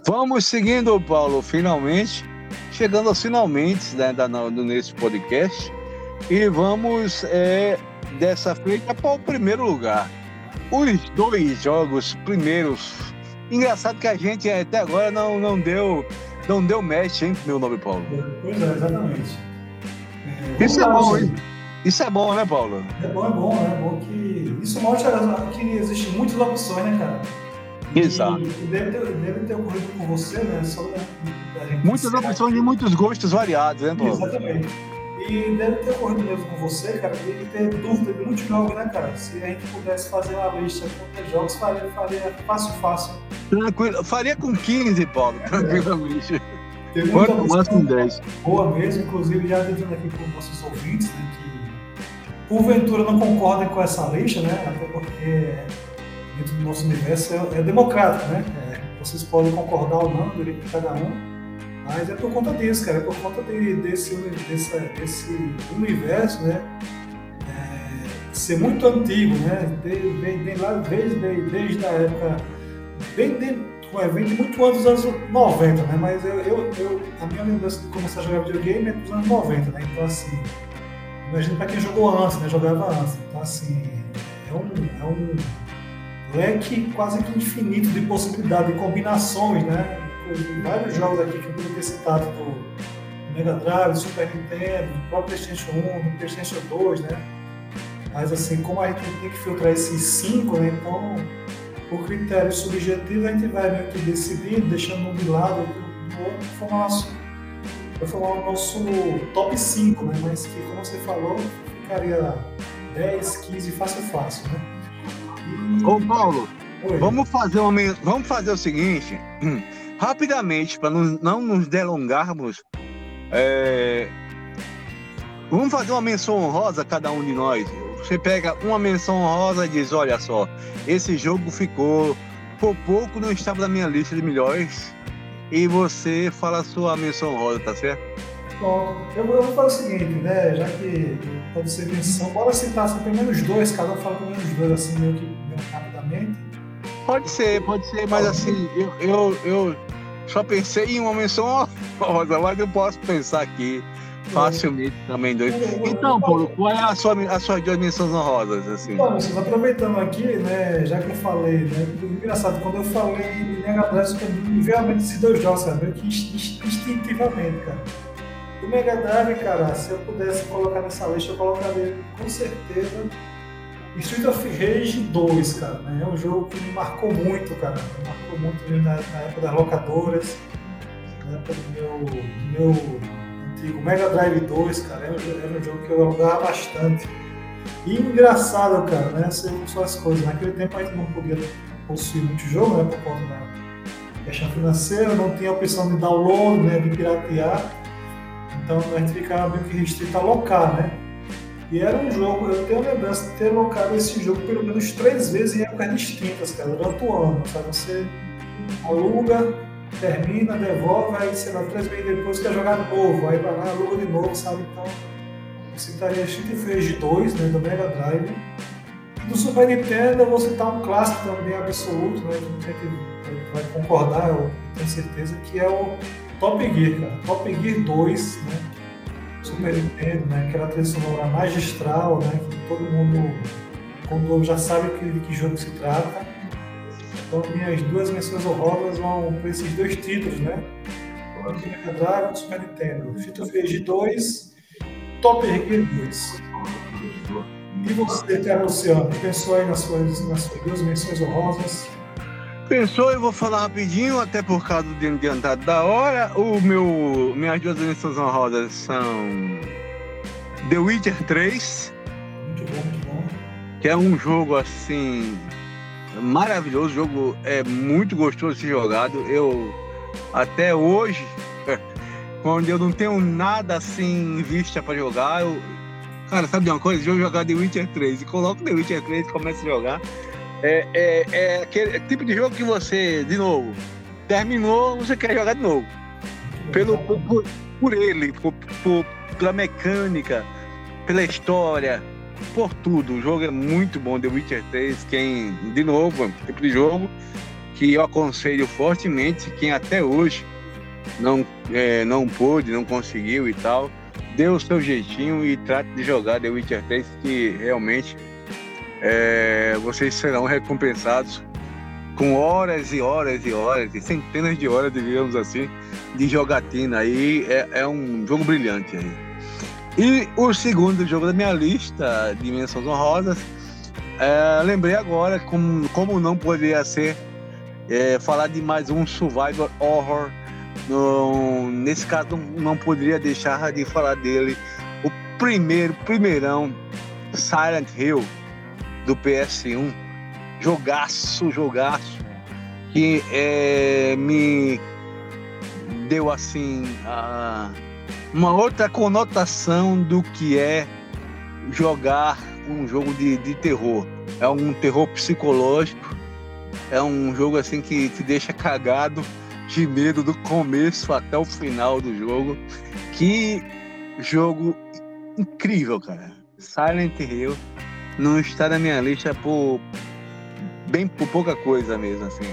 Vamos seguindo, Paulo, finalmente. Chegando aos finalmente né, da, nesse podcast. E vamos é, dessa feita para o primeiro lugar. Os dois jogos primeiros. Engraçado que a gente até agora não, não deu não deu match, hein, meu nome, Paulo? Pois é, exatamente. É, isso é bom, hein? Isso é bom, né, Paulo? É bom, é bom, né? É bom que. Isso mostra que existem muitas opções, né, cara? Exato. E deve ter, deve ter ocorrido com você, né? Só muitas opções de muitos gostos variados, né, Paulo? Exatamente. E deve ter ocorrido mesmo com você, cara, de ter dúvida de muitos jogos, né, cara? Se a gente pudesse fazer uma lista com quantos jogos, faria, faria fácil, fácil. Tranquilo. Faria com 15, Paulo, tranquilamente. É. Tem muita Quanto com 10. Boa mesmo, inclusive já dizendo aqui para os nossos ouvintes, né, que porventura não concordem com essa lista, né? Até porque dentro do nosso universo é, é democrático, né? É, vocês podem concordar ou não, direito de cada um. Mas é por conta disso, cara, é por conta de, desse, desse, desse universo, né? É, ser muito antigo, né? Vem, vem lá desde, desde a época, vem de, vem de muito antes dos anos 90, né? Mas eu, eu, eu, a minha lembrança de começar a jogar videogame é dos anos 90, né? Então, assim, imagina para quem jogou antes, né? Jogava antes. Então, assim, é um, é um leque quase que infinito de possibilidades, de combinações, né? vários jogos aqui que eu poderia ter citado do Mega Drive, do Super Nintendo, do próprio PlayStation 1, do PlayStation 2, né? Mas assim, como a gente tem que filtrar esses cinco, né? Então, por critério subjetivo, a gente vai meio que decidir, deixando um de lado do outro, formar, nosso, formar o nosso top 5, né? Mas que, como você falou, ficaria 10, 15 fácil fácil, né? E... Ô Paulo, vamos fazer, uma, vamos fazer o seguinte. Rapidamente, para não, não nos delongarmos, é... vamos fazer uma menção honrosa cada um de nós. Você pega uma menção honrosa e diz: olha só, esse jogo ficou por pouco não estava na minha lista de melhores. E você fala a sua menção honrosa, tá certo? Bom, eu, eu vou fazer o seguinte, né? Já que pode ser menção, bora citar assim, pelo menos dois, cada um fala pelo menos dois, assim, meio que meio rapidamente. Pode ser, pode ser, mas assim, eu, eu, eu só pensei em uma menção honrosa, mas eu posso pensar aqui facilmente também dois. Então, Paulo, qual é a sua, a sua duas menções honrosas? Assim? Vocês aproveitando aqui, né, já que eu falei, né, engraçado, quando eu falei de Mega Drive, me veio a mente dois jogos, sabe, que instintivamente, cara. O Mega Drive, cara, se eu pudesse colocar nessa lista, eu colocaria com certeza Street of Rage 2, cara, né? É um jogo que me marcou muito, cara. Me marcou muito na, na época das locadoras, na época do meu, do meu antigo Mega Drive 2, cara. Era, era um jogo que eu alugava bastante. E engraçado, cara, né? São as coisas. Naquele tempo a gente não podia possuir muito jogo, né? Por conta da questão financeira, não tinha a opção de download, né? De piratear. Então a gente ficava meio que restrito a locar, né? E era um jogo, eu tenho lembrança de ter locado esse jogo pelo menos três vezes em épocas distintas, cara, durante o ano. Sabe? Você aluga, termina, devolve, aí sei lá, três meses depois quer jogar de novo, aí vai lá, aluga de novo, sabe? Então, eu citaria Street Fighter 2, né, do Mega Drive. Do Super Nintendo eu vou citar um clássico também absoluto, né? Que vai concordar, eu tenho certeza, que é o Top Gear, cara. Top Gear 2, né? Super Nintendo, né? Aquela trilha sonora magistral, né? Que todo mundo quando já sabe de que jogo se trata. Então minhas duas menções honrosas vão para esses dois títulos, né? Mega Drive e Super Nintendo. Of Rage 2, Top Gear 2. E você, Thiago Luciano, pensou aí nas suas, nas suas duas menções honrosas? Pensou, eu vou falar rapidinho, até por causa do adiantado da hora. O meu, minhas duas menções honrosas são The Witcher 3. Muito bom, muito bom. Que é um jogo assim maravilhoso, o jogo é muito gostoso de ser jogado. Eu até hoje, quando eu não tenho nada assim em vista para jogar, eu, cara, sabe de uma coisa? Eu vou jogar The Witcher 3 e coloco The Witcher 3 e começo a jogar. É, é, é aquele tipo de jogo que você, de novo, terminou, você quer jogar de novo. Pelo, por, por ele, por, por, pela mecânica, pela história, por tudo. O jogo é muito bom, The Witcher 3. Quem, de novo, é um tipo de jogo que eu aconselho fortemente, quem até hoje não, é, não pôde, não conseguiu e tal, dê o seu jeitinho e trate de jogar The Witcher 3, que realmente é, vocês serão recompensados com horas e horas e horas, e centenas de horas, digamos assim, de jogatina. Aí é, é um jogo brilhante aí. E o segundo jogo da minha lista de menções honrosas, é, lembrei agora como, como não poderia ser é, falar de mais um survival horror. No, nesse caso, não, não poderia deixar de falar dele. O primeiro, primeirão, Silent Hill do PS1. Jogaço, jogaço. Que é, me deu assim a, uma outra conotação do que é jogar um jogo de, de terror. É um terror psicológico. É um jogo assim que te deixa cagado de medo do começo até o final do jogo. Que jogo incrível, cara. Silent Hill não está na minha lista por bem por pouca coisa mesmo, assim.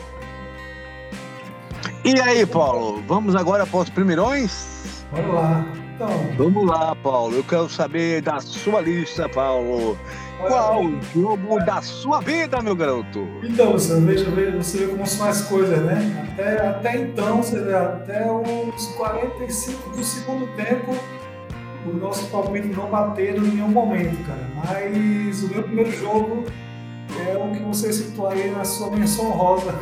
E aí, Paulo, vamos agora para os primeirões? Bora lá. Então, Vamos lá, Paulo. Eu quero saber da sua lista, Paulo. Qual o jogo da sua vida, meu garoto? então você veja, veja, você vê como são as coisas, né? Até, até então, você vê, até uns 45 do segundo tempo, o nosso palpite não bateram em nenhum momento, cara. Mas o meu primeiro jogo é o que você citou aí na sua menção rosa.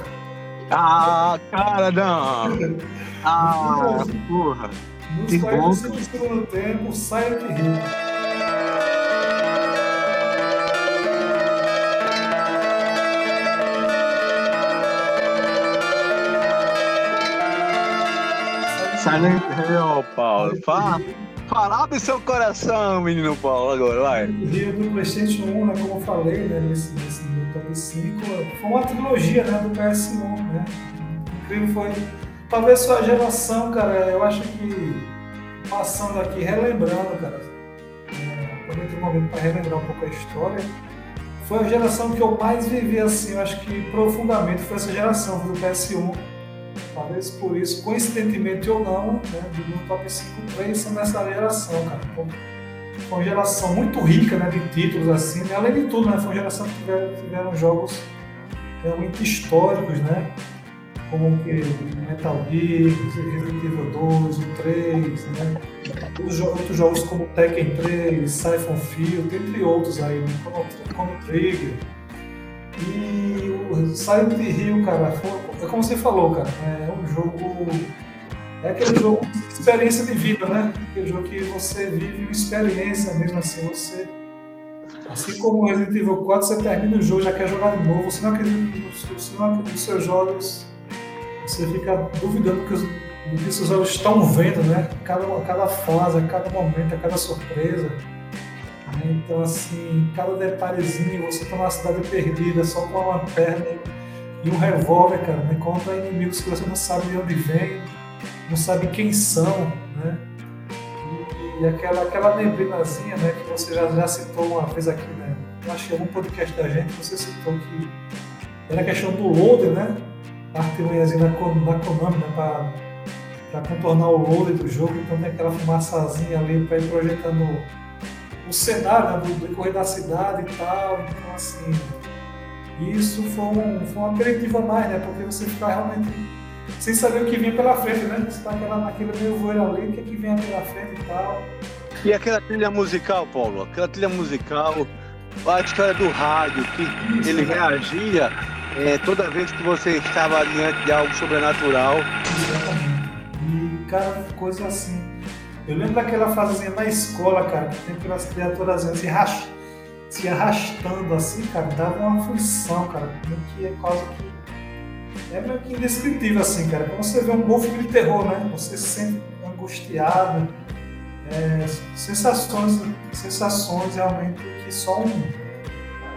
Ah, cara, não. Ah, porra. Nos Que 45 do segundo tempo, Silent Hill. Silent Hill, Paulo. Fala, fala do seu coração, menino Paulo, agora, vai. O Rio do PlayStation 1, né, como eu falei, né, nesse, nesse meu top 5, foi uma trilogia né, do PS1. Né? Incrível foi. Talvez sua geração, cara, eu acho que passando aqui, relembrando, cara, é, um momento para relembrar um pouco a história. Foi a geração que eu mais vivi assim, eu acho que profundamente foi essa geração do PS1. Talvez por isso, coincidentemente ou não, né, do meu top 5, três são dessa geração, cara. Foi uma geração muito rica né, de títulos, assim, né? além de tudo, né, foi uma geração que tiveram, tiveram jogos realmente históricos, né? Como que Metal Gear, Resident Evil 2, o 3, né? Outros, jo outros jogos como Tekken 3, Siphon Field, entre outros aí, né? como, como Trigger. E o Silent Hill, cara, foi, é como você falou, cara, é um jogo. É aquele jogo de experiência de vida, né? Aquele jogo que você vive uma experiência mesmo assim, você. Assim como Resident Evil 4, você termina o jogo, já quer jogar de novo, você não acredita nos seus jogos, você fica duvidando que os, do que seus olhos estão vendo, né? Cada, cada fase, a cada momento, a cada surpresa. Então, assim, cada detalhezinho, você tá numa cidade perdida, só com uma lanterna e um revólver, cara, né? contra inimigos que você não sabe de onde vem, não sabe quem são, né? E, aquela, aquela neblinazinha, né, que você já, já citou uma vez aqui, né? Eu acho que algum podcast da gente você citou que era a questão do loader, né? A artimanhazinha da, da Konami, né? Pra, para contornar o loader do jogo, então tem aquela fumaçazinha ali para ir projetando o cenário né, do decorrer da cidade e tal. Então, assim, isso foi, um, foi uma a mais, né? Porque você fica realmente sem saber o que vinha pela frente, né? Você tá naquela, naquele meio voeiro ali, o que, é que vem pela frente e tal. E aquela trilha musical, Paulo? Aquela trilha musical, a história do rádio, que isso, ele né? reagia é, toda vez que você estava diante de algo sobrenatural. E, cara, coisa assim eu lembro daquela fasezinha na escola, cara, que tem aquelas criaturas se, ras... se arrastando assim, cara, dava uma aflição, cara, que é quase que. É meio que indescritível, assim, cara. Quando você vê um bom filme de terror, né? Você se sente angustiado, é, sensações, sensações realmente que só um,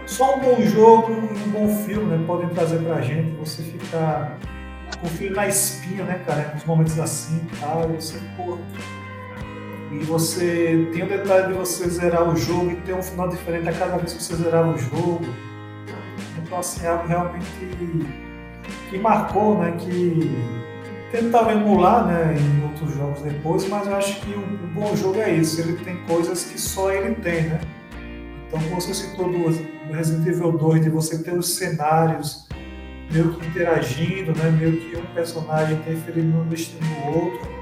só um bom jogo e um bom filme né, podem trazer pra gente. Você ficar com o filho na espinha, né, cara? Nos momentos assim e tal, e você, pô, e você tem o detalhe de você zerar o jogo e ter um final diferente a cada vez que você zerar o jogo. Então, assim, é algo realmente que marcou, né? Que tentaram emular né, em outros jogos depois, mas eu acho que o, o bom jogo é isso, ele tem coisas que só ele tem, né? Então, como você citou do, do Resident Evil 2, de você ter os cenários meio que interagindo, né? meio que um personagem interferindo no destino do outro.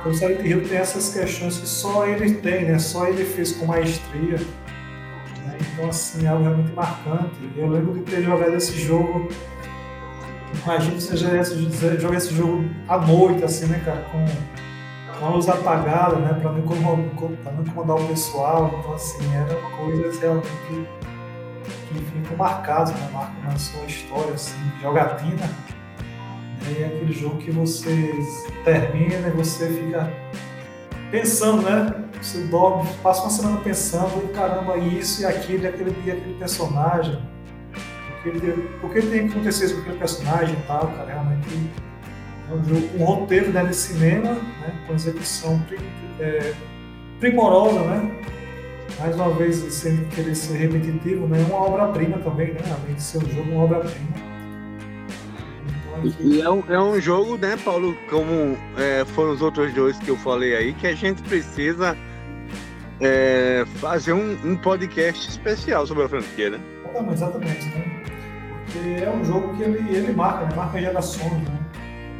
Então o Silent Hill tem essas questões que só ele tem, né? Só ele fez com maestria. Né? Então assim, é algo realmente marcante. Eu lembro de ter jogado esse jogo. Imagina você jogar esse jogo à noite, assim, né, cara? Com, com a luz apagada, né? Para não, incomodar, não incomodar o pessoal. Então assim, eram coisas realmente que ficam marcadas, né? Marcam na sua história, assim, jogatina é aquele jogo que você termina e você fica pensando, né? Você dorme, passa uma semana pensando, caramba, isso e aquilo, e aquele, e aquele personagem. Por que tem que acontecer isso com aquele personagem e tal, cara? Realmente é um jogo com um roteiro né, de cinema, né, com execução é, primorosa, né? Mais uma vez, sem querer ser repetitivo, né? Uma obra-prima também, né? Além de ser um jogo, uma obra-prima. E é um, é um jogo, né, Paulo, como é, foram os outros dois que eu falei aí, que a gente precisa é, fazer um, um, podcast especial sobre a franquia, né? Exatamente, exatamente, né? Porque é um jogo que ele, ele marca, né? Marca gerações, né?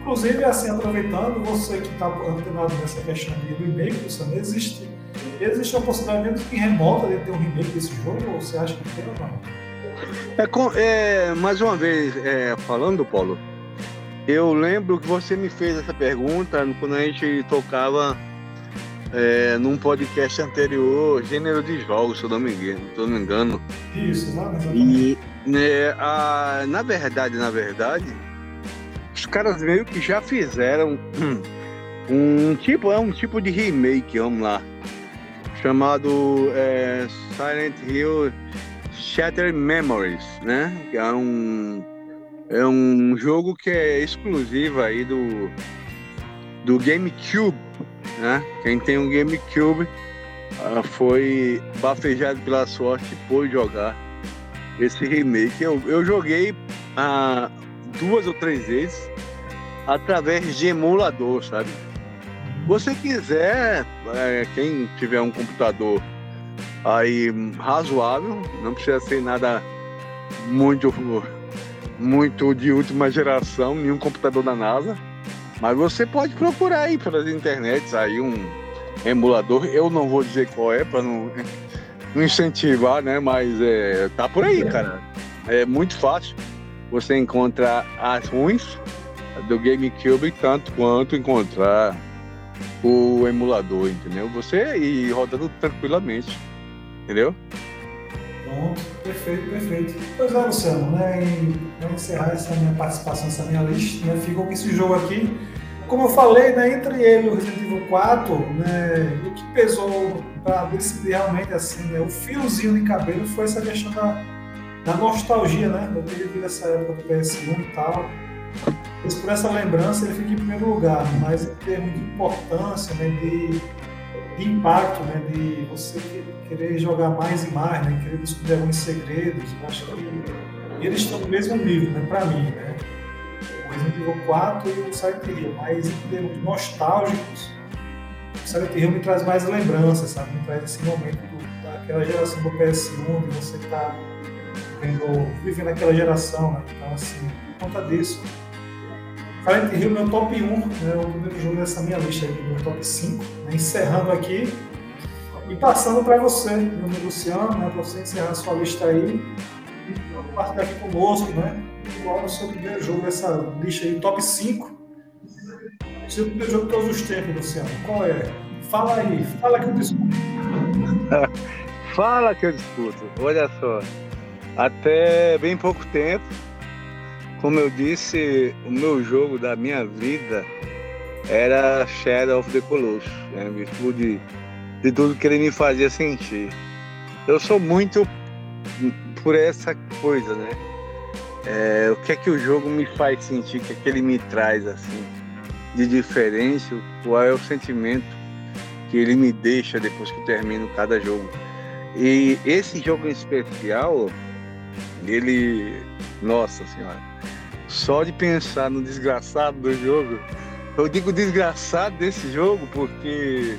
Inclusive, assim, aproveitando, você que está antenado nessa questão de remake, não existe. Existe uma possibilidade mesmo que remota de ter um remake desse jogo, ou você acha que tem ou não? É, é, mais uma vez, é, falando, Paulo, eu lembro que você me fez essa pergunta quando a gente tocava é, num podcast anterior, gênero de jogos, se eu não me engano. Se eu não me engano. Isso, exatamente. E, né, a, na verdade, na verdade, os caras meio que já fizeram um, um tipo, é um tipo de remake, vamos lá, chamado é, Silent Hill Shattered Memories, né? É um é um jogo que é exclusivo aí do, do GameCube, né? Quem tem um GameCube uh, foi bafejado pela sorte por jogar esse remake. Eu, eu joguei uh, duas ou três vezes através de emulador, sabe? Você quiser, é, quem tiver um computador aí razoável, não precisa ser nada muito muito de última geração, nenhum computador da NASA. Mas você pode procurar aí pelas internets aí um emulador. Eu não vou dizer qual é para não, não incentivar, né? Mas é, tá por aí, cara. É muito fácil. Você encontrar as ruins do GameCube tanto quanto encontrar o emulador, entendeu? Você ir rodando tranquilamente, entendeu? Pronto, perfeito, perfeito. Pois é, Luciano, né? Para encerrar essa minha participação, essa minha lista, né? Ficou com esse jogo aqui. Como eu falei, né, entre ele o Resident Evil 4, né, o que pesou para decidir realmente assim, né, o fiozinho de cabelo foi essa questão da, da nostalgia, né? Eu ter vivido essa época do PS1 e tal. Mas por essa lembrança ele fica em primeiro lugar, mas em termos de importância, né, de, de impacto, né, de você querer jogar mais e mais, né, querer descobrir alguns segredos, eu acho que eles estão no mesmo nível, né, para mim, né. O Resident Evil 4 e o Silent Hill, mas em termos nostálgicos, o Silent Hill me traz mais lembranças, sabe, me traz esse momento daquela geração do PS1, de você estar tá vivendo aquela geração, né, então assim, por conta disso, Silent Hill, meu top 1, né, o primeiro jogo dessa minha lista aqui, meu top 5. Né, encerrando aqui e passando para você, meu amigo Luciano, né, você encerrar a sua lista aí e compartilhar aqui conosco, né? Qual é o seu primeiro jogo dessa lista aí, top 5? Seu primeiro jogo de todos os tempos, Luciano, qual é? Fala aí, fala que eu discuto. fala que eu discuto, olha só. Até bem pouco tempo, como eu disse, o meu jogo da minha vida era Shadow of the Colossus, né? em virtude de tudo que ele me fazia sentir. Eu sou muito por essa coisa, né? É, o que é que o jogo me faz sentir, o que é que ele me traz assim de diferente, qual é o sentimento que ele me deixa depois que eu termino cada jogo. E esse jogo em especial, ele, nossa senhora, só de pensar no desgraçado do jogo. Eu digo desgraçado desse jogo porque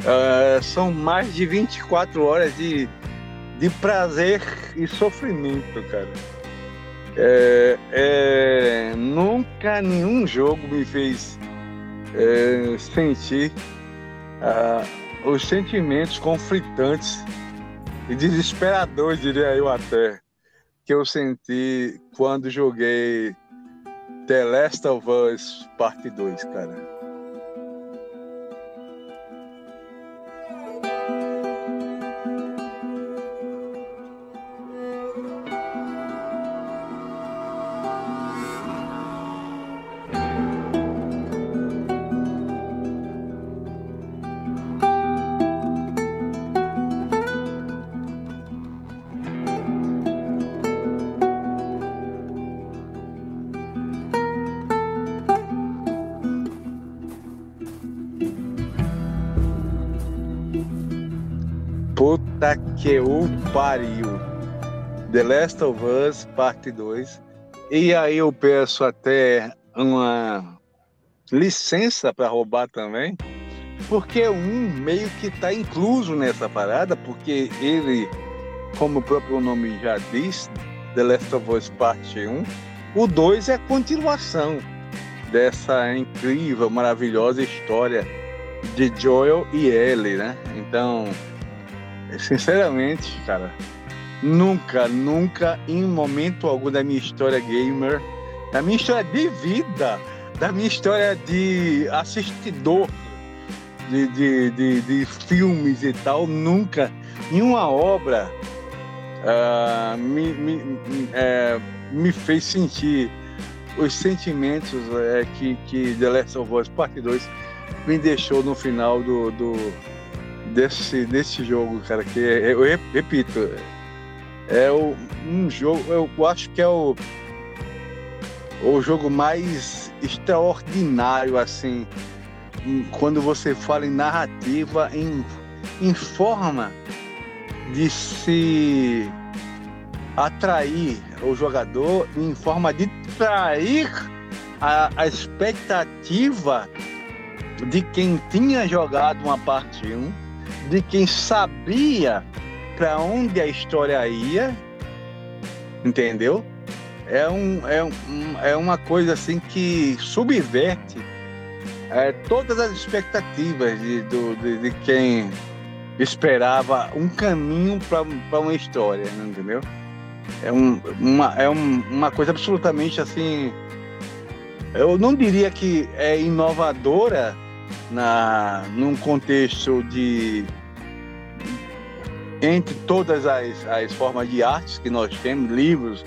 uh, são mais de 24 horas de, de prazer e sofrimento, cara. É, é, nunca nenhum jogo me fez é, sentir uh, os sentimentos conflitantes e desesperadores, diria eu até, que eu senti quando joguei The Last of Us Parte 2, cara. Que o pariu. The Last of Us, parte 2. E aí eu peço até uma licença para roubar também, porque um meio que está incluso nessa parada, porque ele, como o próprio nome já diz, The Last of Us Parte 1, o 2 é a continuação dessa incrível, maravilhosa história de Joel e Ellie, né? Então, sinceramente, cara, nunca, nunca, em momento algum da minha história gamer, da minha história de vida, da minha história de assistidor de, de, de, de filmes e tal, nunca, nenhuma obra uh, me, me, uh, me fez sentir os sentimentos uh, que, que The Last of Us Part 2 me deixou no final do, do desse, desse jogo, cara, que é, eu repito, é o, um jogo, eu acho que é o, o jogo mais extraordinário, assim, quando você fala em narrativa, em, em forma de se atrair o jogador, em forma de trair a, a expectativa de quem tinha jogado uma parte 1 de quem sabia para onde a história ia, entendeu? é, um, é, um, é uma coisa assim que subverte é, todas as expectativas de, do, de, de quem esperava um caminho para uma história, entendeu? É, um, uma, é um, uma coisa absolutamente assim. Eu não diria que é inovadora na, num contexto de. Entre todas as, as formas de artes que nós temos, livros,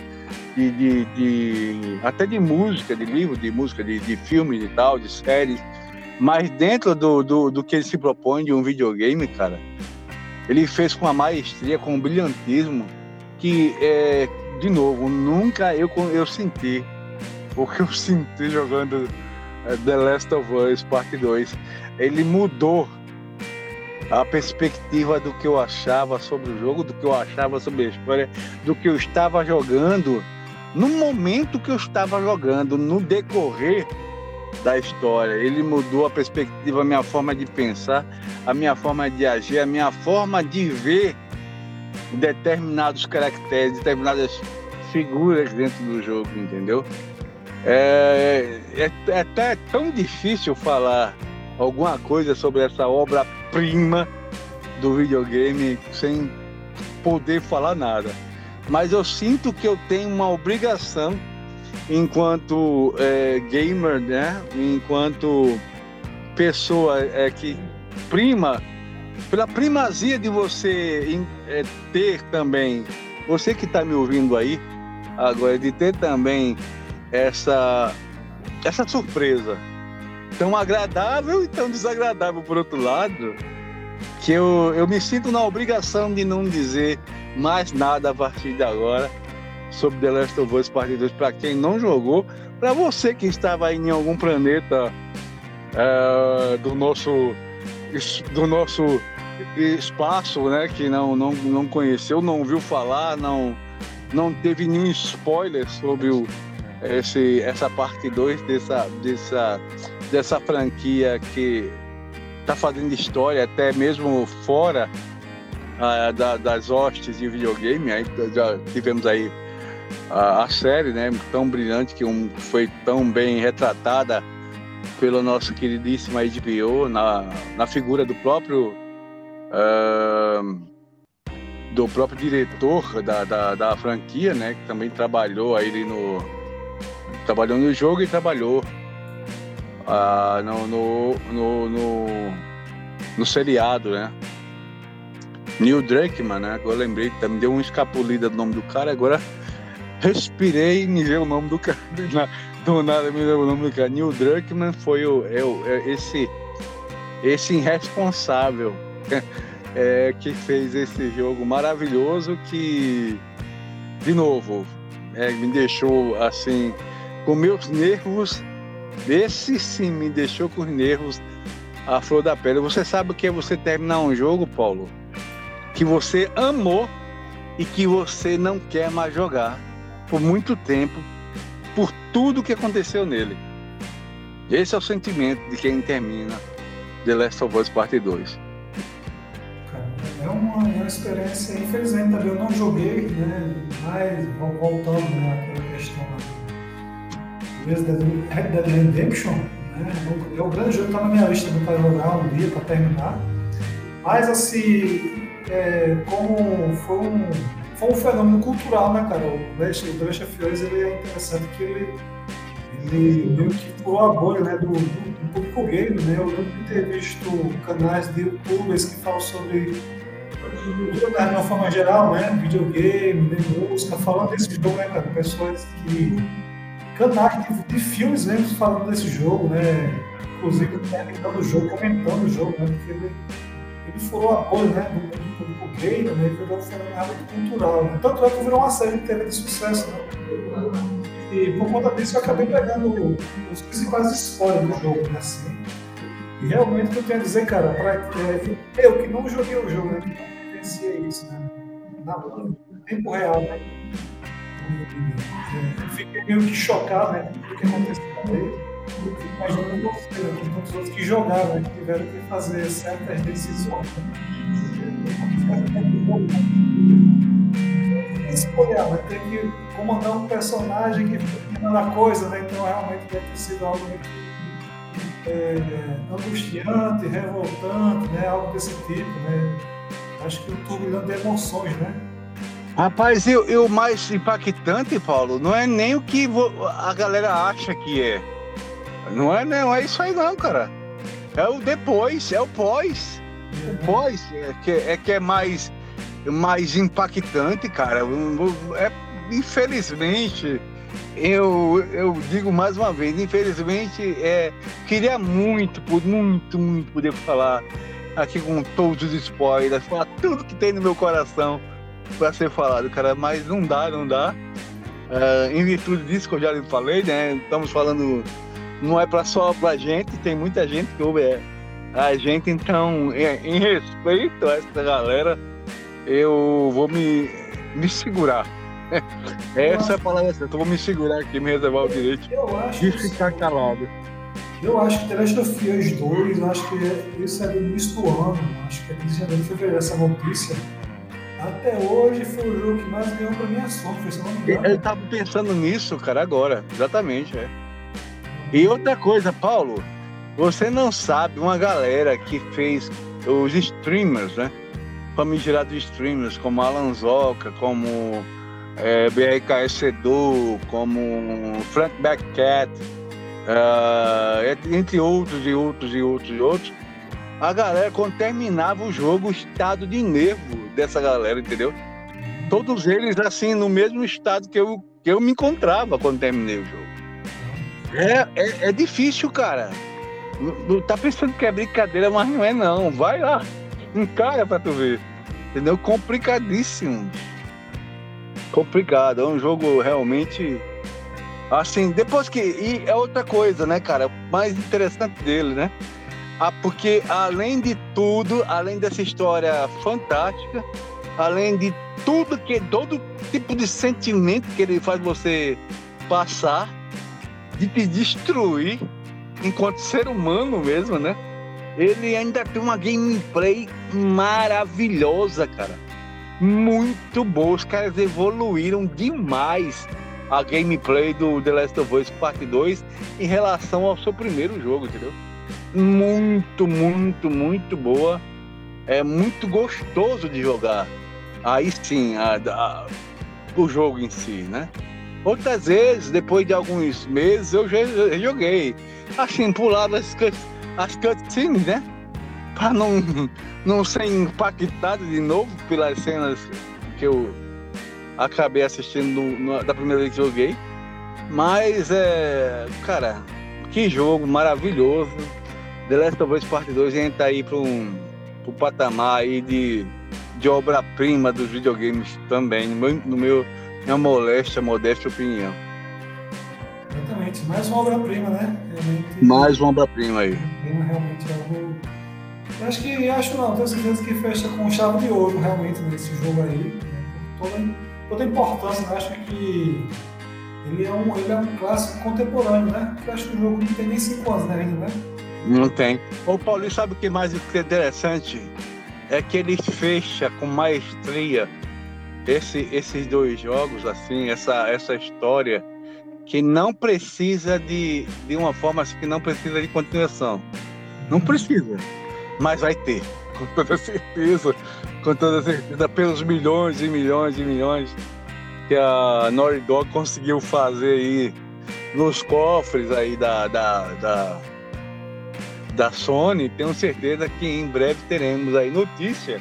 de, de, de, até de música, de livro, de música, de, de filmes e tal, de séries. Mas dentro do, do, do que ele se propõe de um videogame, cara, ele fez com a maestria, com o brilhantismo, que, é, de novo, nunca eu, eu senti o que eu senti jogando The Last of Us Part 2. Ele mudou a perspectiva do que eu achava sobre o jogo, do que eu achava sobre a história, do que eu estava jogando no momento que eu estava jogando, no decorrer da história. Ele mudou a perspectiva, a minha forma de pensar, a minha forma de agir, a minha forma de ver determinados caracteres, determinadas figuras dentro do jogo, entendeu? É, é, é até tão difícil falar alguma coisa sobre essa obra-prima do videogame sem poder falar nada mas eu sinto que eu tenho uma obrigação enquanto é, gamer, né? Enquanto pessoa é, que prima pela primazia de você é, ter também, você que está me ouvindo aí agora, de ter também essa essa surpresa. Tão agradável e tão desagradável por outro lado, que eu, eu me sinto na obrigação de não dizer mais nada a partir de agora sobre The Last of Us Part 2 para quem não jogou, para você que estava em algum planeta é, do nosso do nosso espaço, né, que não, não, não conheceu, não ouviu falar, não não teve nenhum spoiler sobre o, esse, essa parte 2 dessa, dessa, dessa franquia que está fazendo história até mesmo fora uh, da, das hostes de videogame. Aí já tivemos aí a, a série, né, tão brilhante que um, foi tão bem retratada pelo nosso queridíssimo HBO na, na figura do próprio uh, do próprio diretor da, da, da, franquia, né, que também trabalhou aí no trabalhou no jogo e trabalhou uh, no, no, no, no, no seriado, né? Neil Druckmann, né? Agora lembrei, tá, me deu uma escapulida do nome do cara, agora respirei e me veio o nome do cara. Do nada me deu o nome do cara. Neil Druckmann foi o, é, é esse, esse irresponsável é, que fez esse jogo maravilhoso que, de novo, é, me deixou assim, com meus nervos. Esse sim me deixou com os nervos a flor da pele. Você sabe o que é você terminar um jogo, Paulo? que você amou e que você não quer mais jogar por muito tempo, por tudo que aconteceu nele. Esse é o sentimento de quem termina The Last of Us Parte 2. É uma, é uma experiência, infelizmente eu não joguei, né? Mas voltando né, àquela questão Red Dead Redemption, né? É o grande jogo que está na minha lista para jogar um dia, para terminar. Mas assim, é, como foi um, foi um fenômeno cultural, né, cara? O Last, o of ele é interessante que ele, ele meio que furou a bolha né, do, do, do público game, né? Eu lembro de ter visto canais de youtubers que falam sobre de uma forma geral, né? Videogame, de música, falando desse jogo, né, cara? Pessoas que. Canais de, de filmes mesmo falando desse jogo, né? Inclusive terminando o jogo, comentando o jogo, né? Porque ele, ele furou a bolha, né? Do, público gamer, né, virou um fenômeno cultural. Né? Tanto é que virou uma série teve de sucesso. Né? E por conta disso eu acabei pegando os principais spoilers do jogo, né? Assim. E realmente o que eu tenho a dizer, cara, pra, é, eu que não joguei o jogo, né, não vivenciei isso, né? Na, no tempo real, né? É, fiquei meio que chocado né, com o que aconteceu com ele. Imaginando você, né, com outros que jogaram, né, que tiveram que fazer certas decisões. Né? escolher, vai ter que comandar um personagem que fica coisa, né? Então realmente deve ter sido algo é, angustiante, revoltante, né? Algo desse tipo, né? Acho que um turbilhão de emoções, né? Rapaz, e, o mais impactante, Paulo, não é nem o que a galera acha que é. Não é, não é isso aí não, cara. É o depois, é o pós. O pós é que é, que é mais, mais impactante, cara. É, infelizmente, eu, eu digo mais uma vez, infelizmente, é, queria muito, muito, muito poder falar aqui com todos os spoilers, falar tudo que tem no meu coração para ser falado, cara, mas não dá, não dá. É, em virtude disso que eu já lhe falei, né? Estamos falando, não é para só pra gente, tem muita gente que ouve é, a gente, então, em, em respeito a essa galera, eu vou me, me segurar. Essa é a palavra certa, eu vou me segurar aqui, me reservar o direito de ficar calado. Eu acho que The Last of Us 2, acho que isso é do início do ano, acho que é de janeiro, fevereiro, essa notícia até hoje foi o jogo que mais ganhou foi se não me engano. Eu tava pensando nisso, cara, agora. Exatamente, é. E outra coisa, Paulo, você não sabe uma galera que fez os streamers, né? Famigerados streamers, como Alan Zoca, como é, BRKS Edu, como Frank Backcat, uh, entre outros e outros e outros e outros a galera, quando terminava o jogo, o estado de nervo dessa galera, entendeu? Todos eles, assim, no mesmo estado que eu, que eu me encontrava quando terminei o jogo. É, é, é difícil, cara. Tá pensando que é brincadeira, mas não é não. Vai lá, encara pra tu ver. Entendeu? Complicadíssimo. Complicado. É um jogo realmente. Assim, depois que. E é outra coisa, né, cara? Mais interessante dele, né? Ah, porque além de tudo, além dessa história fantástica, além de tudo que todo tipo de sentimento que ele faz você passar, de te destruir enquanto ser humano mesmo, né? Ele ainda tem uma gameplay maravilhosa, cara. Muito boa. Os caras evoluíram demais a gameplay do The Last of Us Part 2 em relação ao seu primeiro jogo, entendeu? Muito, muito, muito boa. É muito gostoso de jogar. Aí sim, a, a, o jogo em si, né? Outras vezes, depois de alguns meses, eu já joguei. Assim, pulava as, as cutscenes, né? Pra não, não ser impactado de novo pelas cenas que eu acabei assistindo no, no, da primeira vez que joguei. Mas, é, cara, que jogo maravilhoso. The Last of Us Part 2 entra aí para um, um patamar aí de, de obra-prima dos videogames também, no meu, no meu minha moléstia, modesta opinião. Exatamente, mais uma obra-prima, né? Realmente, mais uma obra-prima aí. Realmente é algo. Eu acho que, acho não, tenho certeza que fecha com chave de ouro realmente nesse jogo aí. Né? Toda, toda a importância, né? acho que ele é, um, ele é um clássico contemporâneo, né? Eu acho que o jogo não tem nem 5 anos né, ainda, né? Não tem. Ô Paulinho, sabe o que mais interessante? É que ele fecha com maestria esse, esses dois jogos, assim, essa, essa história que não precisa de, de uma forma assim, que não precisa de continuação. Não precisa, mas vai ter, com toda certeza, com toda certeza, pelos milhões e milhões e milhões que a Naughty Dog conseguiu fazer aí nos cofres aí da, da, da da Sony, tenho certeza que em breve teremos aí notícia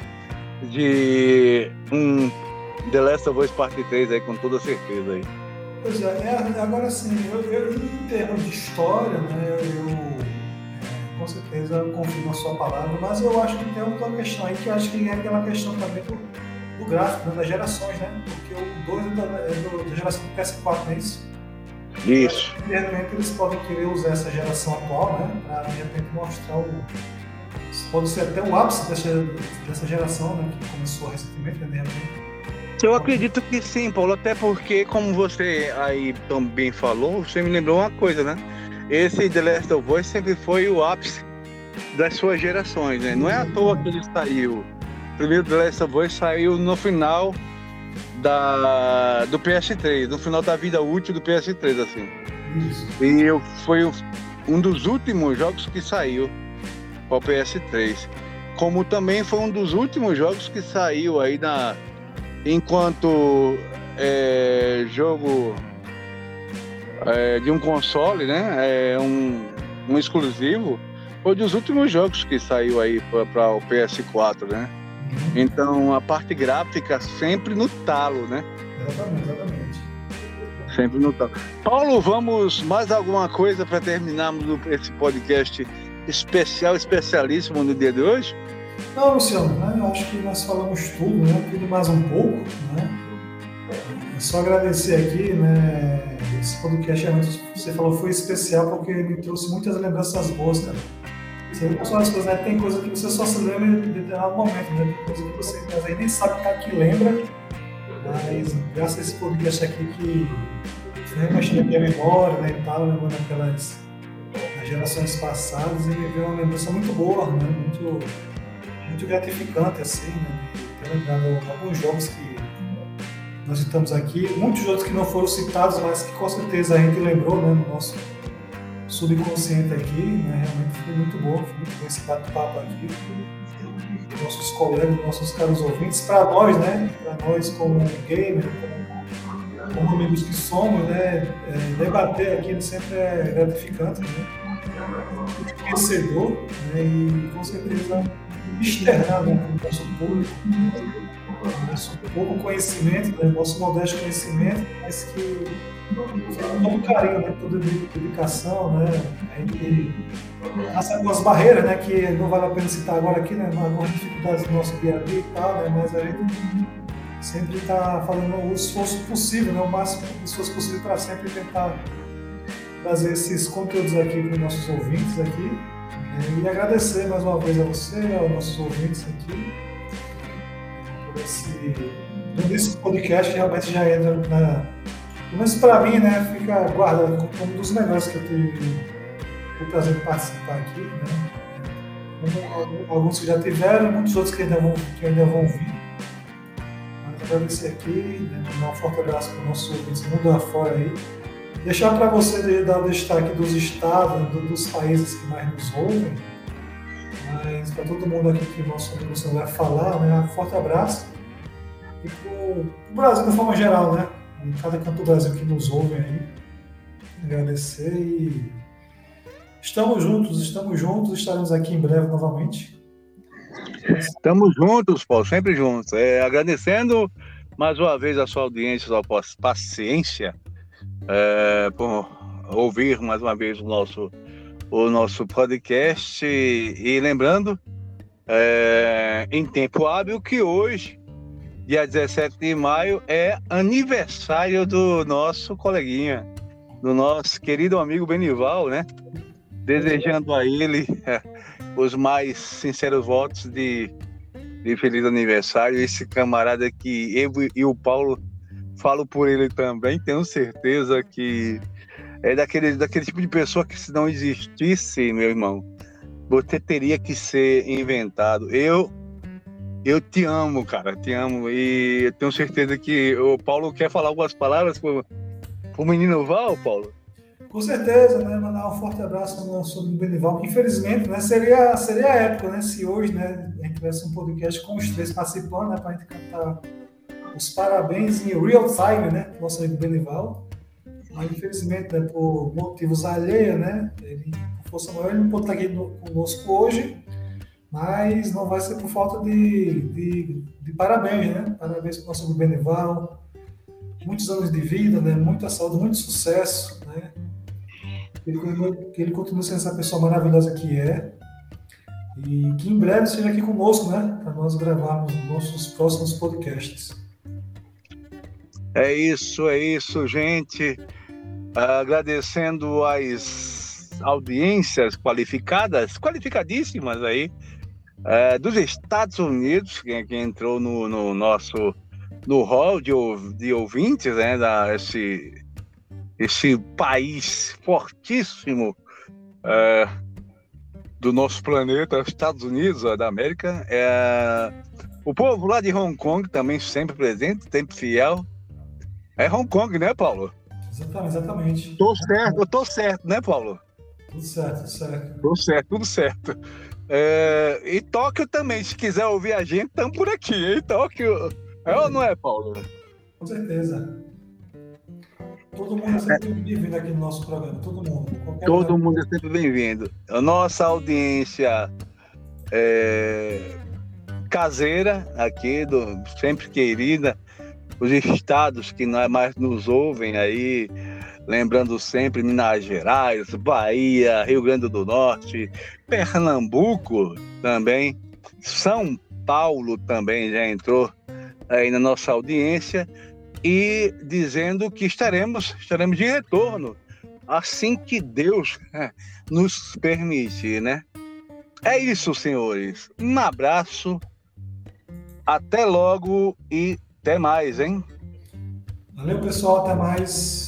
de um The Last of Us Parte 3 aí, com toda certeza aí. Pois é, é agora sim, eu, eu, em termos de história, né, eu com certeza confio na sua palavra, mas eu acho que tem outra questão aí, que eu acho que é aquela questão também do, do gráfico, né, das gerações, né? Porque o 2 é da, é da geração do PS4, não é isso? Isso. De repente eles podem querer usar essa geração atual, né? Para de repente mostrar o. Pode ser até o ápice dessa, dessa geração, né? Que começou recentemente, né? Eu acredito que sim, Paulo, até porque, como você aí também falou, você me lembrou uma coisa, né? Esse The Last of Us sempre foi o ápice das suas gerações, né? Não é à toa que ele saiu. O primeiro The Last of Us saiu no final da, do PS3, no final da vida útil do PS3, assim. Isso. E eu, foi um dos últimos jogos que saiu para o PS3. Como também foi um dos últimos jogos que saiu aí na. Enquanto é, jogo é, de um console, né? É um, um exclusivo. Foi um dos últimos jogos que saiu aí para o PS4, né? Então a parte gráfica sempre no talo, né? Exatamente, exatamente. Sempre no talo. Paulo, vamos mais alguma coisa para terminarmos esse podcast especial, especialíssimo no dia de hoje? Não, Luciano, né, eu acho que nós falamos tudo, né? Tudo mais um pouco, né? É só agradecer aqui, né? Esse podcast, é você falou, foi especial porque me trouxe muitas lembranças boas, cara. Você as coisas, né? Tem coisa que você só se lembra em determinado momento, né? Tem coisa que você vezes nem sabe tá que lembra, mas graças a esse podcast aqui que foi remexendo a minha memória, né? E tal, lembrando aquelas as gerações passadas e me veio uma lembrança muito boa, né? Muito muito gratificante, assim, né? ter lembrado alguns jogos que nós estamos aqui, muitos outros que não foram citados, mas que com certeza a gente lembrou, né, no nosso subconsciente aqui, né? Realmente foi muito bom, foi muito bom esse bate-papo aqui. Nossos colegas, nossos caros ouvintes, para nós, né? Para nós como gamer, como, amigos que somos, né? é, debater aqui sempre é gratificante, né? Enriquecedor, né? E com certeza externar né, para o nosso público, nosso pouco conhecimento, né, nosso modesto conhecimento, mas que todo carinho, né, toda dedicação, né, gente passa algumas barreiras, né, que não vale a pena citar agora aqui, né, algumas dificuldades do nosso dia a dia e tal, né, mas a gente sempre está fazendo o esforço possível, né, o máximo de esforço possível para sempre tentar trazer esses conteúdos aqui para os nossos ouvintes aqui. né, E agradecer mais uma vez a você, aos nossos ouvintes aqui, por esse, por esse podcast realmente já entra na. Pelo menos para mim, né? Fica guardado como um dos melhores que eu tive o prazer de participar aqui, né? Alguns que já tiveram, muitos outros que ainda vão, que ainda vão vir. Mas agradecer aqui, né, mandar um forte abraço para nossos ouvintes mundo afora aí. Deixar para você dar o destaque dos estados, do- dos países que mais nos ouvem. Mas para todo mundo aqui que o nosso amigo vai falar, né? Um forte abraço. E para o Brasil de forma geral, né? Em cada canto do Brasil que nos ouvem aí. Agradecer e estamos juntos, estamos juntos, estaremos aqui em breve novamente. Estamos juntos, Paulo, sempre juntos. É, agradecendo mais uma vez a sua audiência, a sua paciência é, por ouvir mais uma vez o nosso, o nosso podcast. E, e lembrando, é, em tempo hábil, que hoje, dia 17 de maio, é aniversário do nosso coleguinha, do nosso querido amigo Benival, né? Desejando a ele os mais sinceros votos de, de feliz aniversário. Esse camarada que eu e o Paulo falo por ele também, tenho certeza que é daquele, daquele tipo de pessoa que se não existisse, meu irmão, você teria que ser inventado. Eu eu te amo, cara, te amo e eu tenho certeza que o Paulo quer falar algumas palavras pro, pro menino Val, Paulo. Com certeza, né? Mandar um forte abraço ao nosso amigo Benival, que infelizmente né, seria, seria a época, né? Se hoje né, a gente tivesse um podcast com os três participando, né? Para a gente cantar os parabéns em real time, né? pro Nosso amigo Benival. Mas infelizmente, né, por motivos alheios, né? Ele, por força maior, ele não pode estar aqui no, conosco hoje, mas não vai ser por falta de, de, de parabéns, né? Parabéns para o nosso Benival. Muitos anos de vida, né? Muita saúde, muito sucesso, né? Ele, ele continue sendo essa pessoa maravilhosa que é. E que em breve esteja aqui conosco, né? Para nós gravarmos nossos próximos podcasts. É isso, é isso, gente. Agradecendo as audiências qualificadas, qualificadíssimas aí, é, dos Estados Unidos, que, que entrou no, no, nosso no hall de, de ouvintes, né? Da, esse, esse país fortíssimo é, do nosso planeta, Estados Unidos da América. É, O povo lá de Hong Kong também sempre presente, sempre fiel. É Hong Kong, né, Paulo? Exatamente, exatamente. Tô certo, eu tô certo, né, Paulo? Tudo certo, tudo certo. Tudo certo, tudo certo. É, e Tóquio também, se quiser ouvir a gente, estamos por aqui, hein? Tóquio. É ou não é, Paulo? Com certeza. Todo mundo é sempre bem-vindo aqui no nosso programa, todo mundo. Todo lugar. mundo é sempre bem-vindo. A nossa audiência é, caseira aqui, do, sempre querida, os estados que mais nos ouvem aí, lembrando sempre Minas Gerais, Bahia, Rio Grande do Norte, Pernambuco também, São Paulo também já entrou aí na nossa audiência e dizendo que estaremos, estaremos de retorno assim que Deus nos permitir, né? É isso, senhores. Um abraço, até logo e até mais, hein? Valeu, pessoal. Até mais.